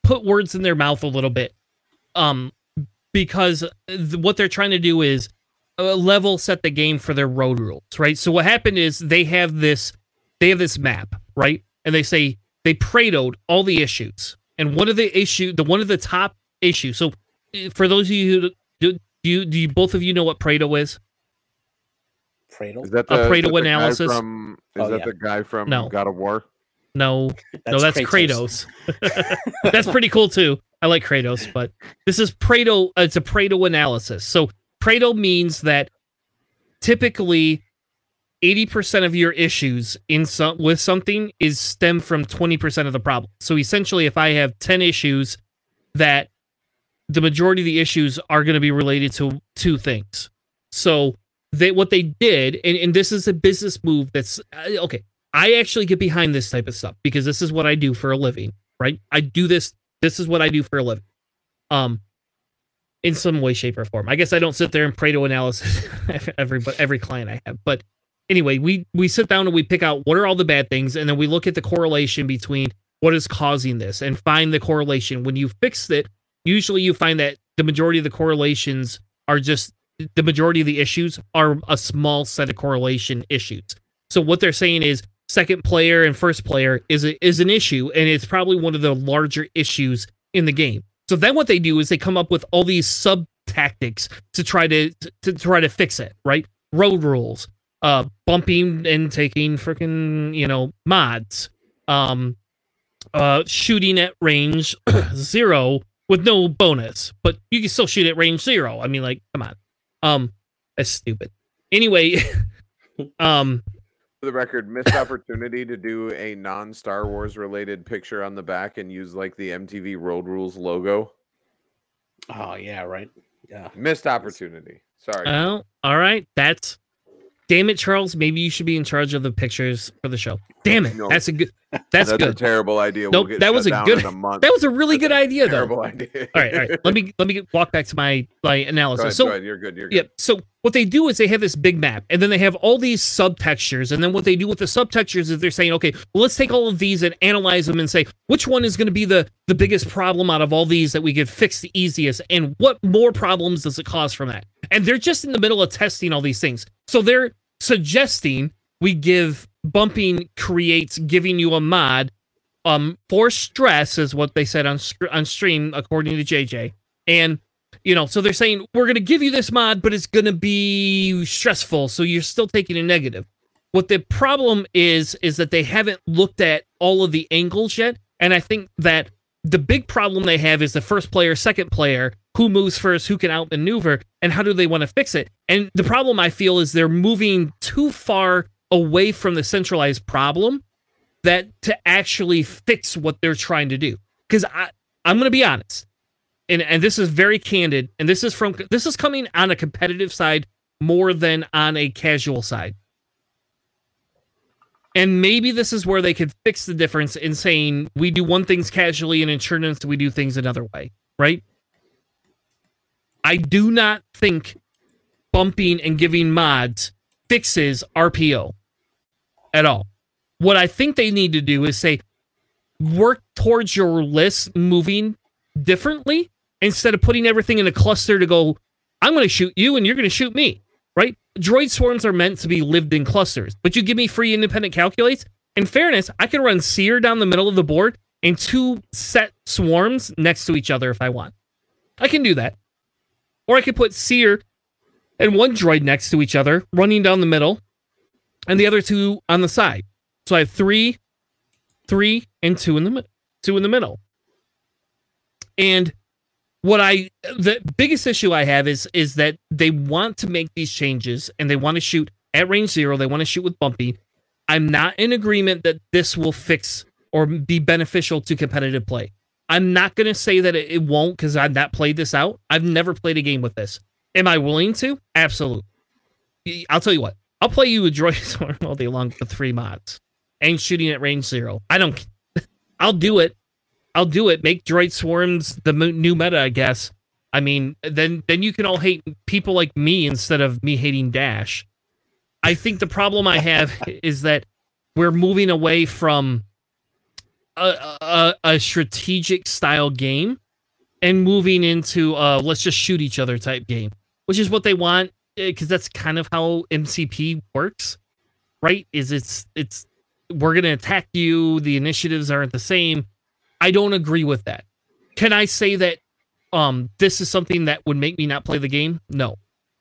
put words in their mouth a little bit. Um, because th- what they're trying to do is uh, level set the game for their road rules, right? So what happened is they have this they have this map, right? And they say they Paretoed all the issues, and one of the issue, the one of the top issues. So uh, for those of you who do, do you do you both of you know what Pareto is? Pareto. Is that A the, is Pareto that the guy analysis? From, is Oh, that yeah. the guy from No. God of War? No, no, that's Kratos. Kratos. that's pretty cool too. I like Kratos, but this is Pareto. Uh, it's a Pareto analysis. So Pareto means that typically. 80% of your issues in some with something is stem from 20% of the problem. So essentially if I have 10 issues that the majority of the issues are going to be related to two things. So they what they did and, and this is a business move that's uh, okay. I actually get behind this type of stuff because this is what I do for a living, right? I do this this is what I do for a living. Um in some way shape or form. I guess I don't sit there and Pareto analysis every but every client I have, but anyway, we we sit down and we pick out what are all the bad things, and then we look at the correlation between what is causing this and find the correlation. When you fix it, usually you find that the majority of the correlations are just the majority of the issues are a small set of correlation issues. So what they're saying is second player and first player is a, is an issue, and it's probably one of the larger issues in the game. So then what they do is they come up with all these sub tactics to try to to try to fix it, right? Road rules, uh bumping and taking freaking you know mods um uh shooting at range zero with no bonus but you can still shoot at range zero i mean like come on um that's stupid anyway um For the record, missed opportunity to do a non Star Wars related picture on the back and use like the MTV Road Rules logo. Oh yeah, right. Yeah. Missed opportunity. Sorry. oh all right that's damn it charles. Maybe you should be in charge of the pictures for the show. Damn it. No. that's a good that's, a good terrible idea. Nope, we'll that was a good- a month. that was a really That's good a idea though terrible idea. all right all right let me let me walk back to my my analysis ahead, so. You're good. You're good. Yep. So what they do is they have this big map, and then they have all these subtextures, and then what they do with the subtextures is they're saying, okay, well, let's take all of these and analyze them and say which one is going to be the the biggest problem out of all these that we could fix the easiest, and what more problems does it cause from that? And they're just in the middle of testing all these things, so they're suggesting we give bumping creates giving you a mod um for stress is what they said on on stream according to JJ and you know so they're saying we're going to give you this mod but it's going to be stressful so you're still taking a negative. What the problem is is that they haven't looked at all of the angles yet and i think that the big problem they have is the first player second player who moves first who can outmaneuver and how do they want to fix it? And the problem i feel is they're moving too far away from the centralized problem that to actually fix what they're trying to do. Because i i'm to be honest and and this is very candid and this is from this is coming on a competitive side more than on a casual side. And maybe this is where they could fix the difference in saying we do one things casually and insurance we do things another way right? I do not think bumping and giving mods fixes rpo at all what i think they need to do is say work towards your list moving differently instead of putting everything in a cluster to go, I'm going to shoot you and you're going to shoot me, right? Droid swarms are meant to be lived in clusters, but you give me free independent calculates. In fairness, I can run Sear down the middle of the board and two set swarms next to each other if I want. I can do that. Or I could put Sear and one droid next to each other running down the middle and the other two on the side. So I have three, three, and two in the two in the middle. And what I the biggest issue I have is is that they want to make these changes and they want to shoot at range zero. They want to shoot with bumpy. I'm not in agreement that this will fix or be beneficial to competitive play. I'm not going to say that it, it won't because I've not played this out. I've never played a game with this. Am I willing to? Absolutely. I'll tell you what. I'll play you a droid swarm all day long with three mods and shooting at range zero. I don't. I'll do it. I'll do it. Make droid swarms the new meta, I guess. I mean, then then you can all hate people like me instead of me hating Dash. I think the problem I have is that we're moving away from a, a, a strategic style game and moving into uh let's just shoot each other type game, which is what they want because that's kind of how MCP works, right? Is it's it's we're gonna attack you. The initiatives aren't the same. I don't agree with that. Can I say that um this is something that would make me not play the game? No.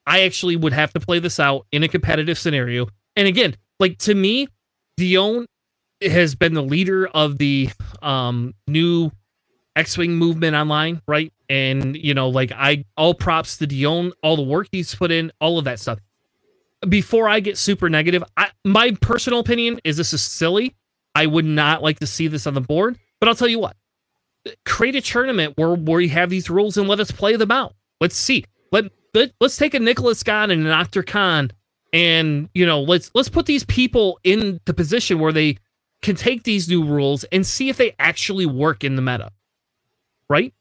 I actually would have to play this out in a competitive scenario. And again, like to me, Dion has been the leader of the um new X-Wing movement online, right? And you know, like I all props to Dion, all the work he's put in, all of that stuff. Before I get super negative, I, my personal opinion is this is silly. I would not like to see this on the board, but I'll tell you what. Create a tournament where where you have these rules and let us play them out. Let's see. Let, let let's take a Nicholas Khan and an Octor Khan and you know let's let's put these people in the position where they can take these new rules and see if they actually work in the meta right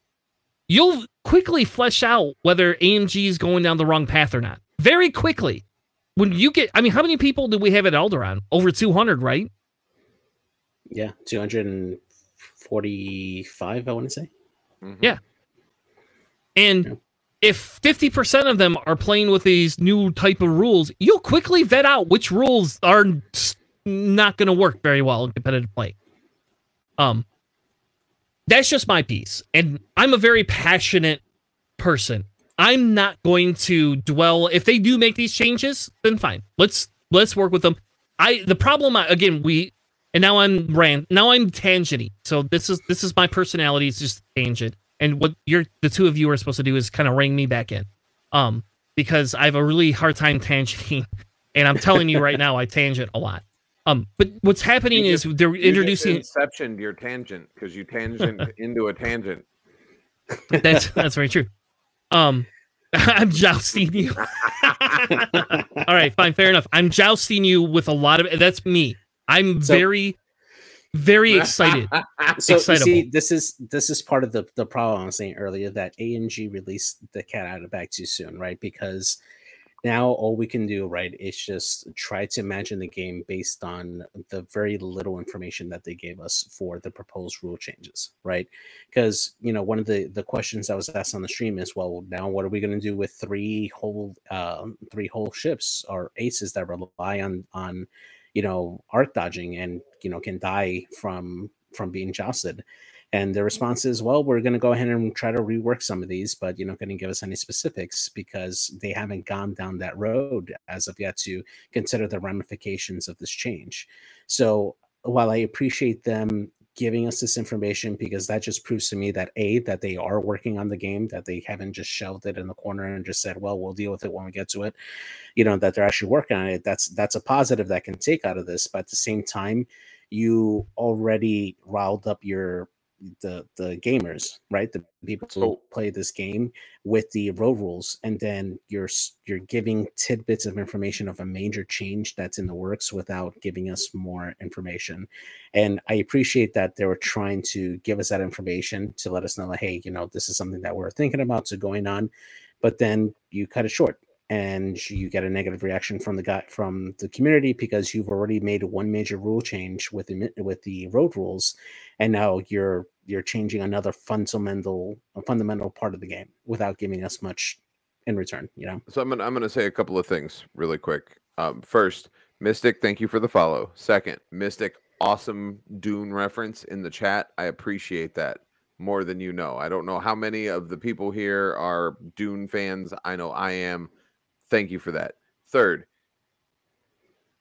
you'll quickly flesh out whether amg is going down the wrong path or not very quickly when you get i mean how many people do we have at Alderaan? over 200 right Yeah, 245, I want to say. Mhm. Yeah. and Yeah. if 50% of them are playing with these new type of rules you'll quickly vet out which rules are not going to work very well in competitive play um that's just my piece. And i'm a very passionate person. I'm not going to dwell if they do make these changes then fine. Let's let's work with them. I the problem I- again we and now i'm rant now i'm tangenty. So this is this is my personality it's just tangent. And what you're the two of you are supposed to do is kind of ring me back in. Um because i have a really hard time tangenting. And i'm telling you right now i tangent a lot um but what's happening You is they're You just introducing inceptioned your tangent because you tangent into a tangent. That's that's very true. Um, I'm jousting you. All right, fine, fair enough. I'm jousting you with a lot of. That's me. I'm So- very, very excited. so you see this is this is part of the the problem I was saying earlier that AMG released the cat out of the bag too soon, right? Because now all we can do, right, is just try to imagine the game based on the very little information that they gave us for the proposed rule changes, right? Because you know one of the the questions I was asked on the stream is, well, now what are we going to do with three whole uh, three whole ships or aces that rely on on you know arc dodging and you know can die from from being jousted and the response is well we're going to go ahead and try to rework some of these but you're not going to give us any specifics because they haven't gone down that road as of yet to consider the ramifications of this change. So while i appreciate them giving us this information because that just proves to me that a that they are working on the game that they haven't just shelved it in the corner and just said well we'll deal with it when we get to it you know that they're actually working on it. That's that's a positive that can take out of this but at the same time you already riled up your the the gamers right? The people who play this game with the road rules and then you're you're giving tidbits of information of a major change that's in the works without giving us more information. And i appreciate that they were trying to give us that information to let us know like hey you know this is something that we're thinking about so going on but then you cut it short and you get a negative reaction from the guy from the community because you've already made one major rule change with the with the road rules and now you're you're changing another fundamental fundamental part of the game without giving us much in return you know So I'm gonna I'm gonna say a couple of things really quick. Um, first, Mystic, thank you for the follow. Second, Mystic, awesome Dune reference in the chat. I appreciate that more than you know. I don't know how many of the people here are Dune fans. I know I am. Thank you for that. Third,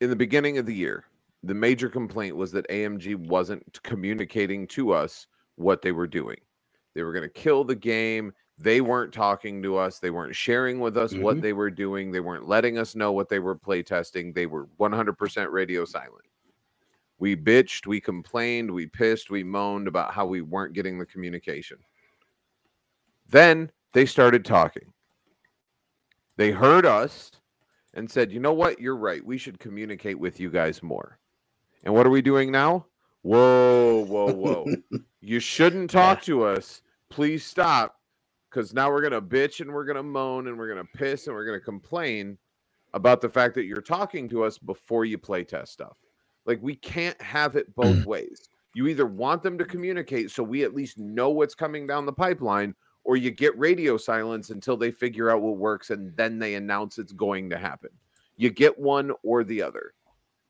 in the beginning of the year, the major complaint was that AMG wasn't communicating to us what they were doing. They were going to kill the game. They weren't talking to us. They weren't sharing with us what Mhm. they were doing. They weren't letting us know what they were playtesting. They were 100% radio silent. We bitched, we complained, we pissed, we moaned about how we weren't getting the communication. Then they started talking. They heard us and said, you know what? You're right. We should communicate with you guys more. And what are we doing now? Whoa, whoa, whoa. you shouldn't talk to us. Please stop. Because now we're going to bitch and we're going to moan and we're going to piss and we're going to complain about the fact that you're talking to us before you play test stuff. Like, we can't have it both mm. ways. You either want them to communicate so we at least know what's coming down the pipeline, or you get radio silence until they figure out what works and then they announce it's going to happen. You get one or the other.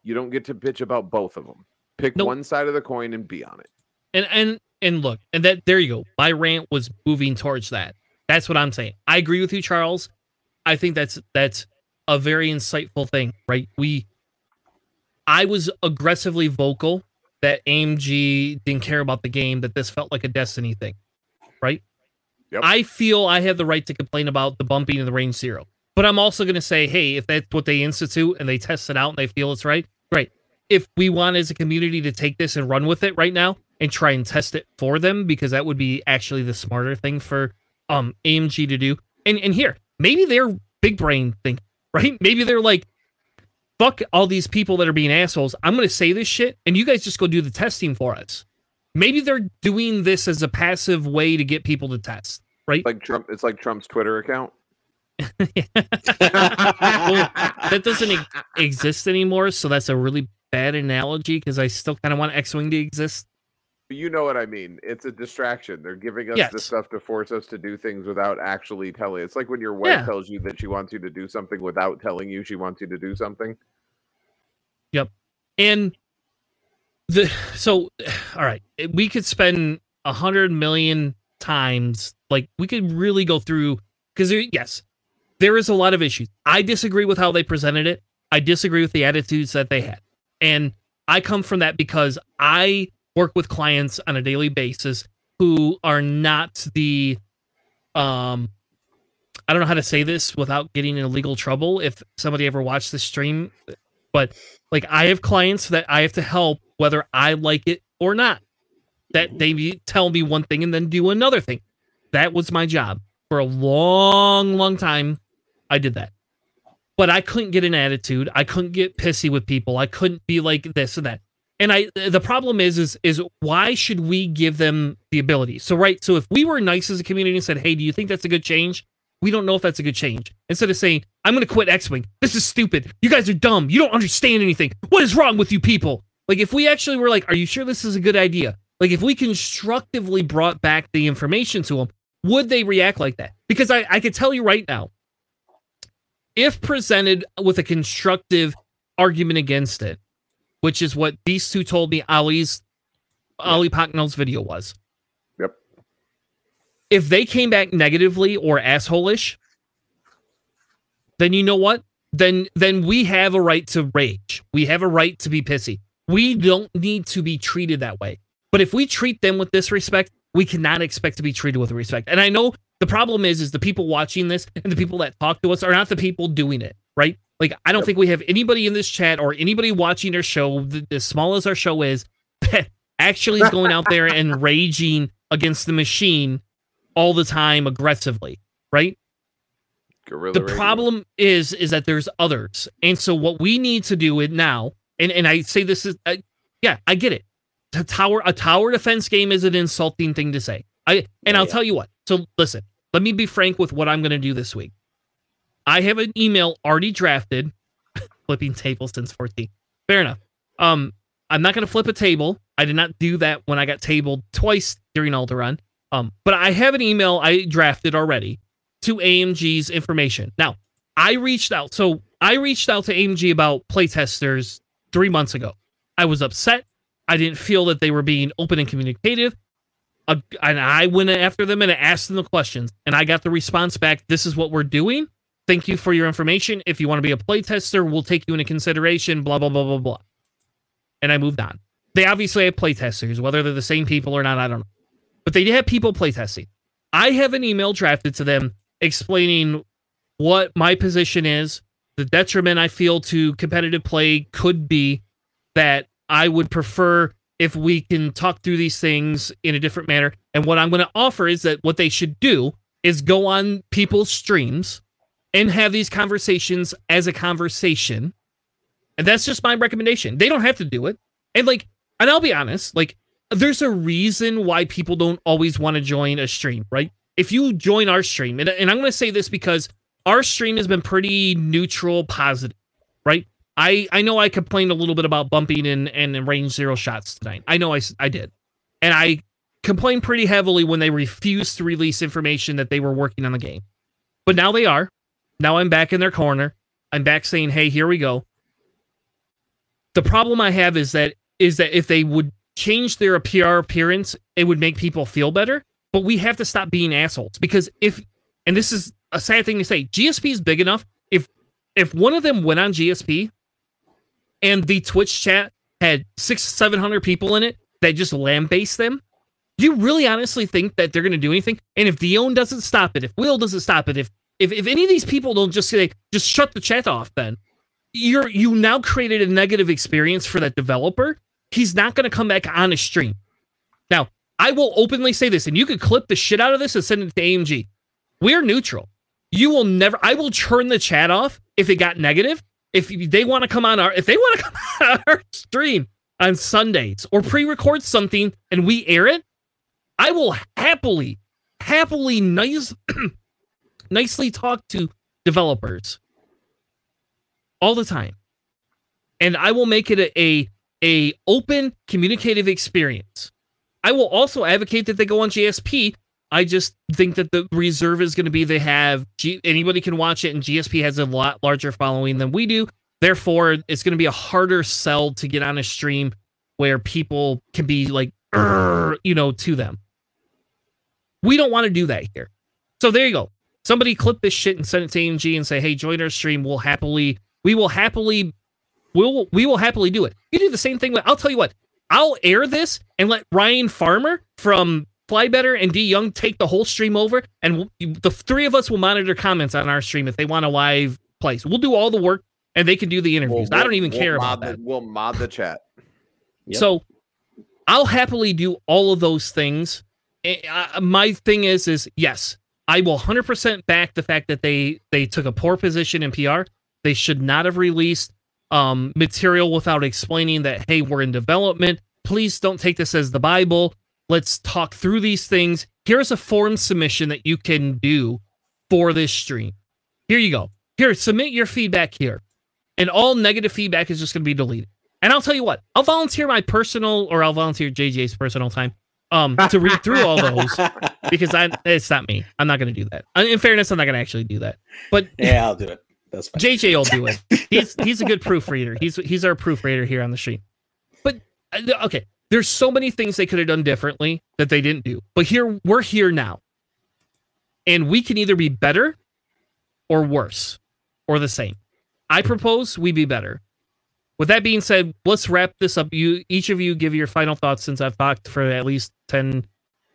You don't get to bitch about both of them. Pick Nope. one side of the coin and be on it. And and and look, and that there you go. My rant was moving towards that. That's what I'm saying. I agree with you, Charles. I think that's that's a very insightful thing, right? We I was aggressively vocal that AMG didn't care about the game, that this felt like a destiny thing. Right? Yep. I feel I have the right to complain about the bumping of the range zero. But I'm also gonna say, hey, if that's what they institute and they test it out and they feel it's right, great. If we want as a community to take this and run with it right now and try and test it for them, because that would be actually the smarter thing for um AMG to do. And and here, maybe they're big brain thing, right? Maybe they're like, fuck all these people that are being assholes. I'm gonna say this shit and you guys just go do the testing for us. Maybe they're doing this as a passive way to get people to test, right? Like Trump, it's like Trump's Twitter account. well, that doesn't e- exist anymore, so that's a really bad analogy because I still kind of want X-wing to exist. You know what I mean? It's a distraction. They're giving us Yes. the stuff to force us to do things without actually telling. It's like when your wife Yeah. tells you that she wants you to do something without telling you she wants you to do something. Yep. And the so all right, we could spend a hundred million times. Like we could really go through because yes, there is a lot of issues. I disagree with how they presented it. I disagree with the attitudes that they had, and I come from that because I work with clients on a daily basis who are not the um I don't know how to say this without getting in legal trouble if somebody ever watched this stream but like I have clients that I have to help whether I like it or not. That they tell me one thing and then do another thing. That was my job for a long, long time. I did that, but I couldn't get an attitude. I couldn't get pissy with people. I couldn't be like this and that. And I, the problem is, is, is why should we give them the ability? So right, so if we were nice as a community and said, "Hey, do you think that's a good change?" We don't know if that's a good change. Instead of saying, I'm going to quit X Wing. This is stupid. You guys are dumb. You don't understand anything. What is wrong with you people? Like, if we actually were like, Are you sure this is a good idea? Like, if we constructively brought back the information to them, would they react like that? Because I, I could tell you right now, if presented with a constructive argument against it, which is what these two told me Ali's Ali Pocknell's video was. If they came back negatively or assholish, then you know what? Then then we have a right to rage. We have a right to be pissy. We don't need to be treated that way. But if we treat them with disrespect, we cannot expect to be treated with respect. And I know the problem is is the people watching this and the people that talk to us are not the people doing it, right? Like I don't think we have anybody in this chat or anybody watching our show, th- as small as our show is, that actually is going out there and raging against the machine all the time aggressively, right? Guerrilla the radio. problem is is that there's others and so what we need to do it now and and i say this is uh, yeah i get it a tower a tower defense game is an insulting thing to say i and Oh, i'll yeah. tell you what so listen let me be frank with what i'm going to do this week i have an email already drafted flipping tables since 14 fair enough um i'm not going to flip a table i did not do that when i got tabled twice during Alderaan. Um but i have an email i drafted already to AMG's information. Now, I reached out. So I reached out to AMG about playtesters three months ago. I was upset. I didn't feel that they were being open and communicative. Uh, and I went after them and asked them the questions. And I got the response back this is what we're doing. Thank you for your information. If you want to be a playtester, we'll take you into consideration, blah, blah, blah, blah, blah. And I moved on. They obviously have playtesters, whether they're the same people or not, I don't know. But they have people playtesting. I have an email drafted to them explaining what my position is, the detriment I feel to competitive play could be that I would prefer if we can talk through these things in a different manner. And what I'm going to offer is that what they should do is go on people's streams and have these conversations as a conversation. And that's just my recommendation. They don't have to do it. And like, and I'll be honest, like, there's a reason why people don't always want to join a stream, right? If you join our stream, and, and I'm going to say this because our stream has been pretty neutral, positive, right? I, I know I complained a little bit about bumping and, and range zero shots tonight. I know I, I did. And I complained pretty heavily when they refused to release information that they were working on the game. But now they are. Now I'm back in their corner. I'm back saying, "Hey, here we go." The problem I have is that is that if they would change their PR appearance, it would make people feel better. But we have to stop being assholes because if and this is a sad thing to say, GSP is big enough. If if one of them went on GSP and the Twitch chat had six, seven hundred people in it that just lambaste them, do you really honestly think that they're going to do anything? And if Dion doesn't stop it, if Will doesn't stop it, if if if any of these people don't just say just shut the chat off, then you're you now created a negative experience for that developer. He's not going to come back on a stream. Now, I will openly say this, and you could clip the shit out of this and send it to AMG. We're neutral. You will never. I will turn the chat off if it got negative. If they want to come on our, if they want to come on our stream on Sundays or pre-record something and we air it, I will happily, happily, nice, nicely talk to developers all the time, and I will make it a, a a open communicative experience. I will also advocate that they go on GSP. I just think that the reserve is going to be they have G- anybody can watch it, and GSP has a lot larger following than we do. Therefore, it's going to be a harder sell to get on a stream where people can be like, you know, to them. We don't want to do that here. So there you go. Somebody clip this shit and send it to AMG and say, "Hey, join our stream. We'll happily, we will happily, we'll we will happily do it." You do the same thing. With, I'll tell you what. I'll air this and let Ryan Farmer from Fly Better and D Young take the whole stream over, and we'll, the three of us will monitor comments on our stream if they want a live place. We'll do all the work, and they can do the interviews. We'll- I don't even we'll care about the- that. We'll mod the chat. Yep. So I'll happily do all of those things. Eh, my thing is, is yes, I will 100% back the fact that they they took a poor position in PR. They should not have released um, material without explaining that hey, we're in development. Please don't take this as the Bible. Let's talk through these things. Here's a form submission that you can do for this stream. Here you go. Here, submit your feedback here. And all negative feedback is just going to be deleted. And I'll tell you what, I'll volunteer my personal or I'll volunteer JJ's personal time um to read through all those because I it's not me. I'm not going to do that. In fairness, I'm not going to actually do that. But yeah, I'll do it. That's fine. JJ will do it. He's he's a good proofreader. He's he's our proofreader here on the stream. But uh, okay, there's so many things they could have done differently that they didn't do. But here we're here now. And we can either be better or worse or the same. I propose we be better. With that being said, let's wrap this up. You each of you give your final thoughts since I've talked for at least 10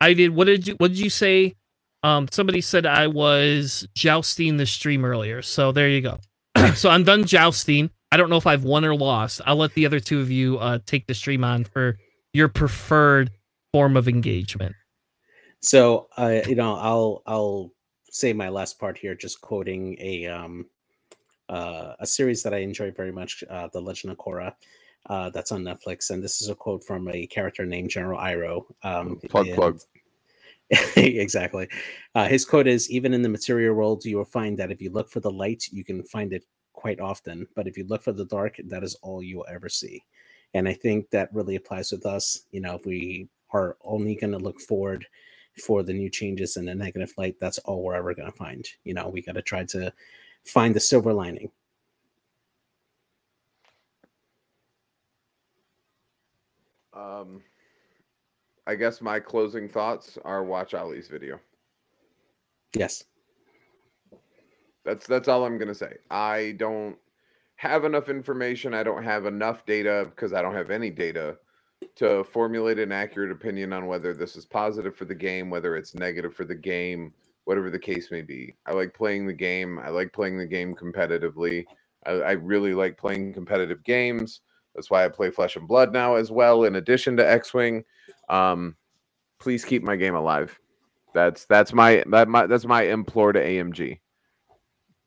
I did what did you what did you say? Um somebody said I was jousting the stream earlier. So there you go. so I'm done jousting. I don't know if I've won or lost. I'll let the other two of you uh take the stream on for your preferred form of engagement. So, uh, you know, I'll I'll say my last part here, just quoting a um uh, a series that I enjoy very much, uh, The Legend of Korra. Uh, that's on Netflix, and this is a quote from a character named General Iroh. Um, Plug, plug. exactly. Uh, his quote is Even in the material world, you will find that if you look for the light, you can find it quite often. But if you look for the dark, that is all you will ever see. And I think that really applies with us. You know, if we are only going to look forward for the new changes and the negative light, that's all we're ever going to find. You know, we got to try to find the silver lining. Um, I guess my closing thoughts are watch Ali's video. Yes. That's that's all I'm gonna say. I don't have enough information. I don't have enough data because I don't have any data to formulate an accurate opinion on whether this is positive for the game, whether it's negative for the game, whatever the case may be. I like playing the game. I like playing the game competitively. I, I really like playing competitive games. That's why I play Flesh and Blood now as well, in addition to X Wing. Um, please keep my game alive. That's that's my that my that's my implore to AMG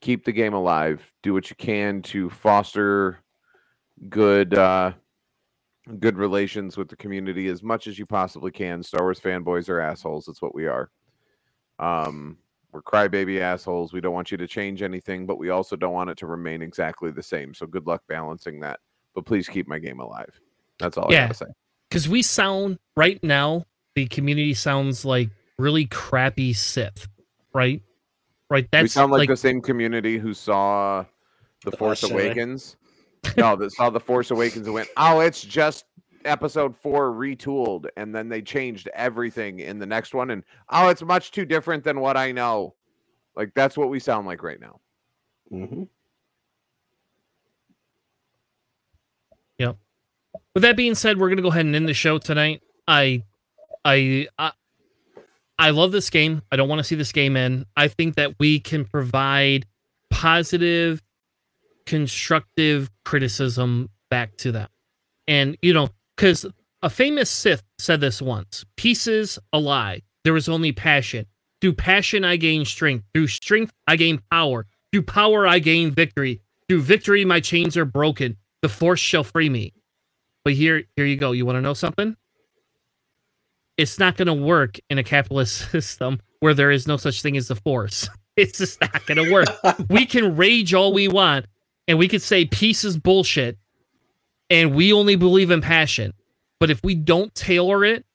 keep the game alive. Do what you can to foster good uh good relations with the community as much as you possibly can. Star Wars fanboys are assholes. That's what we are. Um we're crybaby assholes. We don't want you to change anything, but we also don't want it to remain exactly the same. So good luck balancing that. But please keep my game alive. That's all I gotta say. because we sound right now the community sounds like really crappy Sith, right? Right. That's we sound like, like the same community who saw the, The Force Last Awakens. no, that saw the Force Awakens and went, "Oh, it's just Episode Four retooled," and then they changed everything in the next one, and oh, it's much too different than what I know. Like that's what we sound like right now. Mm-hmm. Hmm With that being said, we're gonna go ahead and end the show tonight. I, I, I, I love this game. I don't want to see this game end. I think that we can provide positive, constructive criticism back to them, and you know, because a famous Sith said this once: "Pieces a lie. There is only passion. Through passion, I gain strength. Through strength, I gain power. Through power, I gain victory. Through victory, my chains are broken. The Force shall free me." But here, here you go. You want to know something? It's not going to work in a capitalist system where there is no such thing as the force. It's just not going to work. we can rage all we want, and we could say peace is bullshit, and we only believe in passion. But if we don't tailor it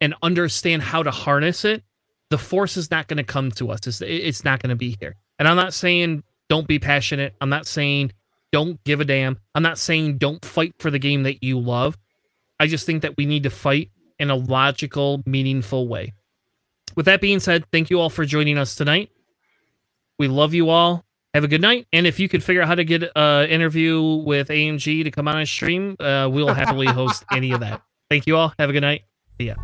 and understand how to harness it, the force is not going to come to us. It's, it's not going to be here. And I'm not saying don't be passionate. I'm not saying don't give a damn. I'm not saying don't fight for the game that you love. I just think that we need to fight in a logical, meaningful way. With that being said, thank you all for joining us tonight. We love you all. Have a good night. And if you could figure out how to get an interview with AMG to come on a stream, uh, we'll happily host any of that. Thank you all. Have a good night. See ya.